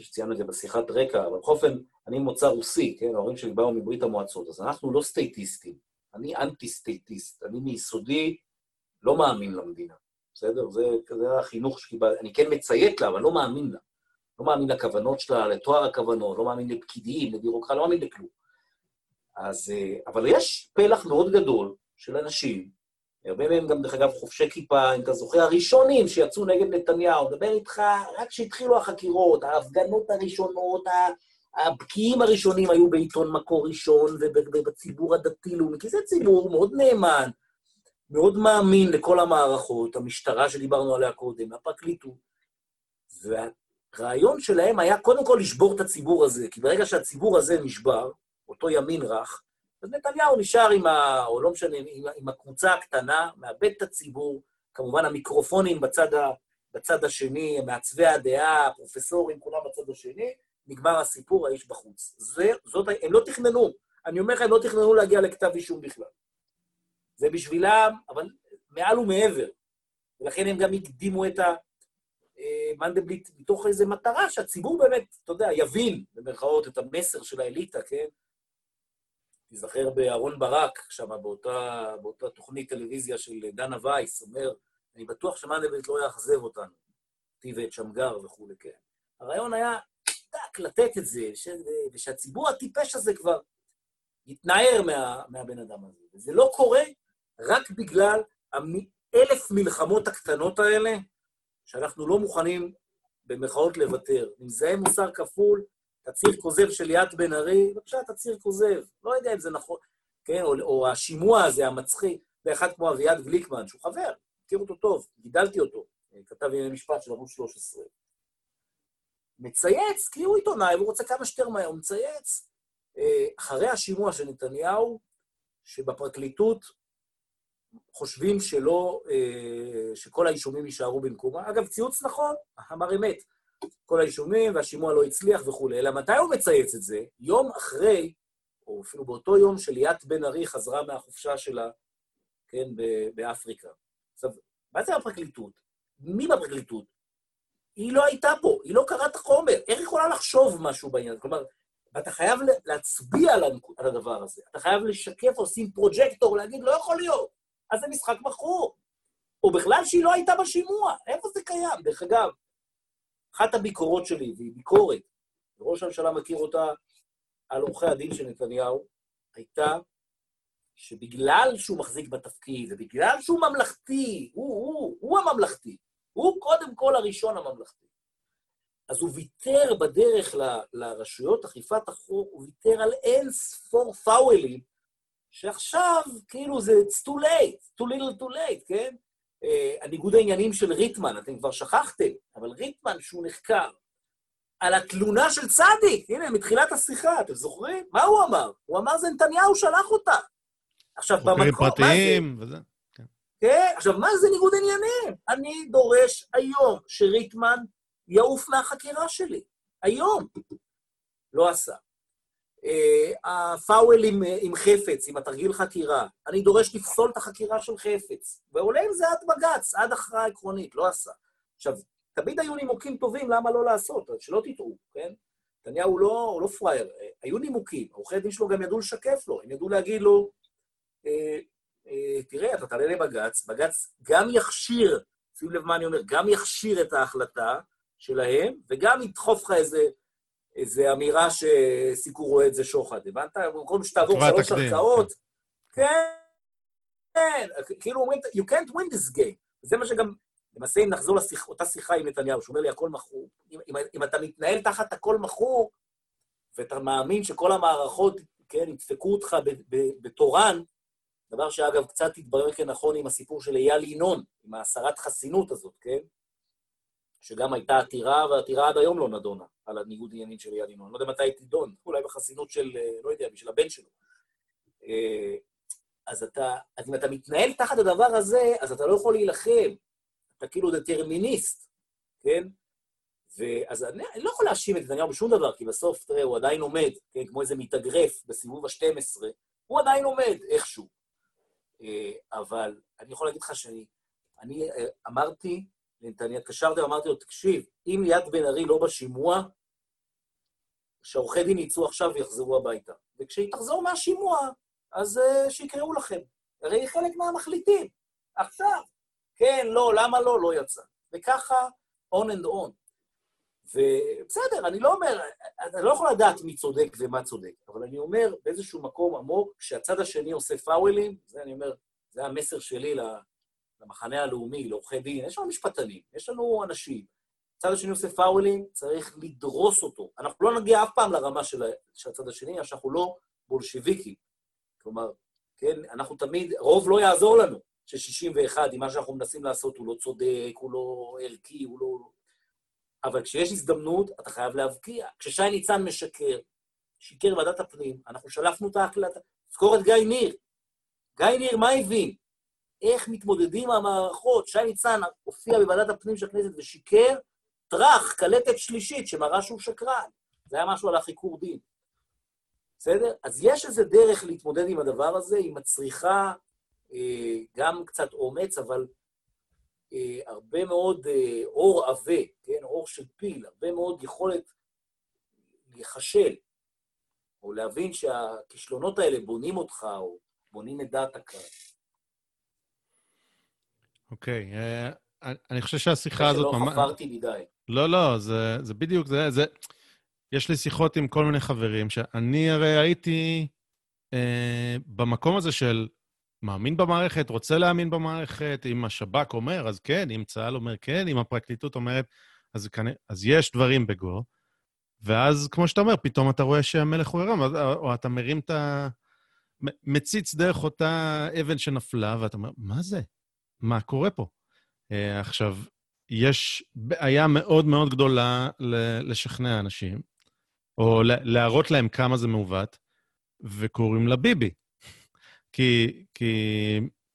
חושב שציינו את זה בשיחת רקע, אבל בכל אופן, אני ממוצא רוסי, כן, ההורים שלי באו מברית המועצות, אז אנחנו לא סטייטיסטים, אני אנטי-סטייטיסט, אני מיסודי לא מאמין למדינה. בסדר? זה, זה החינוך שקיבלתי. אני כן מציית לה, אבל לא מאמין לה. לא מאמין לכוונות שלה, לתואר הכוונות, לא מאמין לפקידים, לבירוקרטיה, לא מאמין לכלום. אז, אה, אבל יש פלח מאוד גדול של אנשים, הרבה מהם גם, דרך אגב, חובשי כיפה, אם אתה זוכר, הראשונים שיצאו נגד נתניהו, מדבר איתך, רק כשהתחילו החקירות, ההפגנות הראשונות, הבקיעים הראשונים היו בעיתון מקור ראשון וב- ובציבור הדתי-לאומי, כי זה ציבור מאוד נאמן, מאוד מאמין לכל המערכות, המשטרה שדיברנו עליה קודם, הפרקליטות. והרעיון שלהם היה קודם כל לשבור את הציבור הזה, כי ברגע שהציבור הזה נשבר, אותו ימין רך, אז נתניהו נשאר עם ה... או לא משנה, עם, עם הקבוצה הקטנה, מאבד את הציבור, כמובן המיקרופונים בצד, ה, בצד השני, מעצבי הדעה, הפרופסורים, כולם בצד השני, נגמר הסיפור, האיש בחוץ. זה, זאת, הם לא תכננו, אני אומר לך, הם לא תכננו להגיע לכתב אישום בכלל. זה בשבילם, אבל מעל ומעבר. ולכן הם גם הקדימו את המנדלבליט מתוך איזו מטרה שהציבור באמת, אתה יודע, יבין, במרכאות, את המסר של האליטה, כן? תיזכר באהרון ברק, שם באותה, באותה תוכנית טלוויזיה של דנה וייס, אומר, אני בטוח שמנדלבליט לא יאכזב אותנו, אותי ואת שמגר וכולי, כן. הרעיון היה, טק, לתת את זה, ש... ושהציבור הטיפש הזה כבר יתנער מה... מהבן אדם הזה. וזה לא קורה רק בגלל האלף מלחמות הקטנות האלה, שאנחנו לא מוכנים במרכאות לוותר. אם זה מוסר כפול, תצהיר כוזב של ליאת בן ארי, בבקשה, תצהיר כוזב. לא יודע אם זה נכון, כן, או, או השימוע הזה, המצחיק, באחד כמו אביעד גליקמן, שהוא חבר, מכיר אותו טוב, גידלתי אותו, כתב ענייני משפט של ערוץ 13. מצייץ, כי הוא עיתונאי, והוא רוצה כמה שיותר מהר, הוא מצייץ. אחרי השימוע של נתניהו, שבפרקליטות חושבים שלא, שכל האישומים יישארו במקומה. אגב, ציוץ נכון, אמר אמת. כל האישומים והשימוע לא הצליח וכולי. אלא מתי הוא מצייץ את זה? יום אחרי, או אפילו באותו יום שליאת בן ארי חזרה מהחופשה שלה, כן, באפריקה. עכשיו, מה זה הפרקליטות? מי בפרקליטות היא לא הייתה פה, היא לא קראה את החומר. איך היא יכולה לחשוב משהו בעניין? כלומר, ואתה חייב להצביע על הדבר הזה. אתה חייב לשקף או לשים פרוג'קטור, להגיד, לא יכול להיות. אז זה משחק מכור. או בכלל שהיא לא הייתה בשימוע. איפה זה קיים? דרך אגב, אחת הביקורות שלי, והיא ביקורת, וראש הממשלה מכיר אותה על עורכי הדין של נתניהו, הייתה שבגלל שהוא מחזיק בתפקיד, ובגלל שהוא ממלכתי, הוא, הוא, הוא הממלכתי, הוא קודם כל הראשון הממלכתי. אז הוא ויתר בדרך ל- לרשויות אכיפת החוק, הוא ויתר על אין ספור פאוולים, שעכשיו, כאילו זה it's too late, too little too late, כן? הניגוד העניינים של ריטמן, אתם כבר שכחתם, אבל ריטמן, שהוא נחקר על התלונה של צדיק, הנה, מתחילת השיחה, אתם זוכרים? מה הוא אמר? הוא אמר, זה נתניהו שלח אותה. עכשיו, זה? פרטיים וזה. כן, עכשיו, מה זה ניגוד עניינים? אני דורש היום שריטמן יעוף מהחקירה שלי. היום. לא עשה. אה, הפאוול עם, אה, עם חפץ, עם התרגיל חקירה, אני דורש לפסול את החקירה של חפץ. ועולה עם זה עד בג"ץ, עד הכרעה עקרונית, לא עשה. עכשיו, תמיד היו נימוקים טובים למה לא לעשות, אז שלא תטעו, כן? נתניהו לא, לא פראייר, אה, היו נימוקים, עורכי הדין שלו גם ידעו לשקף לו, הם ידעו להגיד לו, אה, אה, תראה, אתה תעלה לבג"ץ, בג"ץ גם יכשיר, שים לב מה אני אומר, גם יכשיר את ההחלטה שלהם, וגם ידחוף לך איזה, איזה אמירה שסיקור רועד זה שוחד. הבנת? במקום שתעבור שלוש תקדים, ערכאות, כן, כן, כאילו אומרים, you can't win this game. זה מה שגם, למעשה אם נחזור לאותה שיחה עם נתניהו, שאומר לי הכל מכור, אם, אם, אם אתה מתנהל תחת הכל מכור, ואתה מאמין שכל המערכות, כן, ידפקו אותך בתורן, דבר שאגב קצת התברר כנכון עם הסיפור של אייל ינון, עם ההסרת חסינות הזאת, כן? שגם הייתה עתירה, והעתירה עד היום לא נדונה, על הניגוד עניינים של אייל ינון. אני לא יודע מתי היא תידון, אולי בחסינות של, אה, לא יודע, בשביל הבן שלו. אה, אז אתה, אז אם אתה מתנהל תחת הדבר הזה, אז אתה לא יכול להילחם. אתה כאילו דטרמיניסט, כן? ואז אני, אני לא יכול להאשים את נתניהו בשום דבר, כי בסוף, תראה, הוא עדיין עומד, כן, כמו איזה מתאגרף בסיבוב ה-12, הוא עדיין עומד איכשהו. אה, אבל אני יכול להגיד לך שאני אני אמרתי לנתניה, התקשרתי ואמרתי לו, תקשיב, אם ליאת בן ארי לא בשימוע, שעורכי דין יצאו עכשיו ויחזרו הביתה. וכשהיא תחזור מהשימוע, אז uh, שיקראו לכם. הרי היא חלק מהמחליטים. עכשיו, כן, לא, למה לא, לא יצא. וככה, on and on. ובסדר, אני לא אומר, אני לא יכול לדעת מי צודק ומה צודק, אבל אני אומר, באיזשהו מקום עמוק, כשהצד השני עושה פאוולים, זה אני אומר, זה המסר שלי למחנה הלאומי, לעורכי דין, יש לנו משפטנים, יש לנו אנשים. הצד השני עושה פאוולים, צריך לדרוס אותו. אנחנו לא נגיע אף פעם לרמה של, של הצד השני, אז שאנחנו לא בולשיביקים. כלומר, כן, אנחנו תמיד, רוב לא יעזור לנו, ש-61, אם מה שאנחנו מנסים לעשות הוא לא צודק, הוא לא ערכי, הוא לא... אבל כשיש הזדמנות, אתה חייב להבקיע. כששי ניצן משקר, שיקר ועדת הפנים, אנחנו שלפנו את ההקלטה. זכור את גיא ניר. גיא ניר, מה הבין? איך מתמודדים המערכות? שי ניצן הופיע בוועדת הפנים של הכנסת ושיקר, טראח, קלטת שלישית שמראה שהוא שקרן. זה היה משהו על החיקור דין. בסדר? אז יש איזה דרך להתמודד עם הדבר הזה, היא מצריכה אה, גם קצת אומץ, אבל אה, הרבה מאוד אה, אור עבה, כן? אור של פיל, הרבה מאוד יכולת להיכשל, או להבין שהכישלונות האלה בונים אותך, או בונים את דעת הקהל. אוקיי, אה, אני- חושב שהשיחה הזאת שלא חפרתי מדי. לא, לא, זה, זה בדיוק זה, זה... יש לי שיחות עם כל מיני חברים, שאני הרי הייתי אה, במקום הזה של מאמין במערכת, רוצה להאמין במערכת, אם השב"כ אומר, אז כן, אם צה"ל אומר כן, אם הפרקליטות אומרת, אז, כנ... אז יש דברים בגו. ואז, כמו שאתה אומר, פתאום אתה רואה שהמלך הוא עירום, או, או אתה מרים את ה... מציץ דרך אותה אבן שנפלה, ואתה אומר, מה זה? מה קורה פה? אה, עכשיו, יש בעיה מאוד מאוד גדולה לשכנע אנשים, או להראות להם כמה זה מעוות, וקוראים לה ביבי. <laughs> כי, כי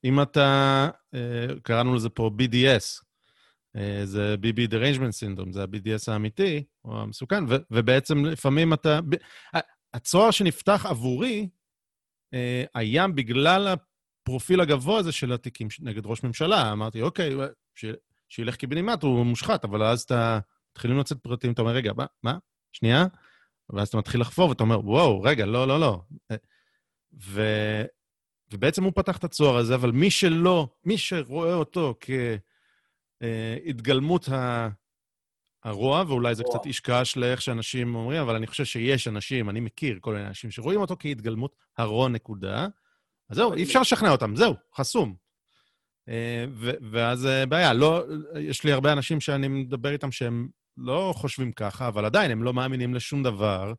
אם אתה, אה, קראנו לזה פה BDS, אה, זה BB Derangement Syndrome, זה ה-BDS האמיתי, או המסוכן, ו- ובעצם לפעמים אתה... הצוהר שנפתח עבורי היה בגלל הפרופיל הגבוה הזה של התיקים נגד ראש ממשלה. אמרתי, אוקיי, ש... שילך קיבינימט, הוא מושחת, אבל אז אתה... מתחילים לצאת פרטים, אתה אומר, רגע, מה? מה? שנייה? ואז אתה מתחיל לחפור, ואתה אומר, וואו, רגע, לא, לא, לא. ו... ובעצם הוא פתח את הצוהר הזה, אבל מי שלא, מי שרואה אותו כהתגלמות ה... הרוע, ואולי זה רוע. קצת איש קש לאיך שאנשים אומרים, אבל אני חושב שיש אנשים, אני מכיר כל מיני אנשים שרואים אותו כהתגלמות הרוע נקודה, אז זהו, אי אפשר לשכנע אותם, זהו, חסום. אה, ואז אה, בעיה, לא, יש לי הרבה אנשים שאני מדבר איתם שהם לא חושבים ככה, אבל עדיין הם לא מאמינים לשום דבר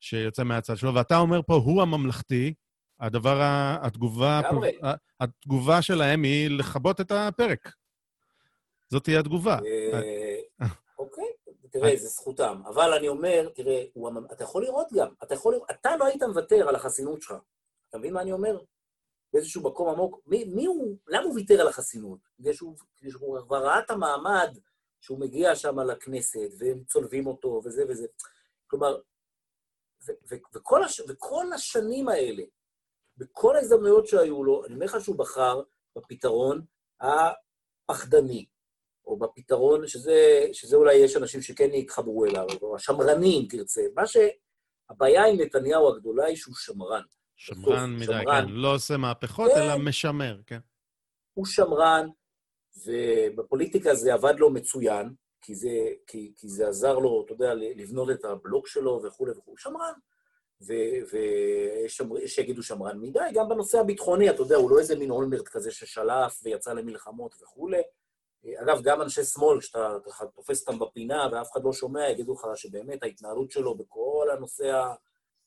שיוצא מהצד שלו, ואתה אומר פה, הוא הממלכתי, הדבר, התגובה, התגובה שלהם היא לכבות את הפרק. זאת תהיה התגובה. אה, אוקיי, תראה, זה זכותם. אבל אני אומר, תראה, אתה יכול לראות גם, אתה יכול לראות, אתה לא היית מוותר על החסינות שלך. אתה מבין מה אני אומר? באיזשהו מקום עמוק. מי, מי הוא, למה הוא ויתר על החסינות? בגלל שהוא, שהוא כבר ראה את המעמד שהוא מגיע שם לכנסת, והם צולבים אותו, וזה וזה. כלומר, ו, ו, וכל, הש, וכל השנים האלה, בכל ההזדמנויות שהיו לו, אני אומר לך שהוא בחר בפתרון הפחדני, או בפתרון, שזה, שזה אולי יש אנשים שכן יתחברו אליו, או השמרנים, תרצה. מה שהבעיה עם נתניהו הגדולה היא שהוא שמרן. שמרן מדי, שמרן. כן. לא עושה מהפכות, כן. אלא משמר, כן. הוא שמרן, ובפוליטיקה זה עבד לו מצוין, כי זה, כי, כי זה עזר לו, אתה יודע, לבנות את הבלוק שלו וכולי וכולי. שמרן. ויש שמר- שיגידו שמרן מדי, גם בנושא הביטחוני, אתה יודע, הוא לא איזה מין אולמרט כזה ששלף ויצא למלחמות וכולי. אגב, גם אנשי שמאל, כשאתה אתה תופס אותם בפינה ואף אחד לא שומע, יגידו לך שבאמת ההתנהלות שלו בכל הנושא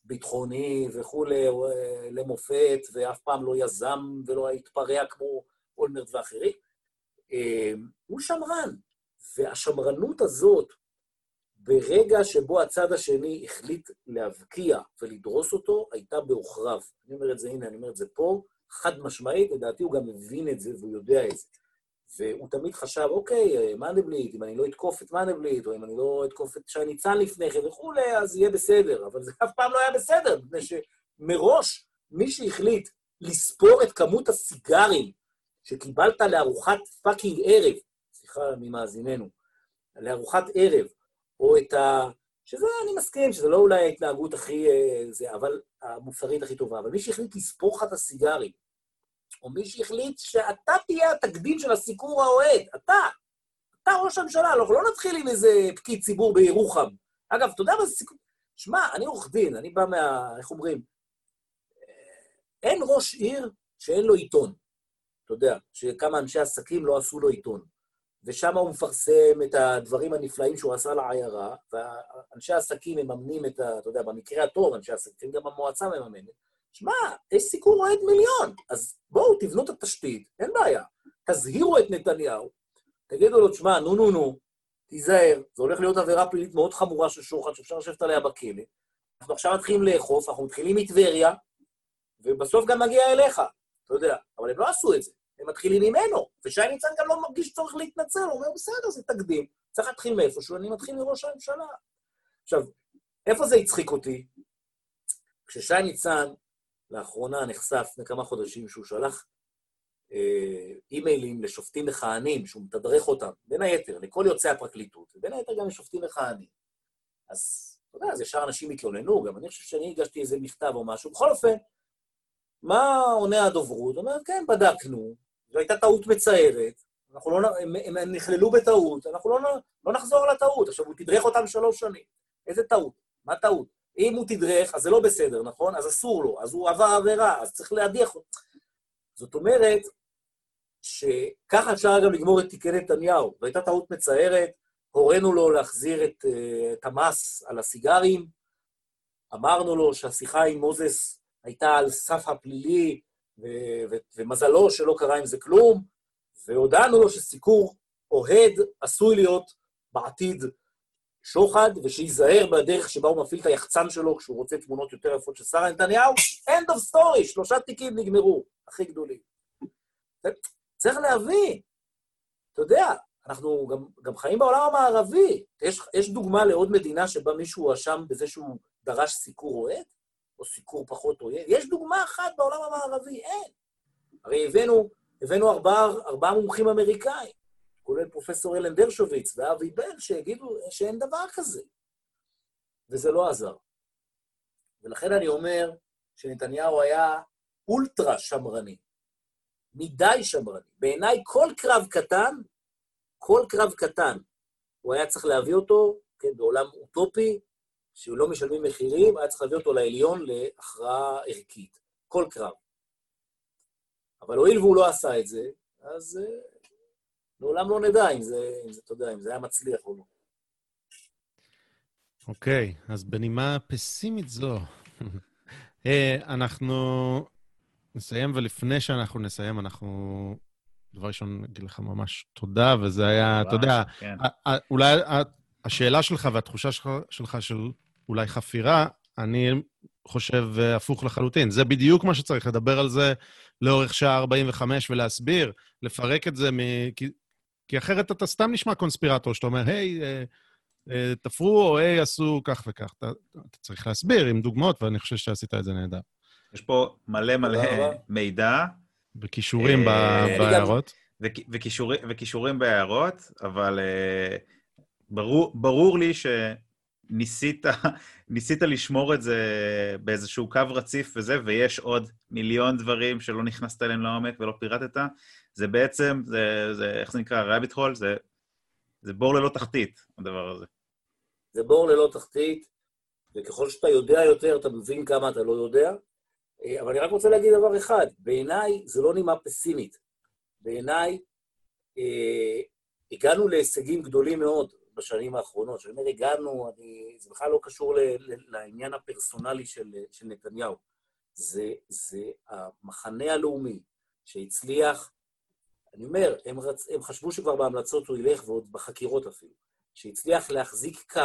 הביטחוני וכולי, אה, למופת, ואף פעם לא יזם ולא התפרע כמו אולמרט ואחרים. אה, הוא שמרן, והשמרנות הזאת, ברגע שבו הצד השני החליט להבקיע ולדרוס אותו, הייתה בעוכריו. אני אומר את זה, הנה, אני אומר את זה פה, חד משמעית, לדעתי הוא גם מבין את זה והוא יודע את זה. והוא תמיד חשב, אוקיי, מנדלבליט, אם אני לא אתקוף את מנדלבליט, או אם אני לא אתקוף את שי ניצן לפני כן וכולי, אז יהיה בסדר. אבל זה אף פעם לא היה בסדר, מפני שמראש מי שהחליט לספור את כמות הסיגרים שקיבלת לארוחת fucking ערב, סליחה ממאזיננו, לארוחת ערב, או את ה... שזה, אני מסכים, שזה לא אולי ההתנהגות הכי... אה, זה, אבל המוסרית הכי טובה, אבל מי שהחליט לספור לך את הסיגרים, או מי שהחליט שאתה תהיה התקדים של הסיקור האוהד, אתה, אתה ראש הממשלה, אנחנו לא נתחיל עם איזה פקיד ציבור בירוחם. אגב, אתה יודע מה זה סיקור? שמע, אני עורך דין, אני בא מה... איך אומרים? אה, אין ראש עיר שאין לו עיתון. אתה יודע, שכמה אנשי עסקים לא עשו לו עיתון. ושם הוא מפרסם את הדברים הנפלאים שהוא עשה לעיירה, ואנשי העסקים מממנים את ה... אתה יודע, במקרה הטוב, אנשי עסקים, גם המועצה מממנת. שמע, יש סיקור אוהד מיליון, אז בואו, תבנו את התשתית, אין בעיה. תזהירו את נתניהו, תגידו לו, תשמע, נו נו נו, תיזהר, זה הולך להיות עבירה פלילית מאוד חמורה של שוחד, שאפשר לשבת עליה בכלא. אנחנו עכשיו מתחילים לאכוף, אנחנו מתחילים מטבריה, ובסוף גם נגיע אליך, אתה יודע. אבל הם לא עשו את זה, הם מתחילים ממנו, ושי ניצן גם לא מרגיש צורך להתנצל, הוא אומר, בסדר, זה תקדים, צריך להתחיל מאיפשהו, אני מתחיל מראש הממשלה. עכשיו, איפה זה הצחיק אותי? כששי ניצן לאחרונה נחשף לפני כמה חודשים שהוא שלח אה, אימיילים לשופטים מכהנים, שהוא מתדרך אותם, בין היתר, לכל יוצאי הפרקליטות, ובין היתר גם לשופטים מכהנים. אז, אתה יודע, אז ישר אנשים התלוננו, גם אני חושב שאני הגשתי איזה מכתב או משהו. בכל אופן, מה עונה הדוברות? אומרת, כן, בדקנו, זו הייתה טעות מצערת, אנחנו לא, הם, הם, הם נכללו בטעות, אנחנו לא, לא נחזור על הטעות. עכשיו, הוא תדרך אותם שלוש שנים. איזה טעות? מה טעות? אם הוא תדרך, אז זה לא בסדר, נכון? אז אסור לו, אז הוא עבר עבירה, אז צריך להדיח אותו. זאת אומרת, שככה אפשר גם לגמור את תיקי נתניהו. זו הייתה טעות מצערת, הורינו לו להחזיר את, אה, את המס על הסיגרים, אמרנו לו שהשיחה עם מוזס הייתה על סף הפלילי, ו- ו- ומזלו שלא קרה עם זה כלום, והודענו לו שסיקור אוהד עשוי להיות בעתיד שוחד, ושייזהר בדרך שבה הוא מפעיל את היחצן שלו כשהוא רוצה תמונות יותר יפות של שרה נתניהו. end of story, שלושה תיקים נגמרו, הכי גדולים. צריך להבין, אתה יודע, אנחנו גם, גם חיים בעולם המערבי. יש, יש דוגמה לעוד מדינה שבה מישהו הואשם בזה שהוא דרש סיקור אוהד, או סיקור פחות אוהד? יש דוגמה אחת בעולם המערבי, אין. הרי הבאנו, הבאנו ארבעה, ארבעה מומחים אמריקאים. כולל פרופסור אלן דרשוביץ ואבי בל, שיגידו שאין דבר כזה. וזה לא עזר. ולכן אני אומר שנתניהו היה אולטרה שמרני, מדי שמרני. בעיניי כל קרב קטן, כל קרב קטן, הוא היה צריך להביא אותו, כן, בעולם אוטופי, שהוא לא משלמים מחירים, היה צריך להביא אותו לעליון להכרעה ערכית. כל קרב. אבל הואיל והוא לא עשה את זה, אז uh, לעולם לא נדע אם זה, אם זה, אתה יודע, אם זה היה מצליח או לא. אוקיי, okay, אז בנימה פסימית זו, hey, <laughs> אנחנו נסיים, ולפני שאנחנו נסיים, אנחנו... דבר ראשון, נגיד לך ממש תודה, וזה היה, אתה יודע, כן. אולי השאלה שלך והתחושה שלך, שלך של אולי חפירה, אני חושב הפוך לחלוטין. זה בדיוק מה שצריך, לדבר על זה לאורך שעה 45 ולהסביר, לפרק את זה, מ... כי, כי אחרת אתה סתם נשמע קונספירטור, שאתה אומר, היי, אה, אה, תפרו, או היי, עשו כך וכך. אתה, אתה צריך להסביר עם דוגמאות, ואני חושב שעשית את זה נהדר. יש פה מלא מלא מידע. וכישורים אה, בהערות. וכישורים בהערות, אבל אה, ברור, ברור לי שניסית ניסית לשמור את זה באיזשהו קו רציף וזה, ויש עוד מיליון דברים שלא נכנסת אליהם לעומק ולא פירטת. זה בעצם, זה, זה איך זה נקרא? רביט הול? זה, זה בור ללא תחתית, הדבר הזה. זה בור ללא תחתית, וככל שאתה יודע יותר, אתה מבין כמה אתה לא יודע. אה, אבל אני רק רוצה להגיד דבר אחד, בעיניי זה לא נימה פסימית. בעיניי אה, הגענו להישגים גדולים מאוד בשנים האחרונות. כשאני אומר הגענו, אני, זה בכלל לא קשור ל, ל, לעניין הפרסונלי של, של נתניהו. זה, זה המחנה הלאומי שהצליח, אני אומר, הם, רצ, הם חשבו שכבר בהמלצות הוא ילך, ועוד בחקירות אפילו, שהצליח להחזיק קו,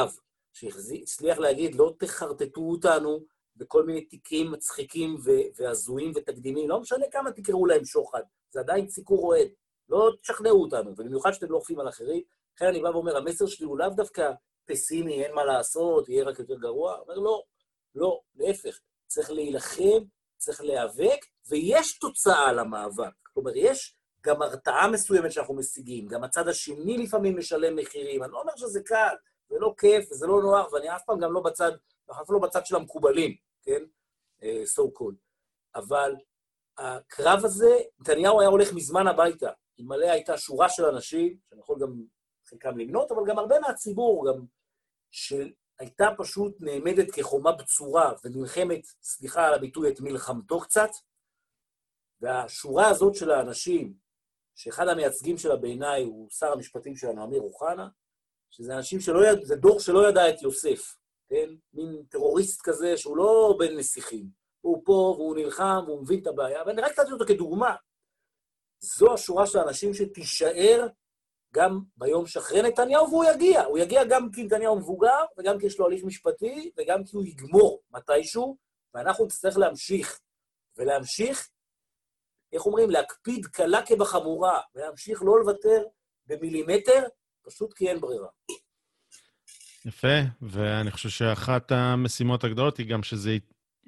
שהצליח להגיד, לא תחרטטו אותנו בכל מיני תיקים מצחיקים והזויים ותקדימים, לא משנה כמה תקראו להם שוחד, זה עדיין סיקור אוהד. לא תשכנעו אותנו, ובמיוחד שאתם לא אוכפים על אחרים. לכן אני בא ואומר, המסר שלי הוא לאו דווקא פסימי, אין מה לעשות, יהיה רק יותר גרוע. אומר, לא, לא, להפך. צריך להילחם, צריך להיאבק, ויש תוצאה למאבק. כלומר, יש גם הרתעה מסוימת שאנחנו משיגים, גם הצד השני לפעמים משלם מחירים. אני לא אומר שזה קל, זה לא כיף, וזה לא נוח, ואני אף פעם גם לא בצד, אף לא בצד של המקובלים, כן? אה, so called. אבל הקרב הזה, נתניהו היה הולך מזמן הביתה, אלמלא הייתה שורה של אנשים, שאני יכול גם חלקם למנות, אבל גם הרבה מהציבור, גם שהייתה פשוט נעמדת כחומה בצורה ונלחמת, סליחה על הביטוי, את מלחמתו קצת, והשורה הזאת של האנשים, שאחד המייצגים שלה בעיניי הוא שר המשפטים שלנו, אמיר אוחנה, שזה אנשים שלא ידע, זה דור שלא ידע את יוסף, כן? מין טרוריסט כזה שהוא לא בן נסיכים. הוא פה והוא נלחם והוא מבין את הבעיה, ואני רק נתתי אותו כדוגמה. זו השורה של האנשים שתישאר גם ביום שאחרי נתניהו, והוא יגיע. הוא יגיע גם כי נתניהו מבוגר, וגם כי יש לו הליך משפטי, וגם כי הוא יגמור מתישהו, ואנחנו נצטרך להמשיך. ולהמשיך, איך אומרים? להקפיד קלה כבחמורה, ולהמשיך לא לוותר במילימטר, פשוט כי אין ברירה. יפה, ואני חושב שאחת המשימות הגדולות היא גם שזה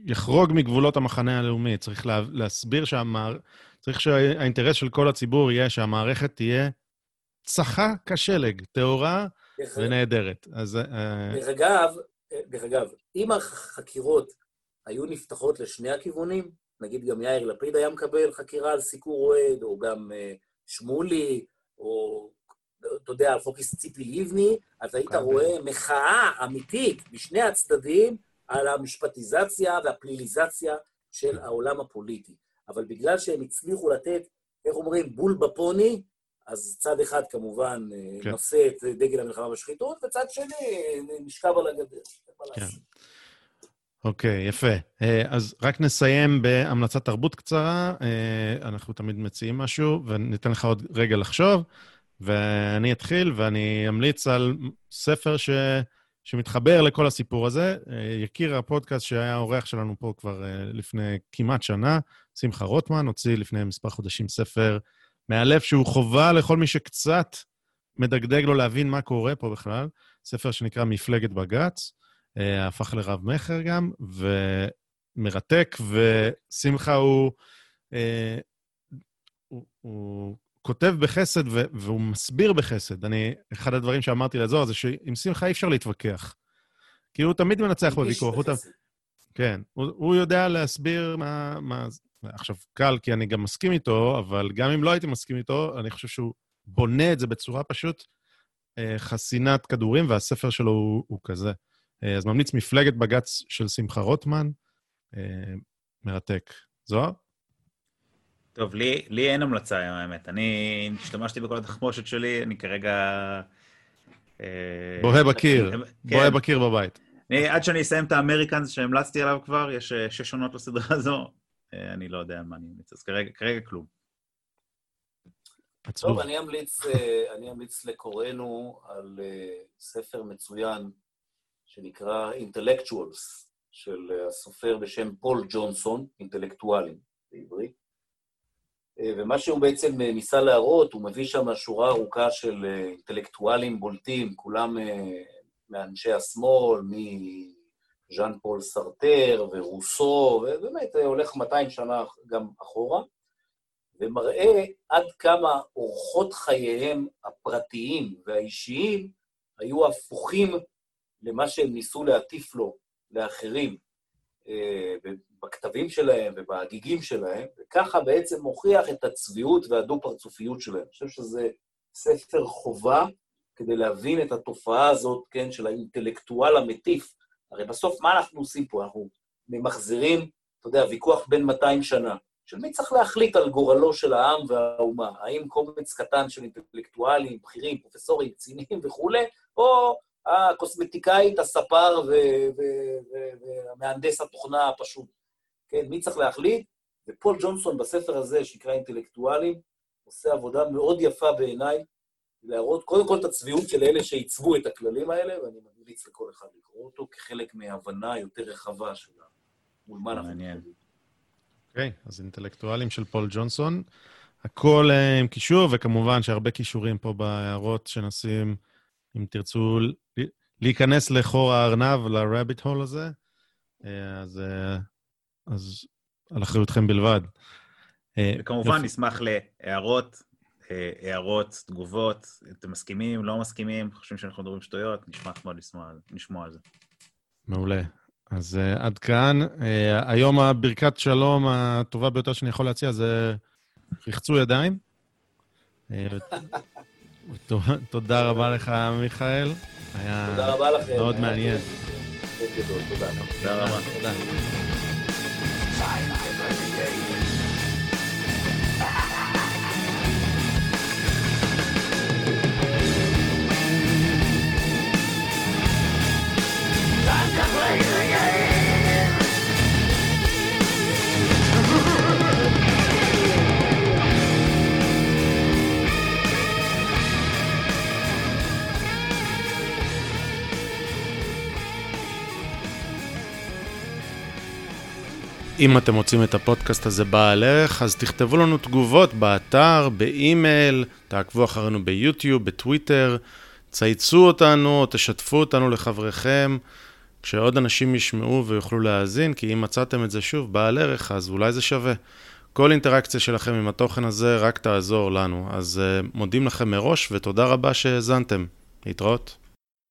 יחרוג מגבולות המחנה הלאומי. צריך לה, להסביר שהמער... צריך שהאינטרס של כל הציבור יהיה שהמערכת תהיה צחה כשלג, טהורה ונהדרת. אז... אה, דרך אגב, דרך אגב, אם החקירות היו נפתחות לשני הכיוונים, נגיד גם יאיר לפיד היה מקבל חקירה על סיקור אוהד, או גם uh, שמולי, או אתה יודע, על חוקיס ציפי לבני, אז היית רואה מחאה אמיתית בשני הצדדים על המשפטיזציה והפליליזציה של העולם הפוליטי. אבל בגלל שהם הצליחו לתת, איך אומרים, בול בפוני, אז צד אחד כמובן כן. נושא את דגל המלחמה בשחיתות, וצד שני נשכב על הגדר. כן. אוקיי, יפה. אה, אז רק נסיים בהמלצת תרבות קצרה. אה, אנחנו תמיד מציעים משהו, וניתן לך עוד רגע לחשוב. ואני אתחיל, ואני אמליץ על ספר ש... שמתחבר לכל הסיפור הזה. אה, יקיר הפודקאסט שהיה האורח שלנו פה כבר אה, לפני כמעט שנה, שמחה רוטמן, הוציא לפני מספר חודשים ספר מאלף שהוא חובה לכל מי שקצת מדגדג לו להבין מה קורה פה בכלל. ספר שנקרא מפלגת בג"ץ, אה, הפך לרב-מכר גם, ומרתק, ושמחה הוא... הוא, הוא כותב בחסד ו- והוא מסביר בחסד. אני, אחד הדברים שאמרתי לזוהר זה שעם שמחה אי אפשר להתווכח. כי הוא תמיד מנצח בוויכוח. הוא כן, הוא, הוא יודע להסביר מה, מה... עכשיו, קל, כי אני גם מסכים איתו, אבל גם אם לא הייתי מסכים איתו, אני חושב שהוא בונה את זה בצורה פשוט אה, חסינת כדורים, והספר שלו הוא, הוא כזה. אה, אז ממליץ מפלגת בג"ץ של שמחה רוטמן, אה, מרתק. זוהר? טוב, לי, לי אין המלצה היום, האמת. אני השתמשתי בכל התחמושת שלי, אני כרגע... אה, בוהה בקיר, כן. בוהה בקיר בבית. אני, עד שאני אסיים את האמריקאנס שהמלצתי עליו כבר, יש אה, שש עונות לסדרה הזו, אה, אני לא יודע מה אני אמליץ, אז כרגע, כרגע כלום. עצוב. טוב, אני אמליץ, אה, אני אמליץ לקוראנו על אה, ספר מצוין שנקרא Intellectuals, של אה, הסופר בשם פול ג'ונסון, אינטלקטואלים בעברית. אה, ומה שהוא בעצם אה, ניסה להראות, הוא מביא שם שורה ארוכה של אה, אינטלקטואלים בולטים, כולם אה, מאנשי השמאל, מז'אן פול סרטר ורוסו, ובאמת אה, הולך 200 שנה גם אחורה. ומראה עד כמה אורחות חייהם הפרטיים והאישיים היו הפוכים למה שהם ניסו להטיף לו לאחרים אה, בכתבים שלהם ובהגיגים שלהם, וככה בעצם מוכיח את הצביעות והדו-פרצופיות שלהם. אני חושב שזה ספר חובה כדי להבין את התופעה הזאת, כן, של האינטלקטואל המטיף. הרי בסוף, מה אנחנו עושים פה? אנחנו ממחזרים, אתה יודע, ויכוח בין 200 שנה. של מי צריך להחליט על גורלו של העם והאומה? האם קומץ קטן של אינטלקטואלים, בכירים, פרופסורים, קצינים <laughs> וכולי, או הקוסמטיקאית, הספר והמהנדס התוכנה הפשוט? כן, מי צריך להחליט? ופול ג'ונסון בספר הזה, שנקרא אינטלקטואלים, עושה עבודה מאוד יפה בעיניי, להראות קודם כל את הצביעות של אלה שעיצבו את הכללים האלה, ואני ממליץ לכל אחד לקרוא אותו כחלק מהבנה יותר רחבה של מול מה אנחנו מעניין. אוקיי, אז אינטלקטואלים של פול ג'ונסון. הכל אה, עם קישור, וכמובן שהרבה קישורים פה בהערות שנשים, אם תרצו להיכנס לחור הארנב, לרביט הול הזה, אה, אז, אה, אז על אחריותכם בלבד. וכמובן. נשמח להערות, הערות, תגובות, אתם מסכימים, לא מסכימים, חושבים שאנחנו מדברים שטויות, נשמח מאוד לשמוע, על זה. מעולה. אז uh, עד כאן. Uh, היום הברכת שלום הטובה ביותר שאני יכול להציע זה רחצו ידיים. Uh, תודה- רבה לך, מיכאל. היה תודה רבה לכם. מאוד מעניין. תודה רבה. תודה. אם אתם מוצאים את הפודקאסט הזה בעל ערך, אז תכתבו לנו תגובות באתר, באימייל, תעקבו אחרינו ביוטיוב, בטוויטר, צייצו אותנו, תשתפו אותנו לחבריכם, כשעוד אנשים ישמעו ויוכלו להאזין, כי אם מצאתם את זה שוב בעל ערך, אז אולי זה שווה. כל אינטראקציה שלכם עם התוכן הזה רק תעזור לנו. אז uh, מודים לכם מראש, ותודה רבה שהאזנתם. להתראות.